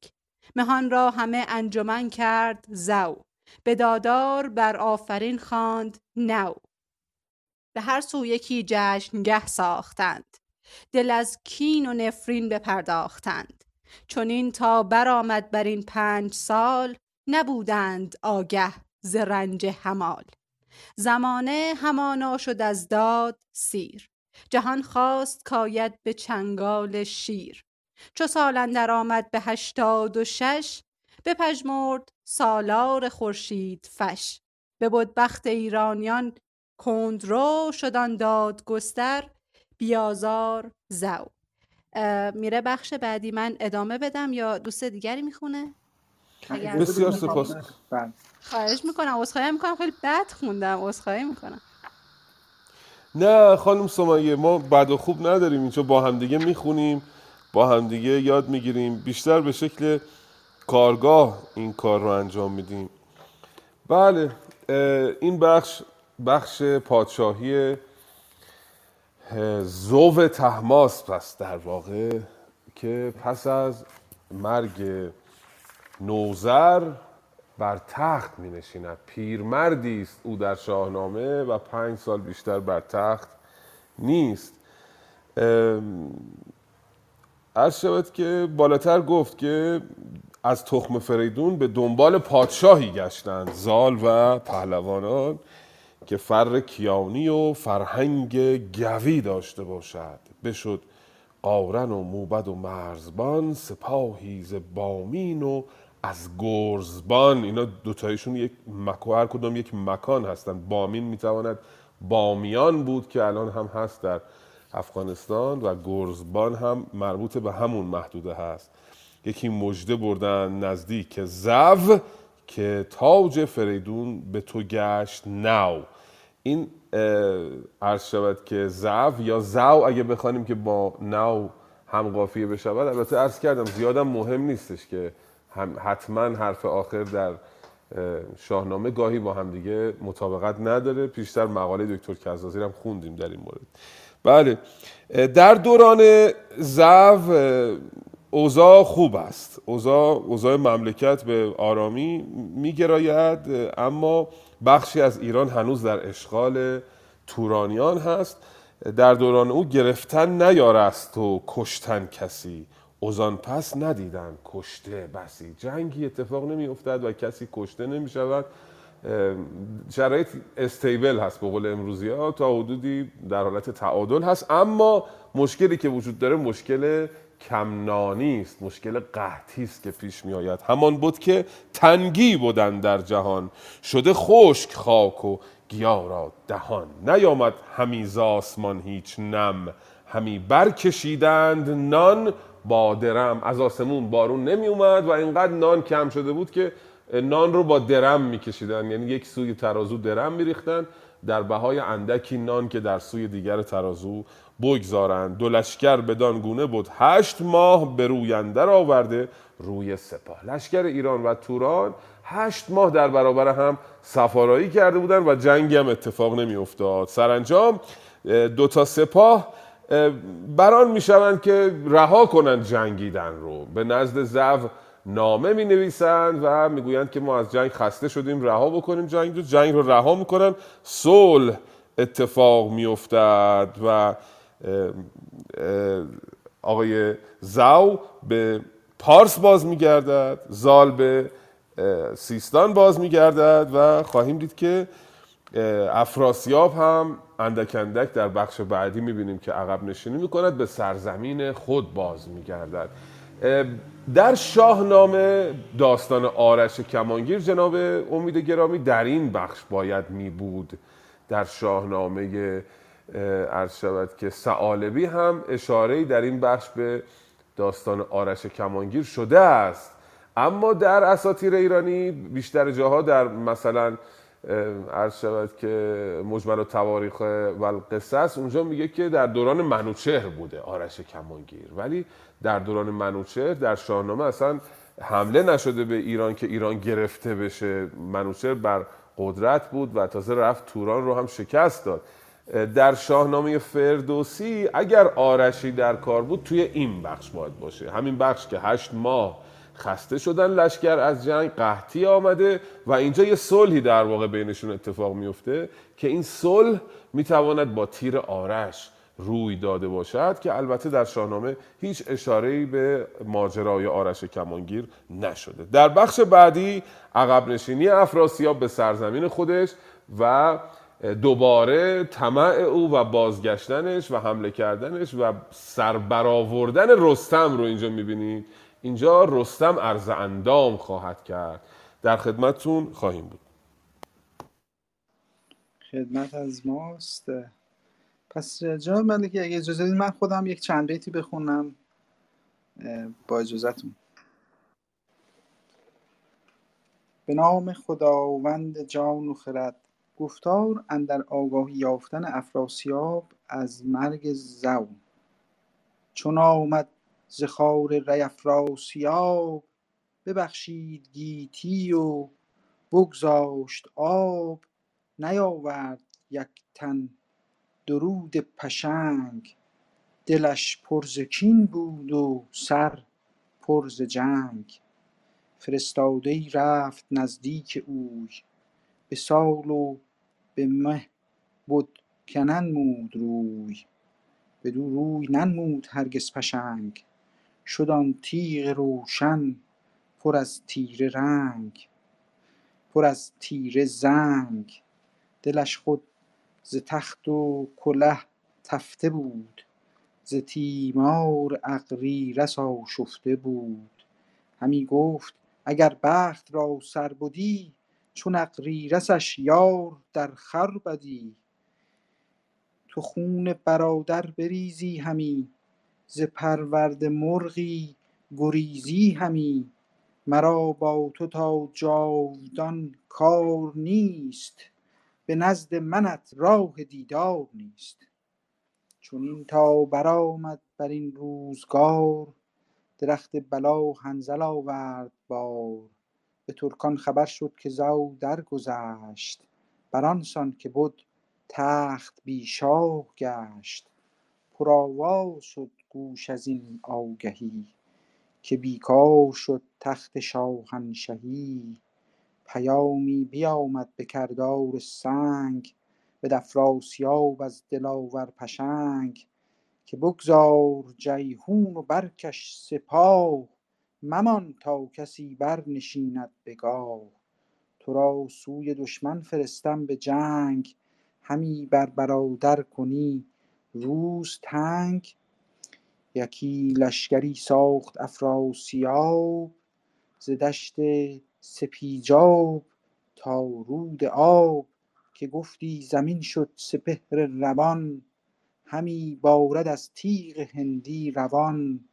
مهان را همه انجمن کرد زو به دادار بر آفرین خواند نو. به هر سو یکی جشنگه ساختند دل از کین و نفرین بپرداختند. چنین تا برآمد بر این پنج سال نبودند آگه ز رنج همال زمانه همانا شد از داد سیر. جهان خواست کاید به چنگال شیر. چو سال اندر آمد به هشتاد و شش بپژمرد سالار خورشید فش. ببد بخت ایرانیان کندرو شد آن دادگستر بیازار زو. میره بخش بعدی. من ادامه بدم یا دوست دیگری می‌خونه؟ بسیار سپاس. خواهش می‌کنم عذرخواهی می‌کنم. خیلی بد خوندم عذرخواهی می‌کنم. نه خانم سمیه ما بد و خوب نداریم. اینجا با همدیگه می‌خونیم با همدیگه یاد می‌گیریم. بیشتر به شکل کارگاه این کار رو انجام میدیم. بله این بخش بخش پادشاهی اه، زو تحماس پس در واقع که پس از مرگ نوزر بر تخت می نشیند پیرمردی است او در شاهنامه و پنج سال بیشتر بر تخت نیست. عرض شود که بالاتر گفت که از تخم فریدون به دنبال پادشاهی گشتند. زال و پهلوانان که فر کیانی و فرهنگ گوی داشته باشد. بشد قارن و موبد و مرزبان سپاهی ز بامین و از گرزبان. اینا دوتایشون یک مکو هر کدام یک مکان هستند بامین می‌تواند بامیان بود که الان هم هست در افغانستان و گرزبان هم مربوط به همون محدوده هست. یکی مژده بردن نزدیک زو که تاج فریدون به تو گشت نو این عرض شود که زو یا زو اگه بخوانیم که با نو هم قافیه بشود. البته عرض کردم زیادم مهم نیستش که هم حتما حرف آخر در شاهنامه گاهی با همدیگه مطابقت نداره. پیشتر مقاله دکتر کزازی هم خوندیم در این مورد. بله در دوران زو اوضاع خوب است. اوضاع, اوضاع مملکت به آرامی میگراید اما بخشی از ایران هنوز در اشغال تورانیان هست. در دوران او گرفتن نیارست و کشتن کسی. اوزان پس ندیدن کشته بسی. جنگی اتفاق نمی افتد و کسی کشته نمی شود شرایط استیبل هست به قول امروزی ها تا حدودی در حالت تعادل هست. اما مشکلی که وجود داره مشکل کمنانی است مشکل قحطی است که پیش می آید همان بود که تنگی بودن در جهان. شده خشک خاک و گیا را دهان. نیامد همی آسمان هیچ نم. همی برکشیدند نان با درم از آسمون بارون نمی اومد و اینقدر نان کم شده بود که نان رو با درم میکشیدن. یعنی یک سوی ترازو درم میریختن. در بهای اندکی نان که در سوی دیگر ترازو بگذارند. دو لشکر بدان گونه بود هشت ماه به روی اندر آورده روی سپاه. لشکر ایران و توران هشت ماه در برابر هم سفارایی کرده بودن و جنگی هم اتفاق نمی افتاد سرانجام دو تا سپاه بران می‌شوند که رها کنند جنگیدن رو. به نزد زو نامه می نویسند و می‌گویند که ما از جنگ خسته شدیم رها بکنیم جنگ رو. جنگ رو رها می‌کنن. صلح اتفاق میافتد و آقای زو به پارس باز میگردد. زال به سیستان باز میگردد و خواهیم دید که افراسیاب هم اندک اندک در بخش بعدی می‌بینیم که عقب نشینی می‌کند به سرزمین خود باز میگردد. در شاهنامه داستان آرش کمانگیر جناب امید گرامی در این بخش باید می بود در شاهنامه عرض شود که سعالبی هم اشاره در این بخش به داستان آرش کمانگیر شده است. اما در اساطیر ایرانی بیشتر جاها در مثلا عرض شود که مجمل و تواریخ و القصص اونجا میگه که در دوران منوچهر بوده آرش کمانگیر. ولی در دوران منوچهر در شاهنامه اصلا حمله نشده به ایران که ایران گرفته بشه. منوچهر بر قدرت بود و تازه رفت توران رو هم شکست داد. در شاهنامه فردوسی اگر آرشی در کار بود توی این بخش باید باشه. همین بخش که هشت ماه خسته شدن لشکر از جنگ قحطی آمده و اینجا یه صلحی در واقع بینشون اتفاق میفته که این صلح می‌تواند با تیر آرش روی داده باشد که البته در شاهنامه هیچ اشاره‌ای به ماجرای آرش کمانگیر نشده. در بخش بعدی عقب نشینی افراسیاب به سرزمین خودش و دوباره طمع او و بازگشتنش و حمله کردنش و سربرآوردن رستم رو اینجا می‌بینید. اینجا رستم ارز اندام خواهد کرد. در خدمتتون خواهیم بود. خدمت از ماست. پس جناب ملکی اگه اجازه من خودم یک چند بیتی بخونم با اجازهتون. به نام خداوند جان و خرد گفتار اندر آگاهی یافتن افراسیاب از مرگ زو چون آمد ز خار ری افراسیاب ببخشید گیتی و بگذاشت آب نیاورد یک تن درود پشنگ. دلش پر ز کین بود و سر پر ز جنگ. فرستاده رفت نزدیک اوی. به سال و به مه بد که ننمود روی. بدو روی ننمود هرگز پشنگ. شد آن تیغ روشن پر از تیره رنگ پر از تیره زنگ. دلش خود ز تخت و کله تفته بود ز تیمار اغریرث آشفته بود. همی گفت اگر بخت را سر بدی چون اغریرثش یار در خور بدی. تو خون برادر بریزی همی ز پرورده مرغی گریزی همی مرا با تو تا جاودان کار نیست به نزد منت راه دیدار نیست. چنین تا برآمد بر این روزگار درخت بلا حنظل آورد بار. به ترکان خبر شد که زو درگذشت بر آنسان که بد تخت بی شاه گشت. پرآواز شد گوش از این آگهی که بیکار شد تخت شاهنشهی. پیامی بیامد به کردار سنگ به افراسیاب از دلاور پشنگ که بگذار جیحون و برکش سپاه. ممان تا کسی برنشیند به گاه. تو را سوی دشمن فرستم به جنگ همی بر برادر کنی. روز تنگ یکی لشکری ساخت افراسیاب ز دشت سپیجاب تا رود آب که گفتی زمین شد سپهر روان همی بارد از تیغ هندی روان.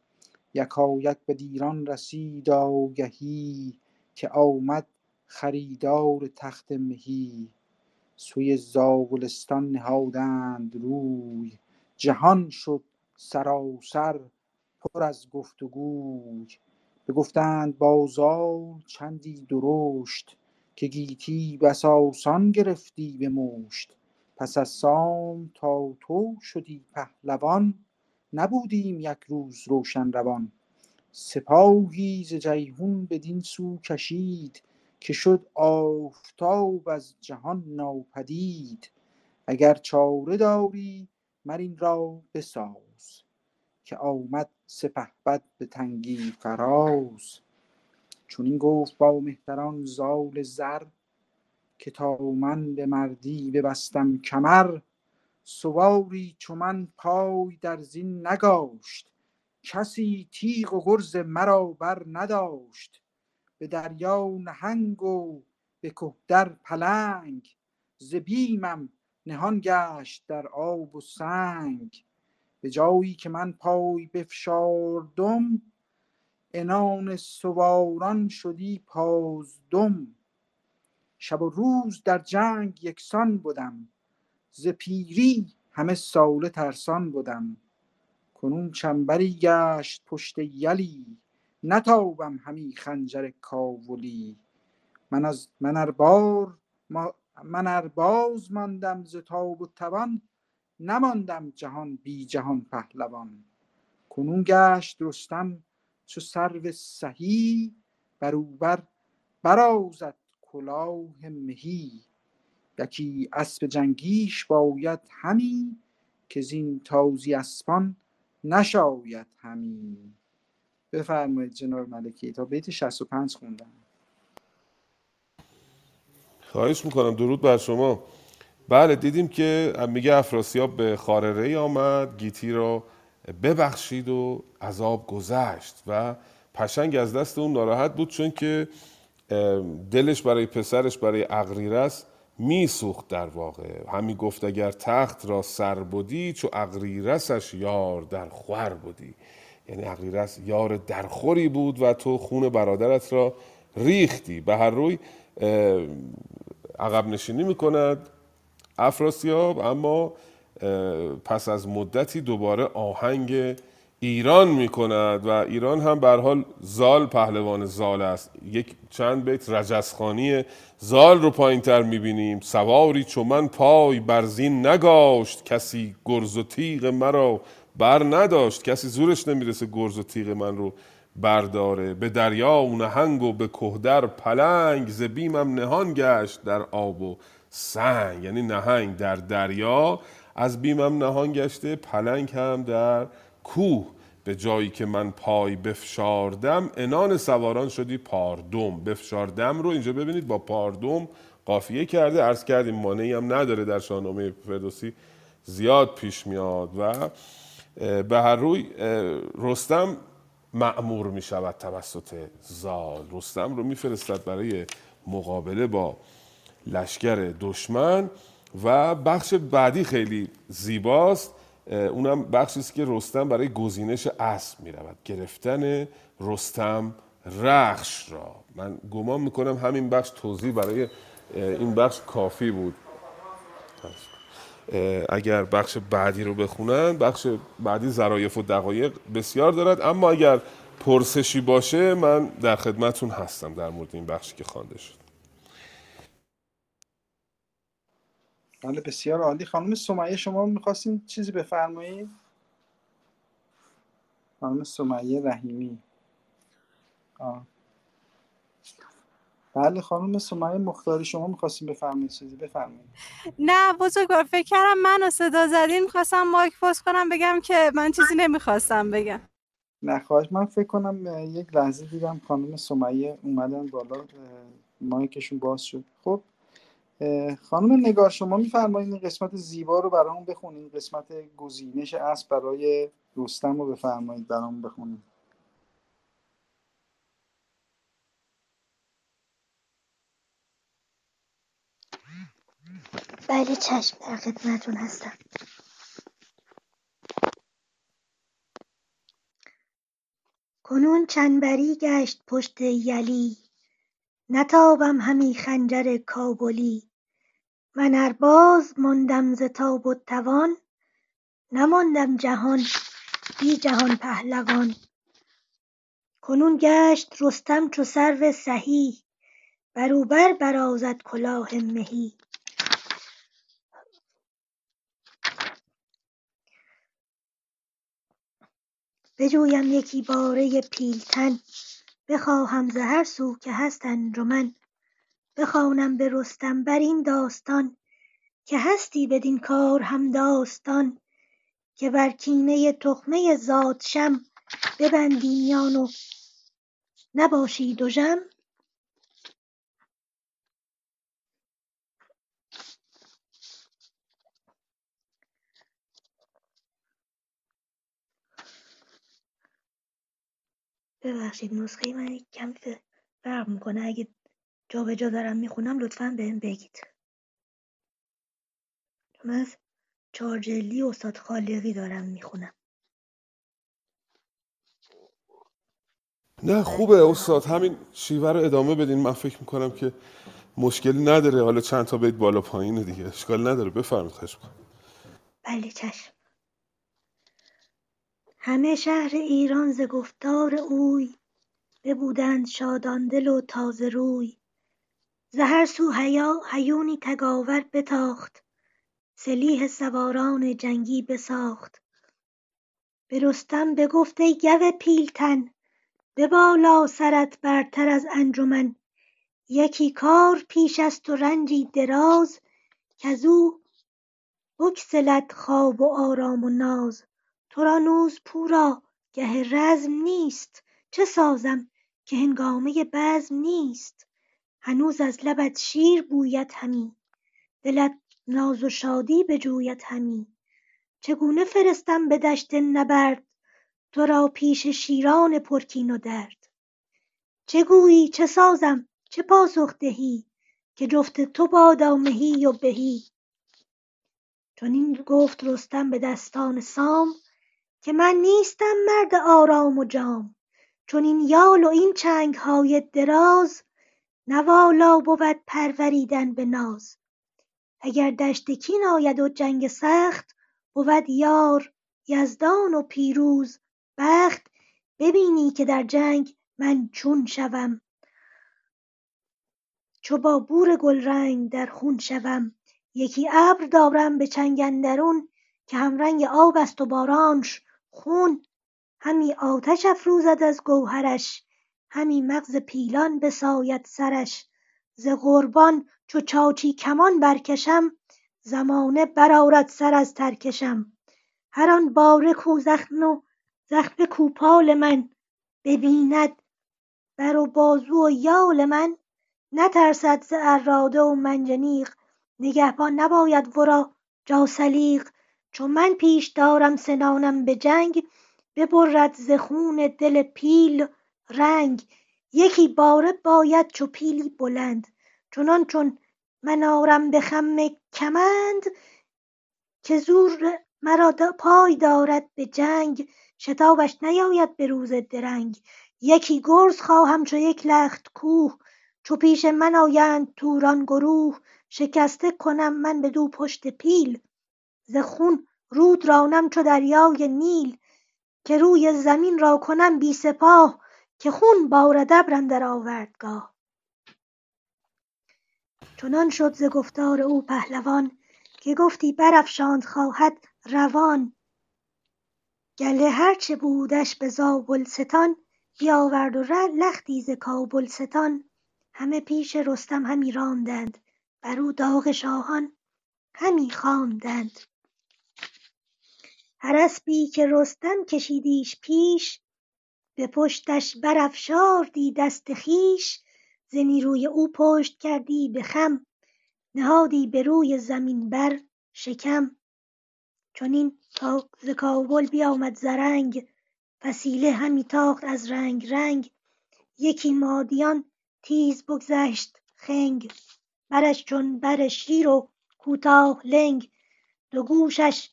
یکایک بدیران رسید آگهی که آمد خریدار تخت مهی. سوی زاولستان نهادند روی جهان شد سراسر پر از گفت و گوی بگفتند با زال چندی درشت که گیتی بس آسان گرفتی به مشت. پس از سام تا تو شدی پهلوان نبودیم یک روز روشن روان. سپاهی ز جیحون بدین سو کشید که شد آفتاب از جهان ناپدید. اگر چاره داری مر این را بساز که آمد سپهبد به تنگی فراز. چنین گفت با مهتران زال زر که تا من به مردی ببستم کمر سواری چو من پای در زین نگاشت. کسی تیغ و گرز مرا بر نداشت. به دریا نهنگ و به کهتر پلنگ ز بیمم نهان گشت در آب و سنگ. به جایی که من پای بفشاردم عنان سواران شدی پازدم. شب و روز در جنگ یکسان بدم ز پیری همه ساله ترسان بدم کنون چنبری گشت پشت یلی نتابم همی خنجر کاولی. من از من ار بار من ار باز ماندم ز تاب و توان نماندم جهان بی جهان پهلوان. کنون گشت رستم چو سرو سهی بر او بر برازد کلاه مهی. یکی اسب جنگیش باید همی که زین تازی اسپان نشاید همی. بفرمایید جناب ملکی تا بیت 65 خوندم. خواهش می‌کنم. درود بر شما. بله دیدیم که میگه افراسیاب به خارره آمد گیتی را ببخشید و عذاب گذشت و پشنگ از دست اون ناراحت بود چون که دلش برای پسرش برای اغریرس میسوخت در واقع. همی گفت اگر تخت را سر بودی چو اغریرسش یار در خور بودی یعنی اغریرس یار درخوری بود و تو خون برادرت را ریختی. به هر روی عقب نشینی می‌کند. افراسیاب اما پس از مدتی دوباره آهنگ ایران می کند و ایران هم بر حال زال پهلوان زال است. یک چند بیت رجسخانی زال رو پایین تر می بینیم سواری چو من پای برزین نگاشت. کسی گرز و تیغ مرا بر نداشت. کسی زورش نمی‌رسه گرز و تیغ من رو برداره به دریا و نهنگ و به کهدر پلنگ ز بیمم نهان گشت در آب و سنگ. یعنی نهنگ در دریا از بیمم نهان گشته پلنگ هم در کوه. به جایی که من پای بفشاردم انان سواران شدی پاردم بفشاردم رو اینجا ببینید با پاردم قافیه کرده. عرض کردیم مانعی هم نداره در شاهنامه فردوسی زیاد پیش میاد و به هر روی رستم معمور می شود توسط زال. رستم رو میفرستد برای مقابله با لشکر دشمن و بخش بعدی خیلی زیباست. اونم بخشی است که رستم برای گزینش اسب می رود گرفتن رستم رخش را. من گمان می‌کنم همین بخش توضیح برای این بخش کافی بود. اگر بخش بعدی رو بخونن بخش بعدی ظرایف و دقایق بسیار دارد. اما اگر پرسشی باشه من در خدمتون هستم در مورد این بخشی که خوانده شد. بله بسیار عالی. خانم سمیه شما می‌خواستین چیزی بفرمایید؟ خانم سمیه رحیمی. آه. بله خانم سمیه مختاری شما می‌خواستین بفرمایید چیزی؟ بفرمایید. نه بزرگوار فکر کردم منو صدا زدین می‌خواستم مایک پست کنم بگم که من چیزی نمی‌خواستم بگم. نه خواهش من فکر کنم یک لحظه دیدم خانم سمیه اومدن بالا مایکشون باز شد. خب خانم نگار شما میفرمایید این قسمت زیبا رو برامون بخونید قسمت گزینش اسب برای رستم رو بفرمایید برامون بخونید بله چشم در خدمتون هستم. کنون چنبری گشت پشت یلی نتابم همی خنجر کابلی. من ار باز ماندم ز تاب و توان نماندم جهان بی جهان پهلوان. کنون گشت رستم چو سرو سهی بر او بر برازد کلاه مهی. بجویم یکی باره پیلتن. بخواهم ز هر سو که هست انجمن بخوانم به رستم بر این داستان. که هستی بدین کار هم داستان. که بر کینه تخمه زادشم ببندی میان و نباشی دژم. ببخشید نسخه من کم فرق می‌کنه. اگه جابجا دارم می‌خونم لطفا بهم بگید. من از چهار جلدی استاد خالقی دارم می‌خونم. نه خوبه استاد. همین شیوه رو ادامه بدین. من فکر می‌کنم که مشکلی نداره. حالا چند تا بیت بالا پایینه دیگه. اشکال نداره. بفرمایید خواهش می‌کنم. بله چشم. همه شهر ایران ز گفتار اوی ببودند شادان دل و تازه روی ز هر سو هیونی تگاور بتاخت سلیح سواران جنگی بساخت به رستم بگفت ای گو پیلتن ببالا سرت برتر از انجمن یکی کار پیش است و رنجی دراز کزو بگسلد خواب و آرام و ناز ترا نیز پورا گه رزم نیست. چه سازم که هنگامه بزم نیست؟ هنوز از لبت شیر بوید همی. دلت ناز و شادی بجوید همی. چگونه فرستم به دشت نبرد؟ ترا پیش شیران پرکین و درد. چه گویی؟ چه سازم؟ چه پاسخ دهی که جفت تو بادا مهی و بهی؟ چنین گفت رستم به دستان سام که من نیستم مرد آرام و جام. چنین یال و این چنگ های دراز نه والا بود پروریدن به ناز. اگر دشت کین آید و جنگ سخت بود یار یزدان و پیروز بخت. ببینی که در جنگ من چون شوم. چو با بور گلرنگ در خون شوم. یکی ابر دارم به چنگ اندرون که همرنگ آب است و بارانش. خون همی آتش افروزد از گوهرش همی مغز پیلان بساید سرش. ز قربان چو چاچی کمان برکشم زمانه برآرد سر از ترکشم. هر آن باره کو زخم و زخم کوپال من ببیند بر و بازو و یال من. نترسد ز اراده و منجنیق نگهبان نباید ورا جاثلیق چو من پیش دارم سنانم به جنگ ببرد ز خون دل پیل رنگ. یکی باره باید چو پیلی بلند چنان چون من آرم به خم کمند. که زور مرا پای دارد به جنگ شتابش نیاید به روز درنگ. یکی گرز خواهم چو یک لخت کوه چو پیش من آیند توران گروه. شکسته کنم من بدو پشت پیل. ز خون رود رانم چو دریای نیل که روی زمین را کنم بی سپاه که خون بارد ابر اندر آوردگاه. چنان شد ز گفتار او پهلوان که گفتی برافشاند خواهد روان. گله هرچه بودش به زابلستان بیاورد و لختی ز کابلستان. همه پیش رستم همی راندند بر او داغ شاهان همی خواندند. هر اسپی که رستم کشیدیش پیش به پشتش برافشاردی دست خویش ز نیروی او پشت کردی به خم نهادی به روی زمین بر شکم. چنین تا ز کابل بیامد زرنگ فسیله همی تاخت از رنگ رنگ. یکی مادیان تیز بگذشت خنگ برش چون بر شیر و کوتاه لنگ. دو گوشش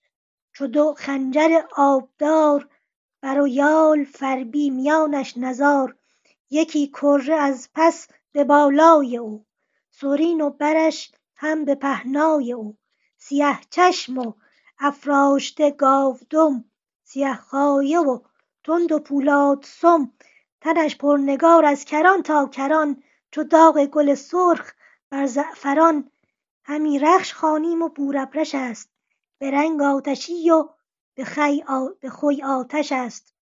چو دو خنجر آبدار بر و یال فربی میانش نزار یکی کره از پس به بالای او سرین و برش هم به پهنای او سیه چشم و افراشته گاودم سیه خایه و تند و پولاد سم تنش پرنگار از کران تا کران چو داغ گل سرخ بر زعفران همی رخش خوانیم و بورابرش است. به رنگ آتشی و به خوی آتش است.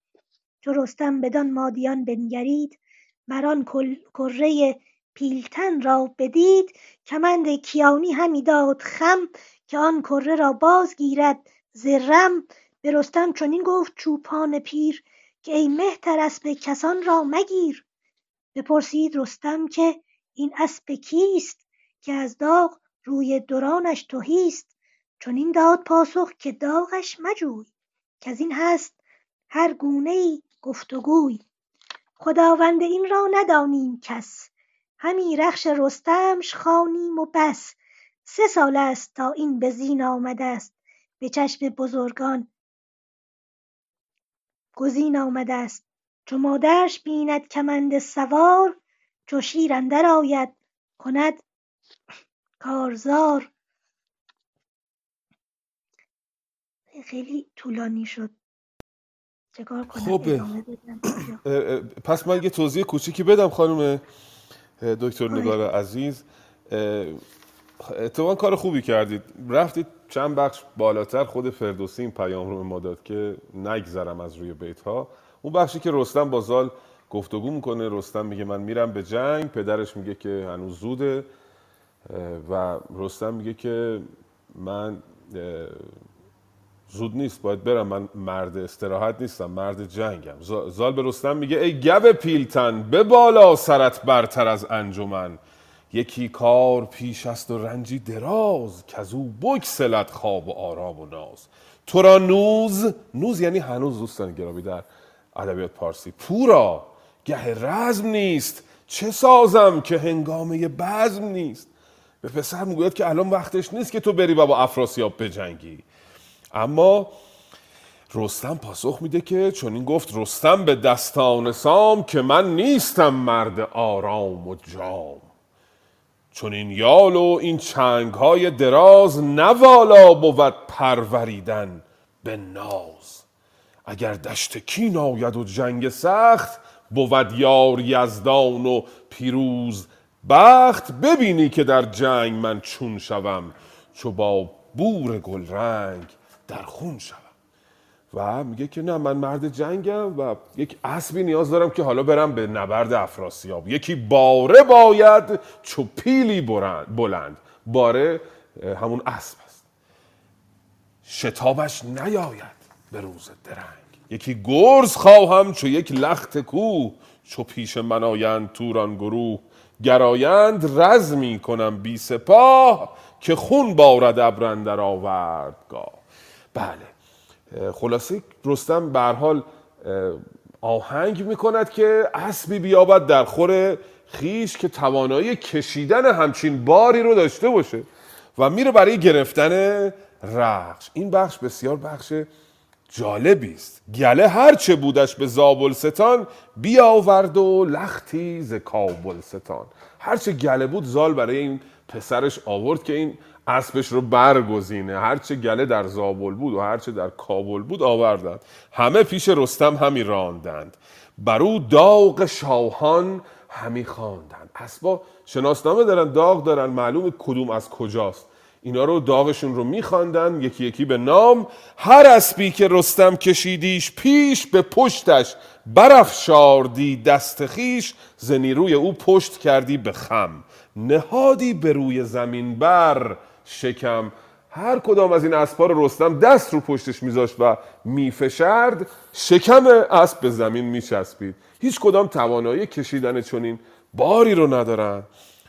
چو رستم بدان مادیان بنگرید بر آن کره پیلتن را بدید. کمند کیانی همی داد خم که آن کره را بازگیرد ز رم. به رستم چنین گفت چوپان پیر که ای مهتر اسپ کسان را مگیر. بپرسید رستم که این اسپ کیست که از داغ روی دورانش تهیست؟ چنین داد پاسخ که داغش مجوی کزین هست هر گونه ای گفت و گوی خداوند این را ندانیم کس همی رخش رستمش خوانیم و بس. سه سالست تا این به زین آمدست به چشم بزرگان گزین آمدست چو مادرش بیند کمند سوار چو شیر اندر آید کند کارزار. خیلی طولانی شد. چکار کنم؟ خب. یا پس من یه توضیح کوچیکی بدم خانم دکتر آره. نگار عزیز. اتفاقا کار خوبی کردید. رفتید چند بخش بالاتر خود فردوسی این پیام رو به ما داد که نگذرم از روی بیت ها اون بخشی که رستم با زال گفتگو می‌کنه رستم میگه من میرم به جنگ. پدرش میگه که هنوز زوده. و رستم میگه که من زود نیست باید برم. من مرد استراحت نیستم مرد جنگم. زال به رستم میگه ای گب پیلتن به بالا سرت برتر از انجمن. یکی کار پیش است و رنجی دراز که او بگسلد خواب و آرام و ناز. تو را نوز نوز یعنی هنوز دوستان گرامی در ادبیات پارسی. پورا گه رزم نیست چه سازم که هنگامه بزم نیست. به پسر می‌گوید که الان وقتش نیست که تو بری و با افراسیاب بجنگی. اما رستم پاسخ میده که چون این گفت رستم به دستان سام که من نیستم مرد آرام و جام. چون این یال و این چنگ های دراز نوالا بود پروریدن به ناز. اگر دشت کین آید و جنگ سخت بود یار یزدان و پیروز بخت. ببینی که در جنگ من چون شوم چو با بور گل رنگ در خون شوم. و میگه که نه من مرد جنگم و یک اسبی نیاز دارم که حالا برم به نبرد افراسیاب. یکی باره باید چو پیلی برند- بلند. باره همون اسب است. شتابش نیاید به روز درنگ. یکی گرز خواهم چو یک لخت کوه. چو پیش من آیند توران گروه. گرایند رزمی کنم بی سپاه که خون بارد ابر اندر آوردگاه. بله. خلاصه رستم به حال آهنگ می‌کند که اسبی بیابد در خور خیش که توانایی کشیدن همچین باری رو داشته باشه و میره برای گرفتن رخش این بخش بسیار بخش جالبی است. گله هرچه بودش به زابلستان بیاورد و لختی ز کابلستان. هرچه گله بود زال برای این پسرش آورد که این اسبش رو برگزینه. هرچه گله در زابل بود و هرچه در کابل بود آوردند همه پیش رستم همی راندند. برو داغ شاهان همی خواندند. اسبا شناسنامه دارن داغ دارن معلوم کدوم از کجاست. اینا رو داغشون رو میخواندن یکی یکی به نام. هر اسبی که رستم کشیدیش پیش به پشتش برافشاردی دست خیش ز نیروی او پشت کردی به خم. نهادی به روی زمین بر شکم. هر کدام از این اسبا رو رستم دست رو پشتش میذاشت و میفشرد شکم اسب به زمین میچسبید. هیچ کدام توانایی کشیدن چنین باری رو ندارن.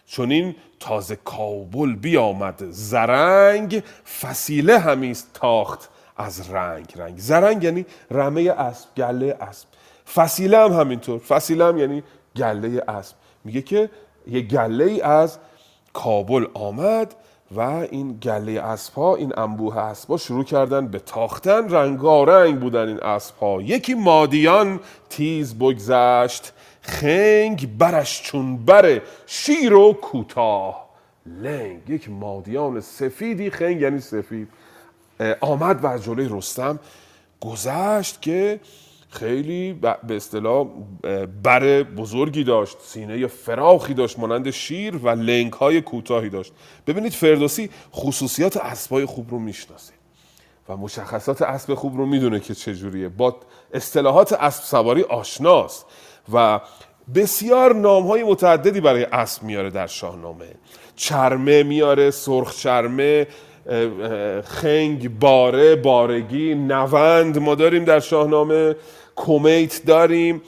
چنین تازه کابل بیامد زرنگ فسیله همیست تاخت از رنگ. رنگ. زرنگ یعنی رمه اسب گله اسب. فسیله هم همینطور. فسیله هم یعنی گله اسب. میگه که یه گله ای از کابل آمد و این گله اسبها این انبوه اسبها شروع کردن به تاختن. رنگارنگ بودن این اسبها. یکی مادیان تیز بگذشت. خنگ برش چون بره شیر و کوتاه. لنگ. یک مادیان سفیدی. خنگ یعنی سفید. آمد و از جلوی رستم گذشت که خیلی به اصطلاح بر بزرگی داشت. سینه فراخی داشت مانند شیر و لنگ های کوتاهی داشت. ببینید فردوسی خصوصیات اسبای خوب رو می‌شناسه و مشخصات اسب خوب رو می‌دونه که چجوریه با اصطلاحات اسب سواری آشناست و بسیار نام های متعددی برای اسب میاره در شاهنامه. چرمه میاره سرخ چرمه خنگ باره بارگی نوند ما داریم در شاهنامه. کمیت داریم.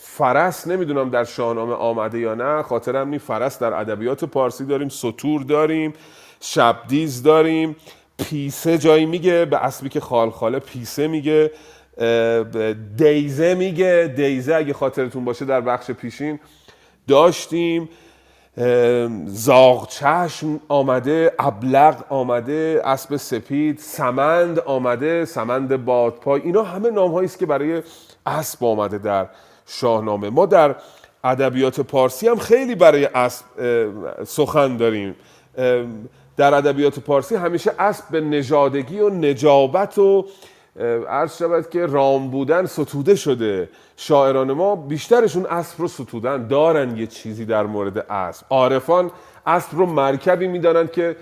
فرس نمی‌دونم در شاهنامه آمده یا نه خاطرم نی فرس در ادبیات پارسی داریم سطور داریم شبدیز داریم. پیسه جایی میگه به اسبی که خالخاله پیسه میگه دیزه میگه. دیزه اگه خاطرتون باشه در بخش پیشین داشتیم. زاغ چشم آمده ابلق آمده اسب سپید سمند آمده سمند بادپای اینا همه نام است که برای اسب آمده در شاهنامه. ما در ادبیات پارسی هم خیلی برای اسب سخن داریم. در ادبیات پارسی همیشه اسب به نژادگی و نجابت و عرض شود که رام بودن ستوده شده. شاعران ما بیشترشون اسب رو ستودن. دارن یه چیزی در مورد اسب. عارفان اسب رو مرکبی می‌دانند که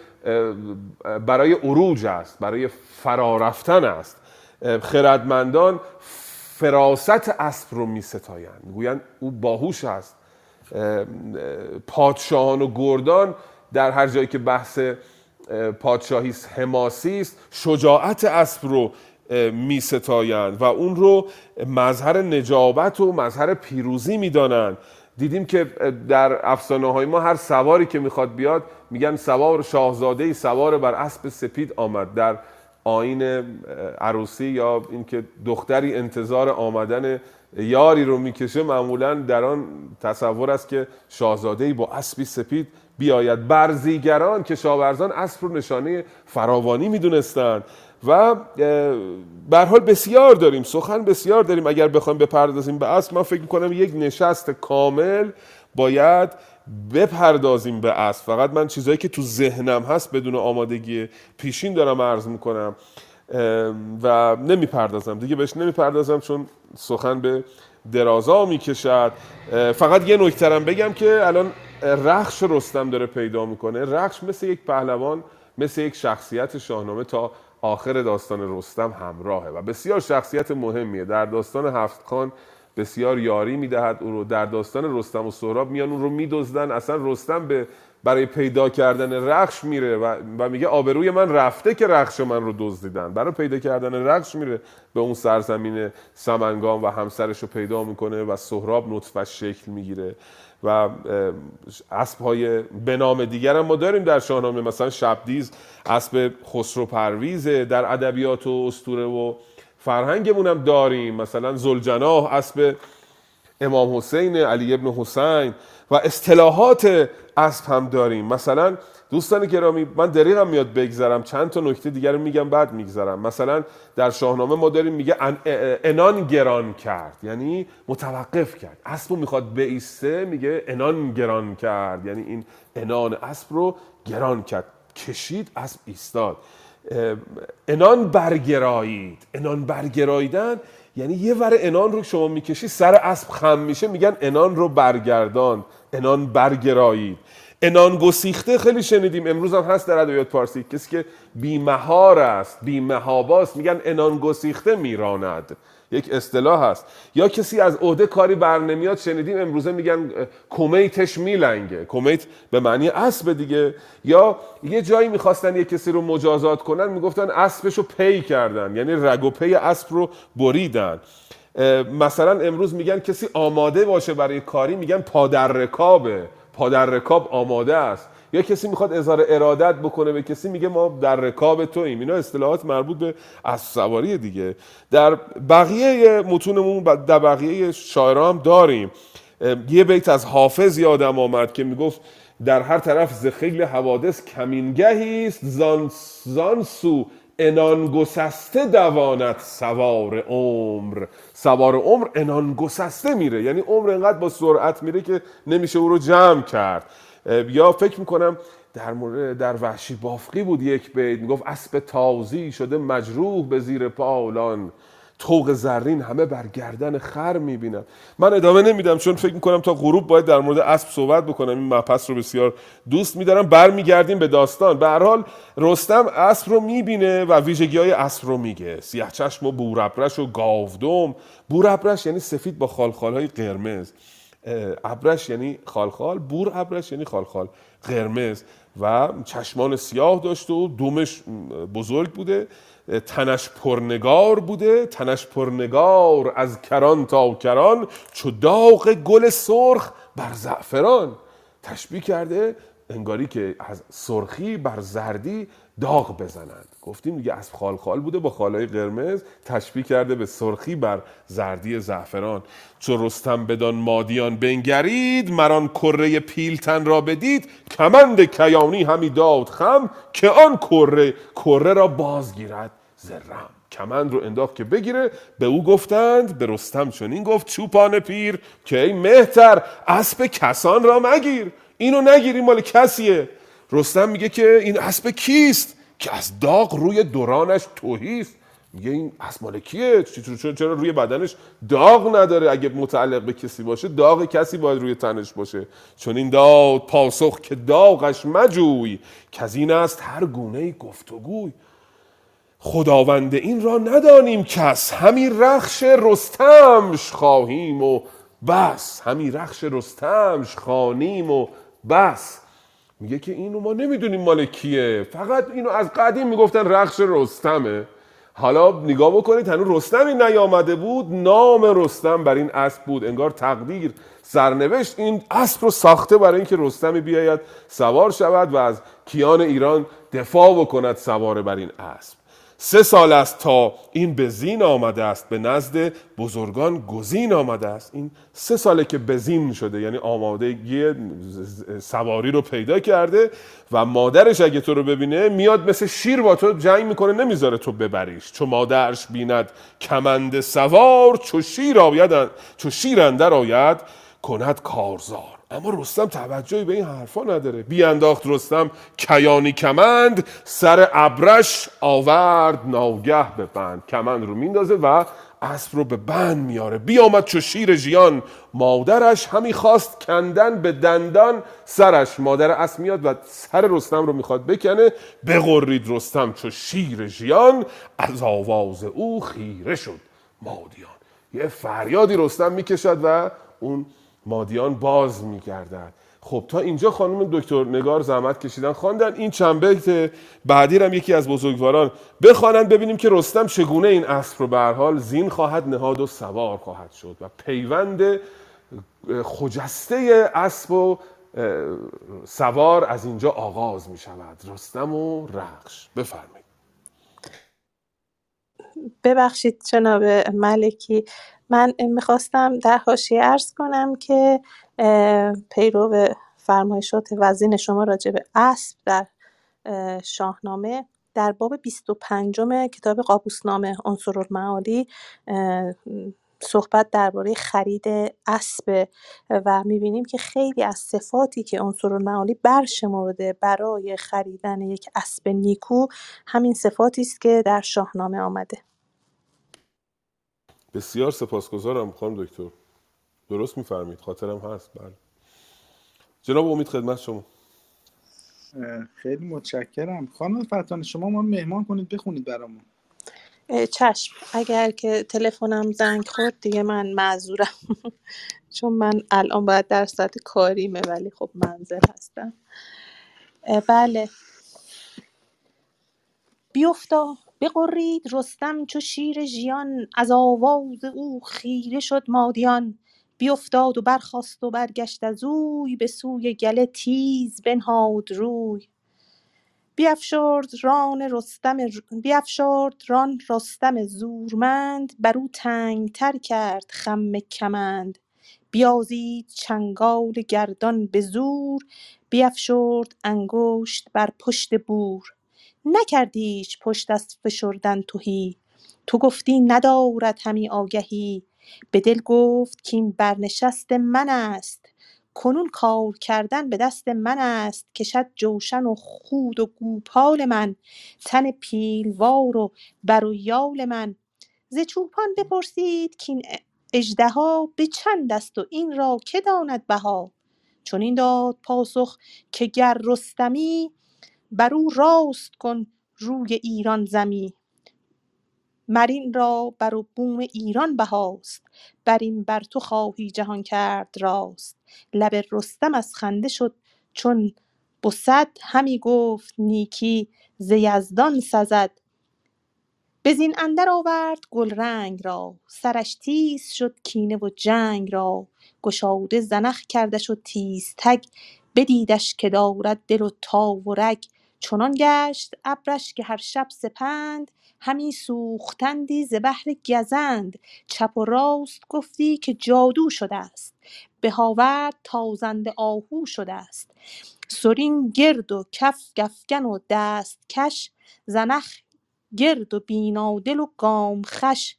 برای عروج است برای فرارفتن است. خردمندان فراست اسب رو می ستایند می‌گویند او باهوش است. اه، اه، پادشاهان و گردان در هر جایی که بحث اه، پادشاهی حماسی است شجاعت اسب رو می ستایند و اون رو مظهر نجابت و مظهر پیروزی می‌دانند. دیدیم که در افسانه های ما هر سواری که می‌خواد بیاد میگن سوار شاهزاده ای سوار بر اسب سپید آمد. در آین عروسی یا اینکه دختری انتظار آمدن یاری رو می‌کشه معمولا در آن تصور است که شاهزاده ای با اسبی سپید بیاید. برزیگران که شاورزان اسب رو نشانه فراوانی می‌دونستند. و به حال بسیار داریم سخن بسیار داریم. اگر بخوایم بپردازیم به اسب من فکر می‌کنم یک نشست کامل باید بپردازیم به اسب فقط من چیزایی که تو ذهنم هست بدون آمادگی پیشین دارم عرض می‌کنم و نمی‌پردازم. دیگه بهش نمی‌پردازم چون سخن به درازا می‌کشد. فقط یه نکترم بگم که الان رخش رستم داره پیدا می‌کنه. رخش مثل یک پهلوان مثل یک شخصیت شاهنامه. تا آخر داستان رستم همراهه و بسیار شخصیت مهمیه. در داستان هفت خان بسیار یاری می‌دهد. او رو در داستان رستم و سهراب میان اون رو میدزدن. اصلا رستم به برای پیدا کردن رخش میره و, و میگه آبروی من رفته که رخش من رو دزدیدن. برای پیدا کردن رخش میره به اون سرزمین سمنگام و همسرش رو پیدا می‌کنه و سهراب نطفش شکل می‌گیره. و اسب های به نام دیگر هم ما داریم در شاهنامه. مثلا شبدیز اسب خسرو پرویزه در ادبیات و اسطوره و فرهنگمون هم داریم. مثلا زلجناه اسب امام حسین علی ابن حسین و اصطلاحات اسب هم داریم. مثلا دوستان گرامی من دریغم میاد بگذرم. چند تا نکته دیگر رو میگم بعد میگذرم. مثلا در شاهنامه ما داریم میگه انان گران کرد. یعنی متوقف کرد. اسب رو می‌خواد بیسته میگه انان گران کرد. یعنی این انان اسب رو گران کرد. کشید اسب ایستاد. انان برگرایید. انان برگراییدن یعنی یه ور انان رو شما می‌کشی سر اسب خم میشه میگن انان رو برگردان. انان برگرایید. انان گسیخته خیلی شنیدیم. امروز هم هست در ادبیات پارسی. کسی که بیمهار است بیمهاباست میگن انان گسیخته میراند. یک اصطلاح هست. یا کسی از عهده کاری بر نمیاد شنیدیم امروزه میگن کمیتش میلنگه. کمیت به معنی اسب دیگه. یا یه جایی می‌خواستن یه کسی رو مجازات کنن می‌گفتن اسبش رو پی کردن. یعنی رگ و پی اسب رو بریدن. مثلا امروز میگن کسی آماده باشه برای کاری میگن پادر رکابه پادر رکاب آماده است. یا کسی می‌خواد اظهار ارادت بکنه به کسی میگه ما در رکاب توییم. اینا اصطلاحات مربوط به اسب سواری دیگه. در بقیه متونمون در بقیه شاعرها هم داریم. یه بیت از حافظ یادم آمد که می‌گفت در هر طرف ز خیل حوادث کمینگهی است زان سو انان گسسته دوانت سوار عمر. سوار عمر انان گسسته میره. یعنی عمر انقدر با سرعت میره که نمیشه او رو جمع کرد. یا فکر می‌کنم در مورد در وحشی بافقی بود یک بیت. می‌گفت اسب تازی شده مجروح به زیر پالان. توق زرین همه بر گردن خر می‌بینم من ادامه نمیدم چون فکر می‌کنم تا غروب باید در مورد اسب صحبت بکنم. این مبحث رو بسیار دوست میدارم. برمیگردیم به داستان. به هر حال رستم اسب رو می‌بینه و ویژگی های اسب رو میگه. سیاه چشم و بورابرش و گاودم. بورابرش یعنی سفید با خالخال های قرمز. ابرش یعنی خالخال بور ابرش یعنی خالخال قرمز. و چشمان سیاه داشته و دومش بزرگ بوده. تنش پرنگار بوده تنش پرنگار از کران تا کران چو داغ گل سرخ بر زعفران. تشبیه کرده انگاری که از سرخی بر زردی داغ بزنند. گفتیم دیگه از خال خال بوده با خالای قرمز تشبیه کرده به سرخی بر زردی زعفران. چو رستم بدان مادیان بنگرید مران کره پیلتن را بدید. کمند کیانی همی داد خم که آن کره کره را بازگیرد زرم کمند رو انداخت که بگیره. به او گفتند به رستم چنین گفت چوپان پیر که ای مهتر اسب کسان را مگیر. اینو نگیری مال کسیه. رستم میگه که این اسب کیست؟ که از داغ روی دورانش توهیست. میگه این اسب مال کیه؟ چرا, روی بدنش داغ نداره؟ اگه متعلق به کسی باشه داغ کسی باید روی تنش باشه. چون این داد پاسخ که داغش مجوی که از این است هر گونه گفتگوی خداوند این را ندانیم کس همی رخش رستمش خواهیم و بس. همی رخش رستمش خانیم و بس. میگه که اینو ما نمی‌دونیم مال کیه. فقط اینو از قدیم می‌گفتن رخش رستمه. حالا نگاه بکنید هنوز رستمی نیامده بود. نام رستم بر این اسب بود. انگار تقدیر سرنوشت. این اسب رو ساخته برای اینکه رستمی بیاید سوار شود و از کیان ایران دفاع بکند سوار بر این اسب. سه سال است تا این به زین آمده است به نزد بزرگان گزین آمده است. این سه ساله که به زین شده یعنی آمادگی سواری رو پیدا کرده و مادرش اگه تو رو ببینه میاد مثل شیر با تو جنگ می‌کنه نمی‌ذاره تو ببریش. چو مادرش بیند کمند سوار چو شیر آید چو شیر اندر آید کند کارزار. اما رستم توجهی به این حرفا نداره. بیانداخت رستم کیانی کمند سر ابرش آورد ناگه به بند. کمند رو میندازه و اسب رو به بند میاره. بیامد چو شیر ژیان. مادرش همی خواست کندن به دندان سرش. مادر اسب میاد و سر رستم رو می‌خواد بکنه. بغرید رستم چو شیر ژیان. از آواز او خیره شد مادیان. یه فریادی رستم می‌کشد و اون مادیان باز میگردد. خب تا اینجا خانم دکتر نگار زحمت کشیدن خواندن این چند بیت بعدی هم یکی از بزرگواران بخوانند ببینیم که رستم چگونه این اسب رو به حال زین خواهد نهاد و سوار خواهد شد و پیوند خجسته اسب و سوار از اینجا آغاز می شود رستم و رخش بفرمایید. ببخشید جناب ملکی. من می‌خواستم در حاشیه ارز کنم که پیرو فرمایشات وزین شما راجع به اسب در شاهنامه در باب 25 کتاب قابوسنامه عنصر المعالی صحبت درباره خرید اسب و می‌بینیم که خیلی از صفاتی که عنصرالمعانی برشمرده برای خریدن یک اسب نیکو همین صفاتی است که در شاهنامه آمده. بسیار سپاسگزارم خانم دکتر. درست میفرمید خاطرم هست. بله. جناب امید خدمت شما. خیلی متشکرم. خانم فتانه شما ما مهمان کنید بخونید برامون. چشم. اگر که تلفنم زنگ خورد دیگه من معذورم. چون من الان باید در ساعت کاریمه ولی خب منزل هستم. بله. بیفتا. بغرید رستم چو شیر ژیان از آواز او خیره شد مادیان. بیفتاد و برخاست و برگشت از اوی به سوی گله تیز بنهاد روی. بیفشرد ران رستم بیفشرد ران رستم زورمند بر او تنگتر کرد خم کمند. بیازید چنگال گردان به زور بیفشرد انگشت بر پشت بور. نکردی ایچ پشت از فشردن تهی. تو گفتی ندارد همی آگهی. به دل گفت کاین برنشست من است. کنون کار کردن به دست من است کشد جوشن و خود و گوپال من. تن پیلوار و بر و یال من. ز چوپان بپرسید کاین اژدها به چند است و این را که داند بها. چنین داد پاسخ که گر رستمی بر او راست کن روی ایران زمی مر این را بر و بوم ایران بهاست. بر این بر تو خواهی جهان کرد راست. لب رستم از خنده شد چون بسد همی گفت نیکی ز یزدان سزد. به زین اندر آورد گلرنگ را. سرش تیز شد کینه و جنگ را. گشاده زنخ کردش و تیزتگ بدیدش که دارد دل و تاو و رگ. چنان گشت ابرش که هر شب سپند همی سوختندی ز بهر گزند. چپ و راست گفتی که جادو شدست به آورد تازنده آهو شدست سرین گرد و کف گفگن و دست کش. زنخ گرد و بینادل و گام خوش.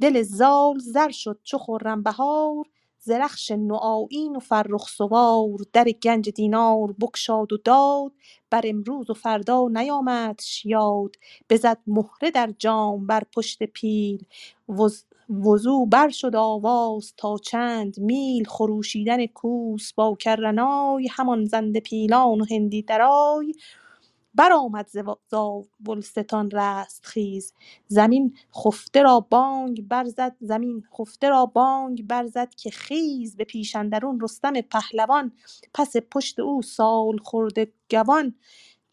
دل زال زر شد چو خرم بهار. ز رخش نوآیین و فرخ سوار در گنج دینار بگشاد و داد. بر امروز و فردا نیامدش یاد بزد مهره در جام بر پشت پیل. وز وزو برشد آواز تا چند میل. خروشیدن کوس با کرنای همان زنده پیلان و هندی درای. برآمد ز زاولستان رستخیز زمین خفته را بانگ برزد زمین خفته را بانگ برزد که خیز به پیش اندرون رستم پهلوان. پس پشت او سالخورده گوان.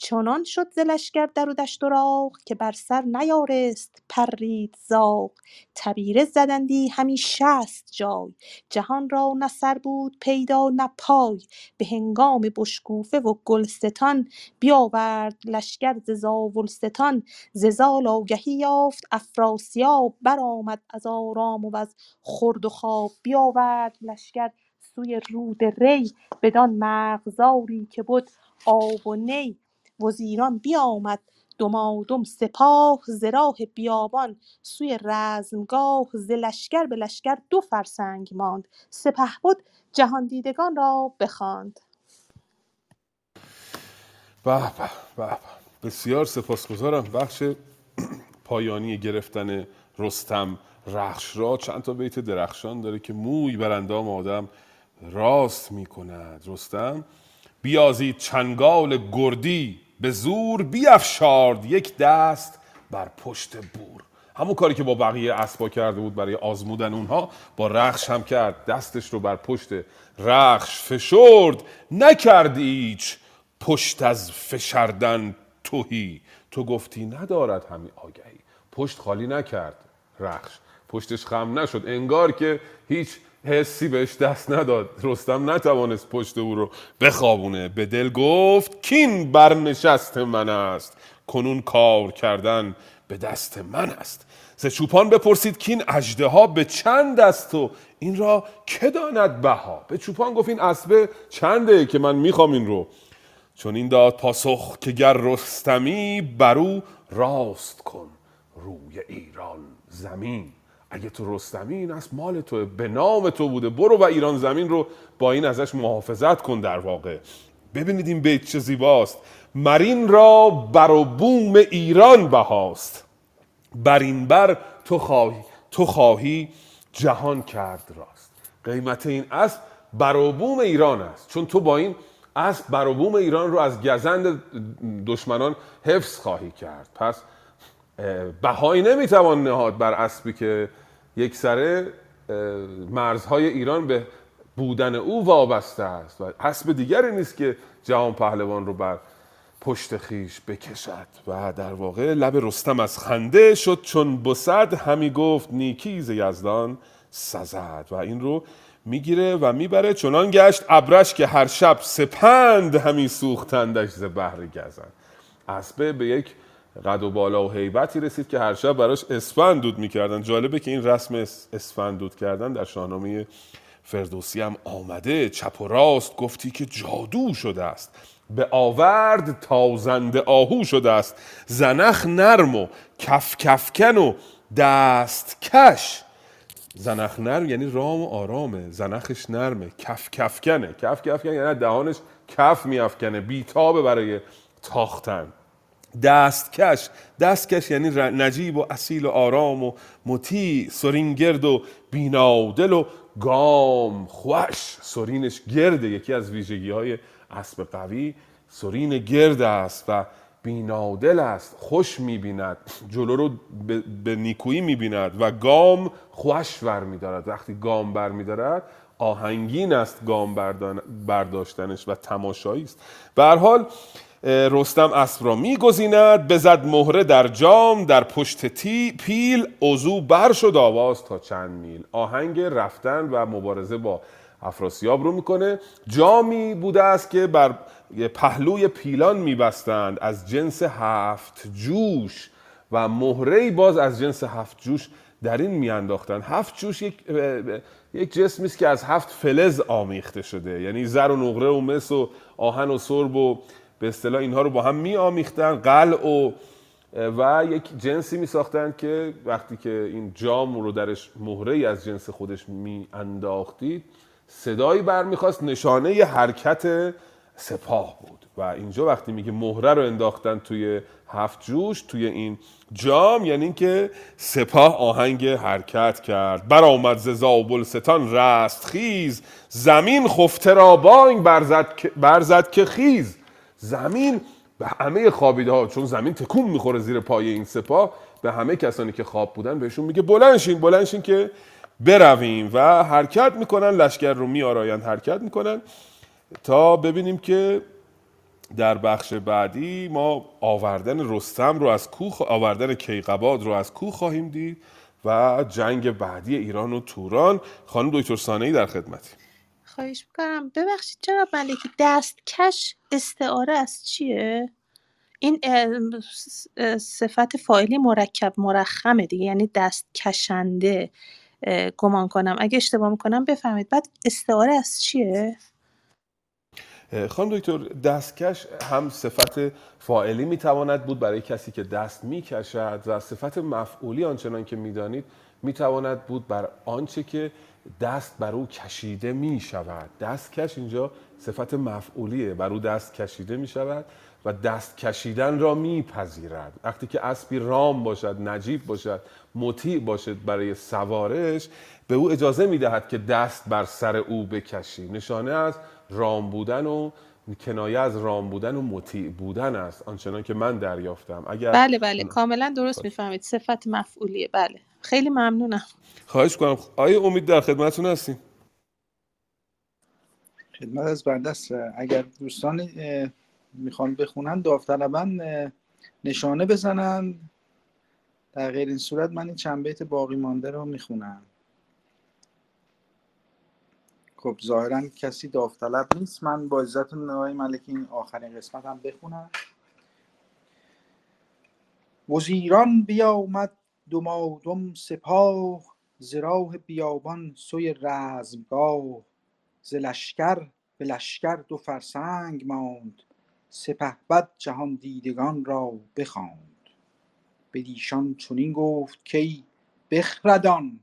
چنان شد ز لشکر در و دشت و راغ که بر سر نیارست پرید زاغ. تبیره زدندی همی شصت جای. جهان را نه سر بود پیدا نه پای. به هنگام بشکوفه و گلستان بیاورد لشکر ز زاولستان. ز زال آگهی یافت افراسیاب. برآمد از آرام و از خورد و خواب بیاورد لشکر سوی رود ری. بدان مرغزاری که بد آب و نی وزیران بیامد دمادم سپاه ز راه بیابان سوی رزمگاه ز لشکر به لشکر دو فرسنگ ماند. سپهبد جهاندیدگان را بخواند. به به. بسیار سپاسگزارم. بخش پایانی گرفتن رستم رخش را. چند تا بیت درخشان داره که موی بر اندام آدم راست می کند رستم بیازید چنگال گردی. به زور بیافشارد یک دست بر پشت بور. همون کاری که با بقیه اسبا کرده بود برای آزمودن اونها با رخش هم کرد. دستش رو بر پشت رخش فشرد. نکرد ایچ پشت از فشردن توهی. تو گفتی ندارد همی آگهی. پشت خالی نکرد رخش. پشتش خم نشد. انگار که هیچ حسی بهش دست نداد. رستم نتوانست پشت او رو بخوابونه. به دل گفت کین برنشست من است. کنون کار کردن به دست من است. ز چوپان بپرسید کین اژدها به چند است و این را که داند بها؟ به چوپان گفت این اسبه چنده که من می‌خوام این رو؟ چون این داد پاسخ که گر رستمی بر او راست کن. روی ایران زمین. اگه تو رستمی این اسب مال تو به نام تو بوده. برو و ایران زمین رو با این ازش محافظت کن در واقع. ببینید این بیت چه زیباست. مرین را بر و بوم ایران بهاست. بر این بر تو خواهی تو خواهی جهان کرد راست. قیمت این اسب بر و بوم ایران است. چون تو با این اسب بر و بوم ایران رو از گزند دشمنان حفظ خواهی کرد. پس بهایی نمی‌توان نهاد بر اسبی که یک سره مرزهای ایران به بودن او وابسته است و اسب دیگری نیست که جهان پهلوان رو بر پشت خیش بکشد و در واقع لب رستم از خنده شد چون بسد. همی گفت نیکی ز یزدان سزد و این رو می‌گیره و می‌بره. چنان گشت ابرش که هر شب سپند همی سوختندش ز بهر گزن اسبه به یک قد و بالا و هیبتی رسید که هر شب براش اسفند دود می‌کردن. جالبه که این رسم اس- اسفند دود کردن در شاهنامه فردوسی هم آمده. چپ و راست گفتی که جادو شده است. به آورد تازنده آهو شده است. زنخ نرم و کف کفکن و دست کش. زنخ نرم یعنی رام و آرامه. زنخش نرمه. کف کفکنه. کف کفکن یعنی دهانش کف میافکنه. بیتابه برای تاختن. دستکش. دستکش یعنی نجیب و اصیل و آرام و مطیع سرین گرد و بینادل و گام خوش. سرینش گرده یکی از ویژگی های اسب قوی. سرین گرد است و بینادل است. خوش می‌بیند. جلو رو به, نیکویی می‌بیند و گام خوش ور میدارد. وقتی گام بر میدارد آهنگین است گام برداشتنش و تماشایی است. به حال رستم اسب را میگزیند بزد مهره در جام در پشت تی پیل عضو بر شد آواز تا چند میل. آهنگ رفتن و مبارزه با افراسیاب رو می‌کنه. جامی بوده است که بر پهلوی پیلان میبستند. از جنس هفت جوش و مهره باز از جنس هفت جوش در این میانداختن هفت جوش یک, یک جسمی است که از هفت فلز آمیخته شده. یعنی زر و نقره و مس و آهن و سرب و به اصطلاح اینها رو با هم می آمیختن قلع و و یک جنسی می ساختن که وقتی که این جام رو درش مهره از جنس خودش می انداختید صدایی برمیخواست. نشانه ی حرکت سپاه بود. و اینجا وقتی میگه مهره رو انداختن توی هفت جوش توی این جام یعنی اینکه سپاه آهنگ حرکت کرد. برآمد ز زابلستان رست خیز زمین خفته را بانگ برزد برزد که خیز. زمین به همه خوابیده ها چون زمین تکون می‌خوره زیر پای این سپاه به همه کسانی که خواب بودن بهشون میگه بلنشین بلنشین که برویم. و حرکت می‌کنن لشکر رو میآرایند حرکت می‌کنن تا ببینیم که در بخش بعدی ما آوردن رستم رو از کوه آوردن کیقباد رو از کوه خواهیم دید و جنگ بعدی ایران و توران. خانم دکتر سانهی در خدمتی خواهش می‌کنم ببخشید جناب ملکی دستکش استعاره از چیه؟ این صفت فاعلی مرکب مرخمه دیگه یعنی دست کشنده گمان کنم اگه اشتباه می‌کنم بفهمید بعد استعاره از چیه؟ خانم دکتر دستکش هم صفت فاعلی می‌تواند بود برای کسی که دست می‌کشد و صفت مفعولی آنچنان که می‌دانید می‌تواند بود بر آنچه که دست بر او کشیده می شود دستکش اینجا صفت مفعولیه. بر او دست کشیده می شود و دست کشیدن را میپذیرد. وقتی که اسبی رام باشد نجیب باشد مطیع باشد برای سوارش به او اجازه می‌دهد که دست بر سر او بکشی نشانه از رام بودن و کنایه از رام بودن و مطیع بودن است. آنچنان که من دریافتم. اگر بله بله. کاملا درست می‌فهمید. صفت مفعولیه. بله. خیلی ممنونم. خواهش کنم آیا امید در خدمتتون هستیم. خدمت از بنده است اگر دوستان می‌خوان بخونن داوطلبا نشانه بزنن. در غیر این صورت من این چند بیت باقی مانده رو می‌خونم. خب ظاهرا کسی داوطلب نیست. من با عزتون آقای ملکی این آخرین قسمت هم بخونم. وزیران بیامد دمادم سپاه ز بیابان سوی رزمگاه. ز لشکر به لشکر دو فرسنگ ماند سپهبد جهان دیدگان را بخواند. بدیشان چنین گفت کای بخردان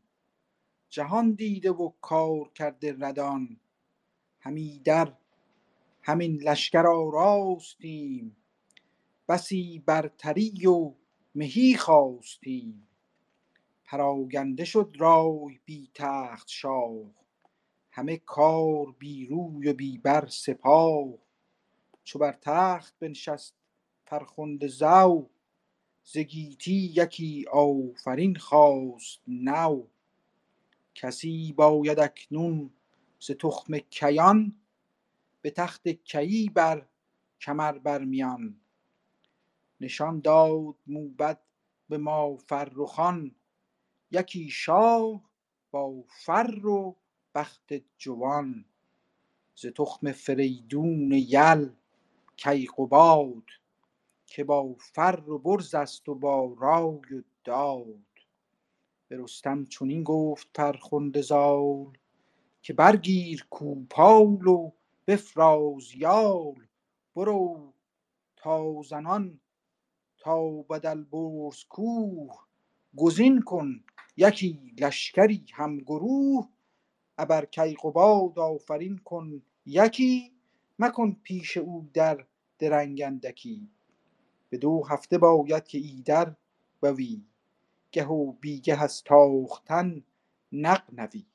جهان دیده و کار کرده ردان. همی در همین لشکر آراستیم بسی برتری و مهی خواستیم. پراگنده شد رای بی تخت شاه. همه کار بی روی و بی بر سپاه. چو بر تخت بنشست فرخنده زو ز گیتی یکی آفرین خواست نو. کسی باید اکنون ز تخم کیان به تخت کیی بر کمر برمیان. نشان داد موبد به ما فرخان یکی شاه با فر و بخت جوان ز تخم فریدون یل کیقباد که با فر و برز است و با رای و داد. به رستم چنین گفت فرخنده زال که برگیر کوپال و بفراز یال. برو تا زنان تا بدلبرز کوه گزین کن یکی لشکری هم گروه ابر کیقباد آفرین کن یکی مکن پیش او در درنگ اندکی. به دو هفته باید که ایدر بوی گه و بیگه از تاختن نغنوی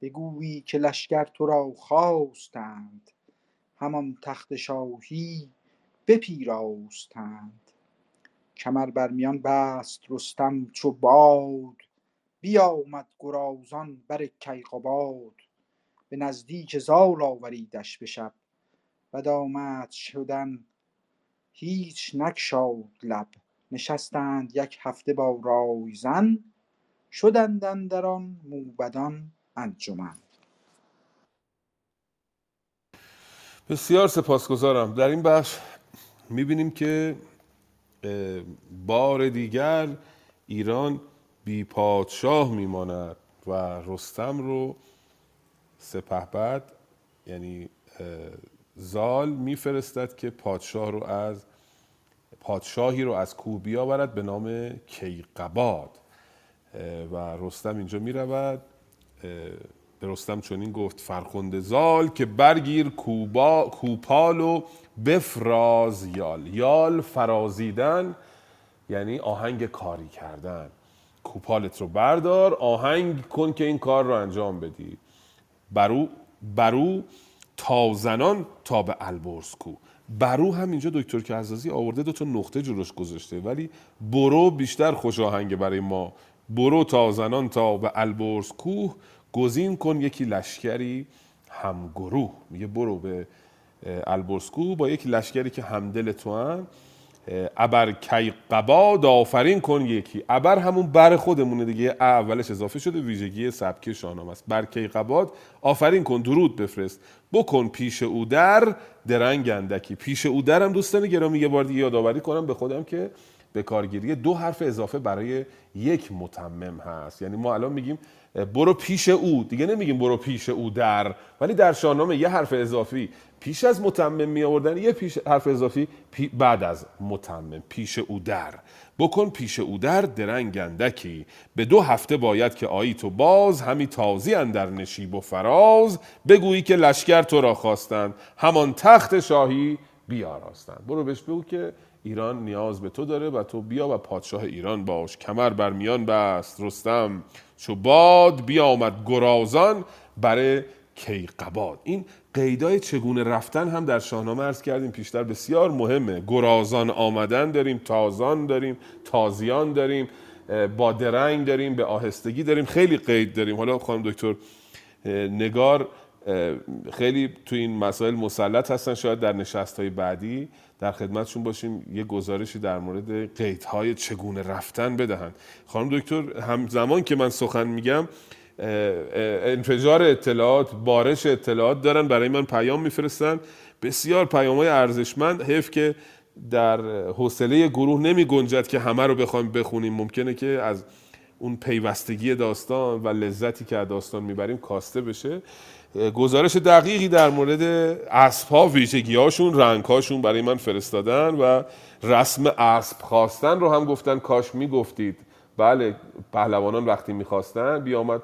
بگویی که لشکر تو را خواستند همان تخت شاهی بپیراستند. کمر بر میان بست رستم چو باد بیامد گرازان بر کیقباد. به نزدیک زال آوریدش به شب. بد آمد شدن هیچ نگشاد لب. نشستند یک هفته با رایزن شدند اندر آن موبدان انجمن. بسیار سپاسگزارم. در این بخش می‌بینیم که بار دیگر ایران بی پادشاه میماند و رستم رو سپهبد یعنی زال میفرستد که پادشاه رو از پادشاهی رو از کوه بیاورد به نام کیقباد و رستم اینجا می‌رود به رستم چنین گفت فرخنده زال که برگیر کوبا کوپال و بفراز یال یال فرازیدن یعنی آهنگ کاری کردن. کوپالت رو بردار آهنگ کن که این کار رو انجام بدی. برو برو تا زنان تا به البرز کو. برو هم اینجا دکتر کهزازی آورده دو تا نقطه جلوش گذاشته ولی برو بیشتر خوش آهنگه برای ما. برو تا زنان تا به البرز کوه گزین کن یکی لشکری همگروه. میگه برو به البرز کوه با یک لشکری که همدل تو هم ابر کیقباد آفرین کن یکی. ابر همون بر خودمونه دیگه. اولش اضافه شده ویژگی سبکی شاهنامه است. بر کیقباد آفرین کن درود بفرست. بکن پیش او در درنگ اندکی. پیش او درم دوستان گرامی یه بار دیگه یادآوری کنم به خودم که به کارگیری دو حرف اضافه برای یک متمم هست. یعنی ما الان میگیم برو پیش او. دیگه نمیگیم برو پیش او در ولی در شاهنامه یه حرف اضافی پیش از متمم می آوردن یه پیش حرف اضافی پی بعد از متمم پیش او در. بکن پیش او در درنگ اندکی. به دو هفته باید که آیی تو باز همی تازی اندر نشیب و فراز. بگویی که لشکر تو را خواستند همان تخت شاهی بیاراستند. برو بهش بگو که ایران نیاز به تو داره و تو بیا و پادشاه ایران باش. کمر بر میان بست رستم. چو باد بیامد گرازان برای کیقباد. این قیدای چگونه رفتن هم در شاهنامه عرض کردیم پیشتر بسیار مهمه. گرازان آمدن داریم تازان داریم تازیان داریم با درنگ داریم به آهستگی داریم خیلی قید داریم. حالا خانم دکتر نگار خیلی تو این مسائل مسلط هستن شاید در نشست های بعدی. در خدمتشون باشیم یه گزارشی در مورد قیدهای چگونه رفتن بدهند. خانم دکتر همزمان که من سخن میگم انفجار اطلاعات بارش اطلاعات دارن برای من پیام میفرستن. بسیار پیام های ارزشمند حیف که در حوصله گروه نمی گنجد که همه رو بخوایم بخونیم. ممکنه که از اون پیوستگی داستان و لذتی که از داستان می‌بریم کاسته بشه. گزارش دقیقی در مورد اسب ها ویژگی هاشون رنگ هاشون برای من فرستادن و رسم اسب خواستن رو هم گفتن کاش می‌گفتید. بله پهلوانان وقتی می‌خواستن بیامد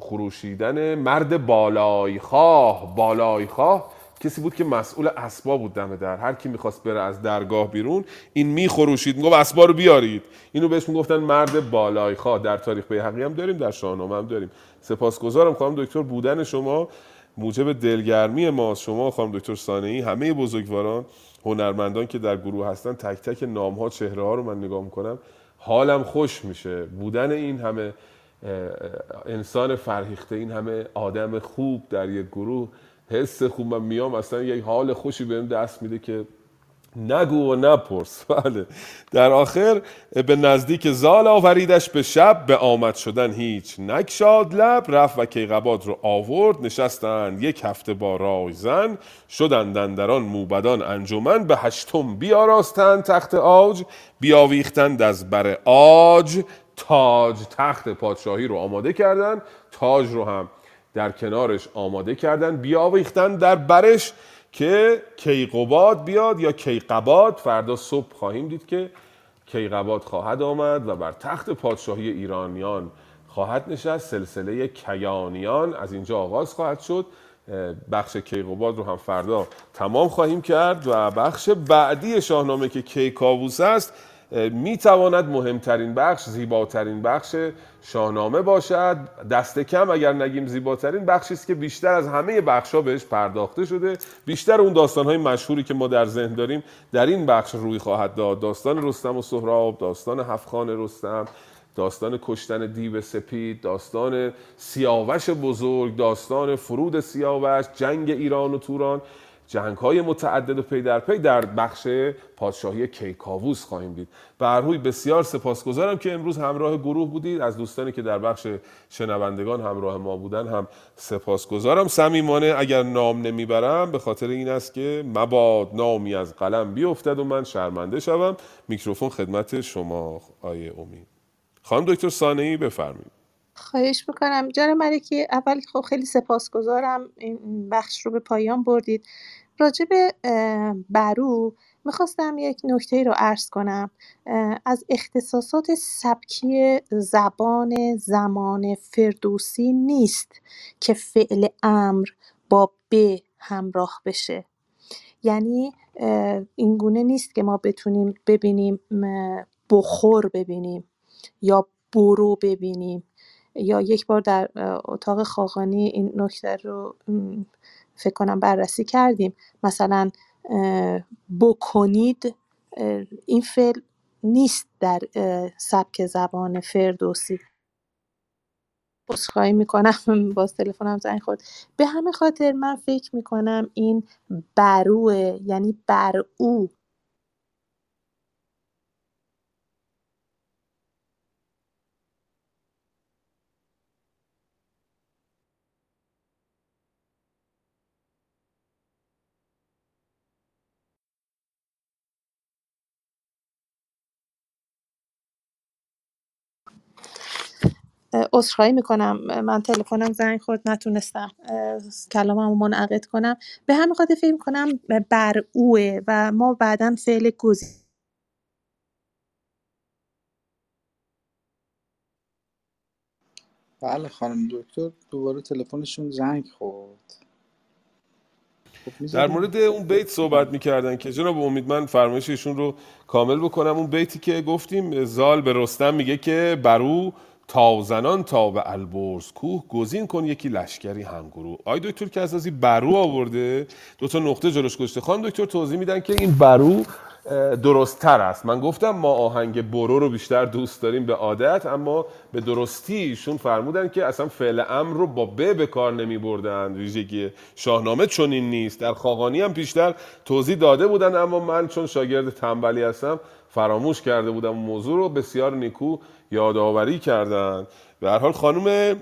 خروشیدن مرد بالای خواه بالای خواه کسی بود که مسئول اسبا بود دم در. هر کی می‌خواست بره از درگاه بیرون این میخروشید می‌گفت اسبا رو بیارید. اینو بهش می‌گفتن مرد بالای خواه. در تاریخ بیهقی هم داریم در شاهنامه هم داریم. سپاسگزارم خانم دکتر. بودن شما موجب دلگرمی ما شما خانم دکتر سانهی همه بزرگواران هنرمندان که در گروه هستن تک تک نام ها چهره ها رو من نگاه می‌کنم حالم خوش میشه. بودن این همه انسان فرهیخته این همه آدم خوب در یک گروه حس خوب من میام اصلا یک حال خوشی بهم دست میده که نگو و نپرس. بله. در آخر به نزدیک زال آوریدش به شب به آمد شدن هیچ نکشاد لب رفت و کیقباد رو آورد نشستند یک هفته با رای زن شدند دران موبدان انجمن به هشتم بیاراستند تخت آج بیاویختند از بر آج تاج تخت پادشاهی رو آماده کردند تاج رو هم در کنارش آماده کردن بیاویختن در برش که کیقباد بیاد یا کیقباد. فردا صبح خواهیم دید که کیقباد خواهد آمد و بر تخت پادشاهی ایرانیان خواهد نشست. سلسله کیانیان از اینجا آغاز خواهد شد. بخش کیقوباد رو هم فردا تمام خواهیم کرد و بخش بعدی شاهنامه که کیکاووس است می‌تواند مهمترین بخش زیباترین بخش شاهنامه باشد. دست کم اگر نگیم زیباترین بخشی است که بیشتر از همه بخشا بهش پرداخته شده. بیشتر اون داستانهای مشهوری که ما در ذهن داریم در این بخش روی خواهد داد. داستان رستم و سهراب داستان هفخان رستم داستان کشتن دیو سپید داستان سیاوش بزرگ داستان فرود سیاوش جنگ ایران و توران. جنگ های متعدد و پی در پی در بخش پادشاهی کیکاووس خواهیم دید. برهوی بسیار سپاسگزارم که امروز همراه گروه بودید. از دوستانی که در بخش شنوندگان همراه ما بودن هم سپاسگزارم. صمیمانه اگر نام نمی‌برم به خاطر این است که مباد نامی از قلم بیفتد و من شرمنده شوم. میکروفون خدمت شما آیه امید خانم دکتر سانهی بفرمایید. خواهش می‌کنم. جان ملکی اول خب خیلی سپاسگزارم این بخش رو به پایان بردید. راجع به برو می‌خواستم یک نکته رو عرض کنم. از اختصاصات سبکی زبان زمان فردوسی نیست که فعل امر با ب همراه بشه. یعنی اینگونه نیست که ما بتونیم ببینیم بخور ببینیم یا برو ببینیم. یا یک بار در اتاق خاقانی این نکته رو فکر کنم بررسی کردیم. مثلا بکنید این فعل نیست در سبک زبان فردوسی. عذرخواهی می‌کنم. باز تلفنم زنگ خورد. به همه خاطر من فکر می‌کنم این بروه یعنی بر او عذرخواهی می‌کنم. من تلفنم زنگ خورد نتونستم کلاممو منعقد کنم. به همین خاطر فکر کنم بر اوه و ما بعدا فعل گزین بله خانم دکتر دوباره تلفنشون زنگ خورد. خب در مورد اون بیت صحبت می‌کردن که جناب امید من فرمایش ایشون رو کامل بکنم. اون بیتی که گفتیم زال به رستم میگه که برو تازنان تا به البرز کوه گزین کن یکی لشکری همگروه آی دکتر که از برو آورده. دو تا نقطه جلوش گذاشته. خانم دکتر توضیح میدن که این برو درست تر است. من گفتم ما آهنگ برو رو بیشتر دوست داریم به عادت اما به درستی ایشون فرمودن که اصلا فعل امر رو با ب به کار نمی بردن ویژگی شاهنامه چنین نیست. در خاقانی هم بیشتر توضیح داده بودن اما من چون شاگرد تنبلی هستم فراموش کرده بودم موضوع رو. بسیار نیکو یادآوری کردن. به هر حال خانم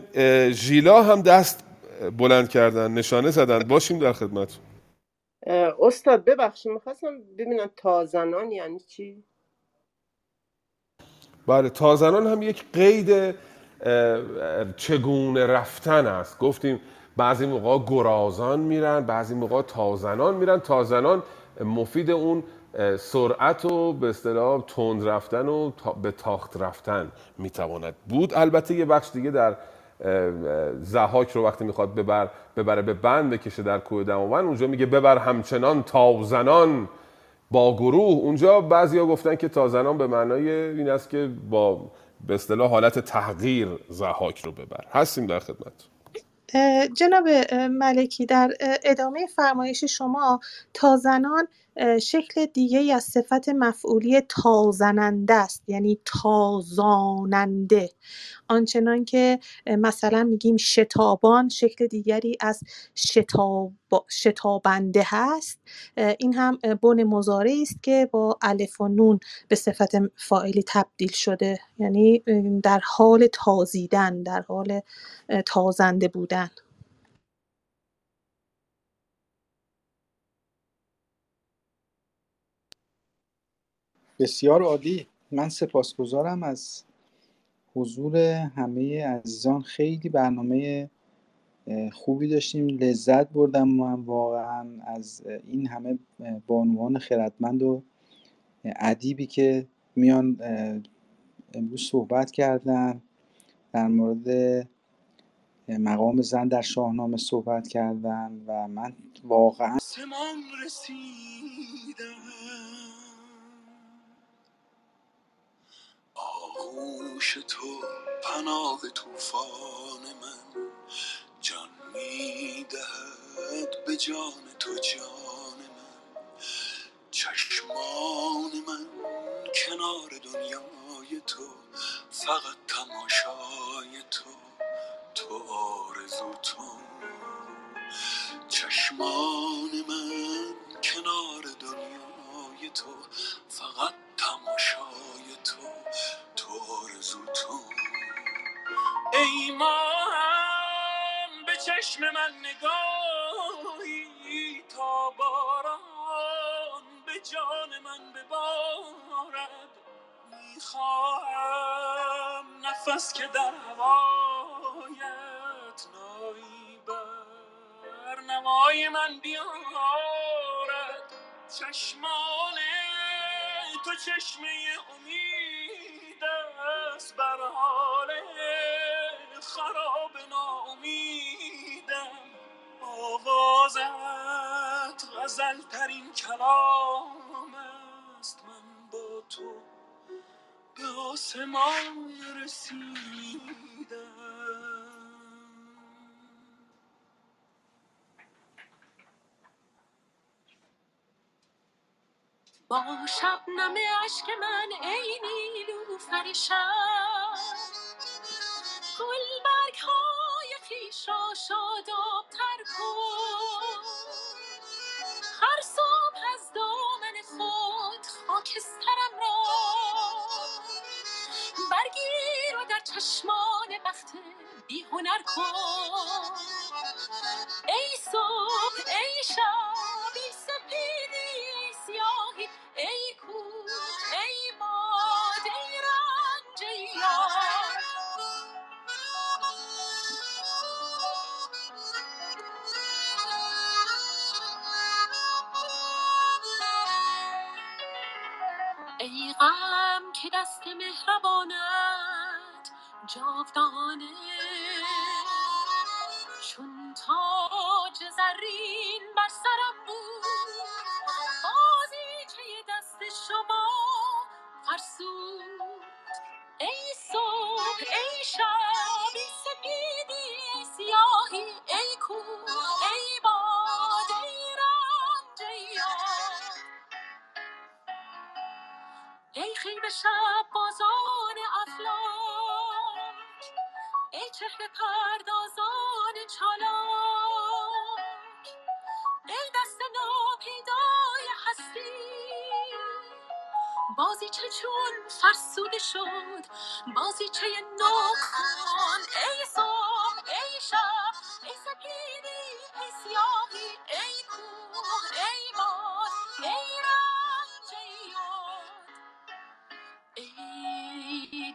ژیلا هم دست بلند کردن نشانه زدن. باشیم در خدمت. استاد ببخشید می‌خواستم ببینم تازنان یعنی چی؟ بله تازنان هم یک قید چگونه رفتن است. گفتیم بعضی موقع گرازان میرن بعضی موقع تازنان میرن. تازنان مفید اون سرعت و به اصطلاح تند رفتن و به تاخت رفتن می‌تواند بود. البته یه بخش دیگه در زحاک رو وقتی می‌خواد ببر ببره به بند بکشه در کوه دماوند اونجا میگه ببر همچنان تازنان با گروه. اونجا بعضیا گفتن که تازنان به معنای این است که با به اصطلاح حالت تحقیر زحاک رو ببر. هستیم در خدمت. جناب ملکی در ادامه فرمایش شما تازنان شکل دیگه از صفت مفعولی تازننده است یعنی تازاننده. آنچنان که مثلا میگیم شتابان شکل دیگری از شتاب شتابنده هست. این هم بن مضارعی است که با الف و نون به صفت فاعلی تبدیل شده. یعنی در حال تازیدن در حال تازنده بودن. بسیار عالی. من سپاسگزارم از حضور همه عزیزان. خیلی برنامه خوبی داشتیم. لذت بردم من واقعا از این همه بانوان خردمند و ادیبی که میان امروز صحبت کردن. در مورد مقام زن در شاهنامه صحبت کردن و من واقعا آسمان رسیدم. آغوش تو پناه توفان من جان می‌دهد به جان تو جان من. چشمان من کنار دنیای تو فقط تماشای تو تو آرزو تو. چشمان من کنار دنیای تو فقط تماشای تو تو آرزو تو. ای ماهم به چشم من نگاهی تا باران به جان من ببارد. می‌خواهم نفس که در هوایت نایی بر نوای من بیارد چشمان تو چشمه امید است بر حال خراب ناامیدم آوازت غزل ترین کلام است من با تو به آسمان رسیدم. با شبنم اشک من ای نیلوفر شب گل برگ های خویش را شاداب تر کن. هر صبح از دامن خود خاکسترم را. برگیر و در چشمان بخت بی هنر کن. ای صبح ای شب. که دست مهربانت جاودانه. چون تاج زرین بر سرم بود بازیچه دست شما فرسود. ای صبح ای شب ای سپیدی ای سیاهی ای کوه. خیل شب بازان افلاک. ای چهره پردازان چالاک. ای دست ناپیدای هستی. بازی چه چون فرسوده شد؟ بازی چه نو ای صبح ای شب ای سپیدی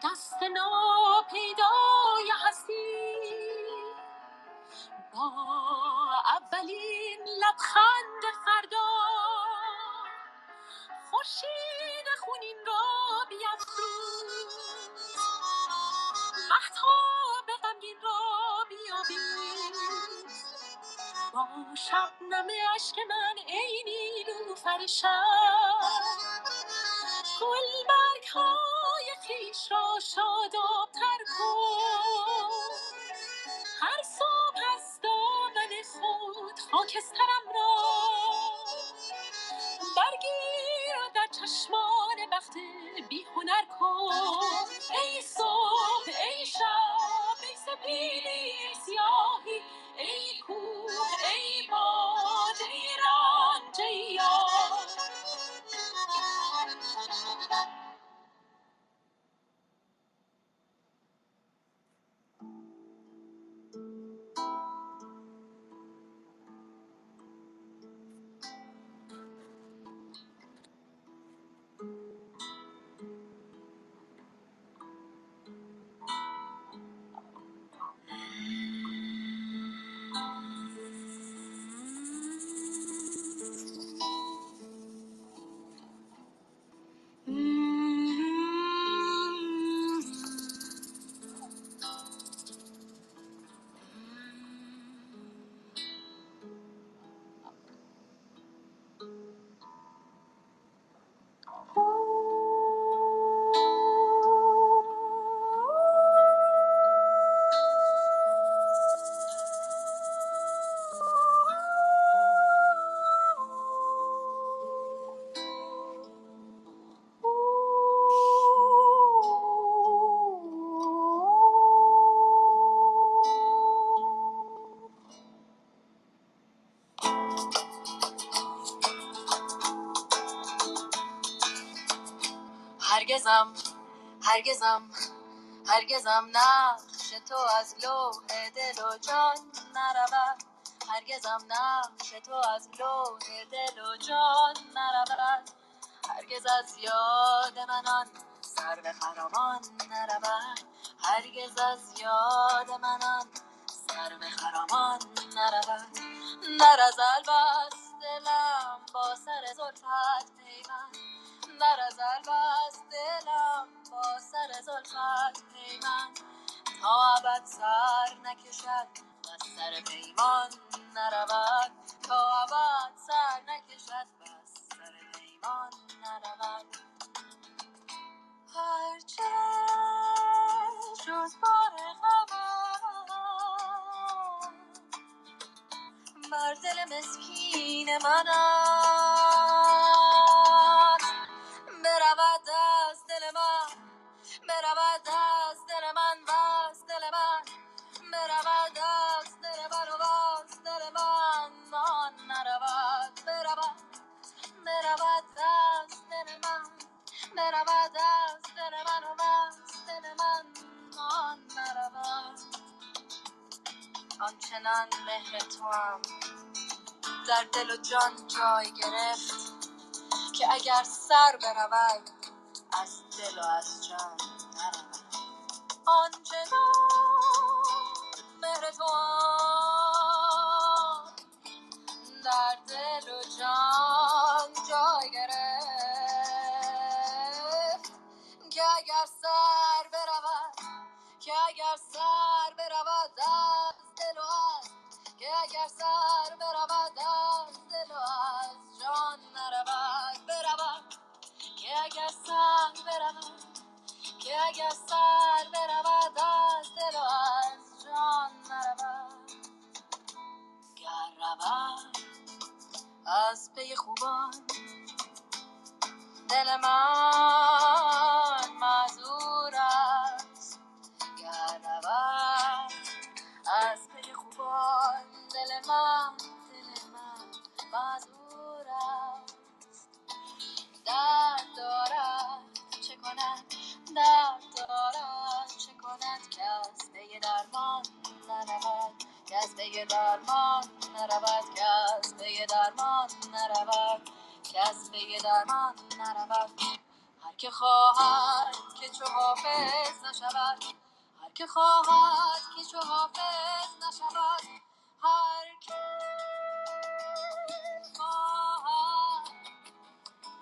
دست ناپیدای هستی با اولین لبخند فردا خورشید خونین را بیافروز مهتاب غمگین را بیاویز با شبنم اشک من ای نیلوفر شب گل برگ های خیش را شادابتر کن. هر صبح از دامن خود خاکسترم را برگیر در چشمان بخت بی هنر کن. ای صبح ای شب هرگزم هرگزم هرگزم نقش تو از لوح دل و جان نرود. هرگزم نقش تو از لوح دل و جان نرود. هرگز از یاد من آن سر به خرامان نرود. هرگز از یاد من آن سر به خرامان نرود. در ازل بس دلم با سر زلفت پیوند. در ازل بس دلم سر زلفت پیوند تا ابد سر نکشد و سر پیمان نرود. تا ابد سر نکشد و سر پیمان نرود. هرچه جز بار غمم بر دل مسکین من آنچنان مهر توام در دل و جان جای گرفت که اگر سر برود از دل و از جان آنچنان مهر توام در دل و جان اگر سر برود از دل و از جان نرود برود. که اگر سر برود که اگر سر برود از دل و از جان نرود. گر رود از پی خوبان دل من دل من دل من معذور است درد دارد چه کند؟ درد دارد چه کند که از پی درمان نرود؟ که از پی درمان نرود؟ که از پی درمان نرود؟ که از پی درمان نرود؟ هر که خواهد که چو حافظ نشود. هر که خواهد که چو حافظ نشود. هر که خواهد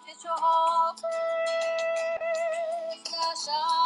که چو حافظ نشد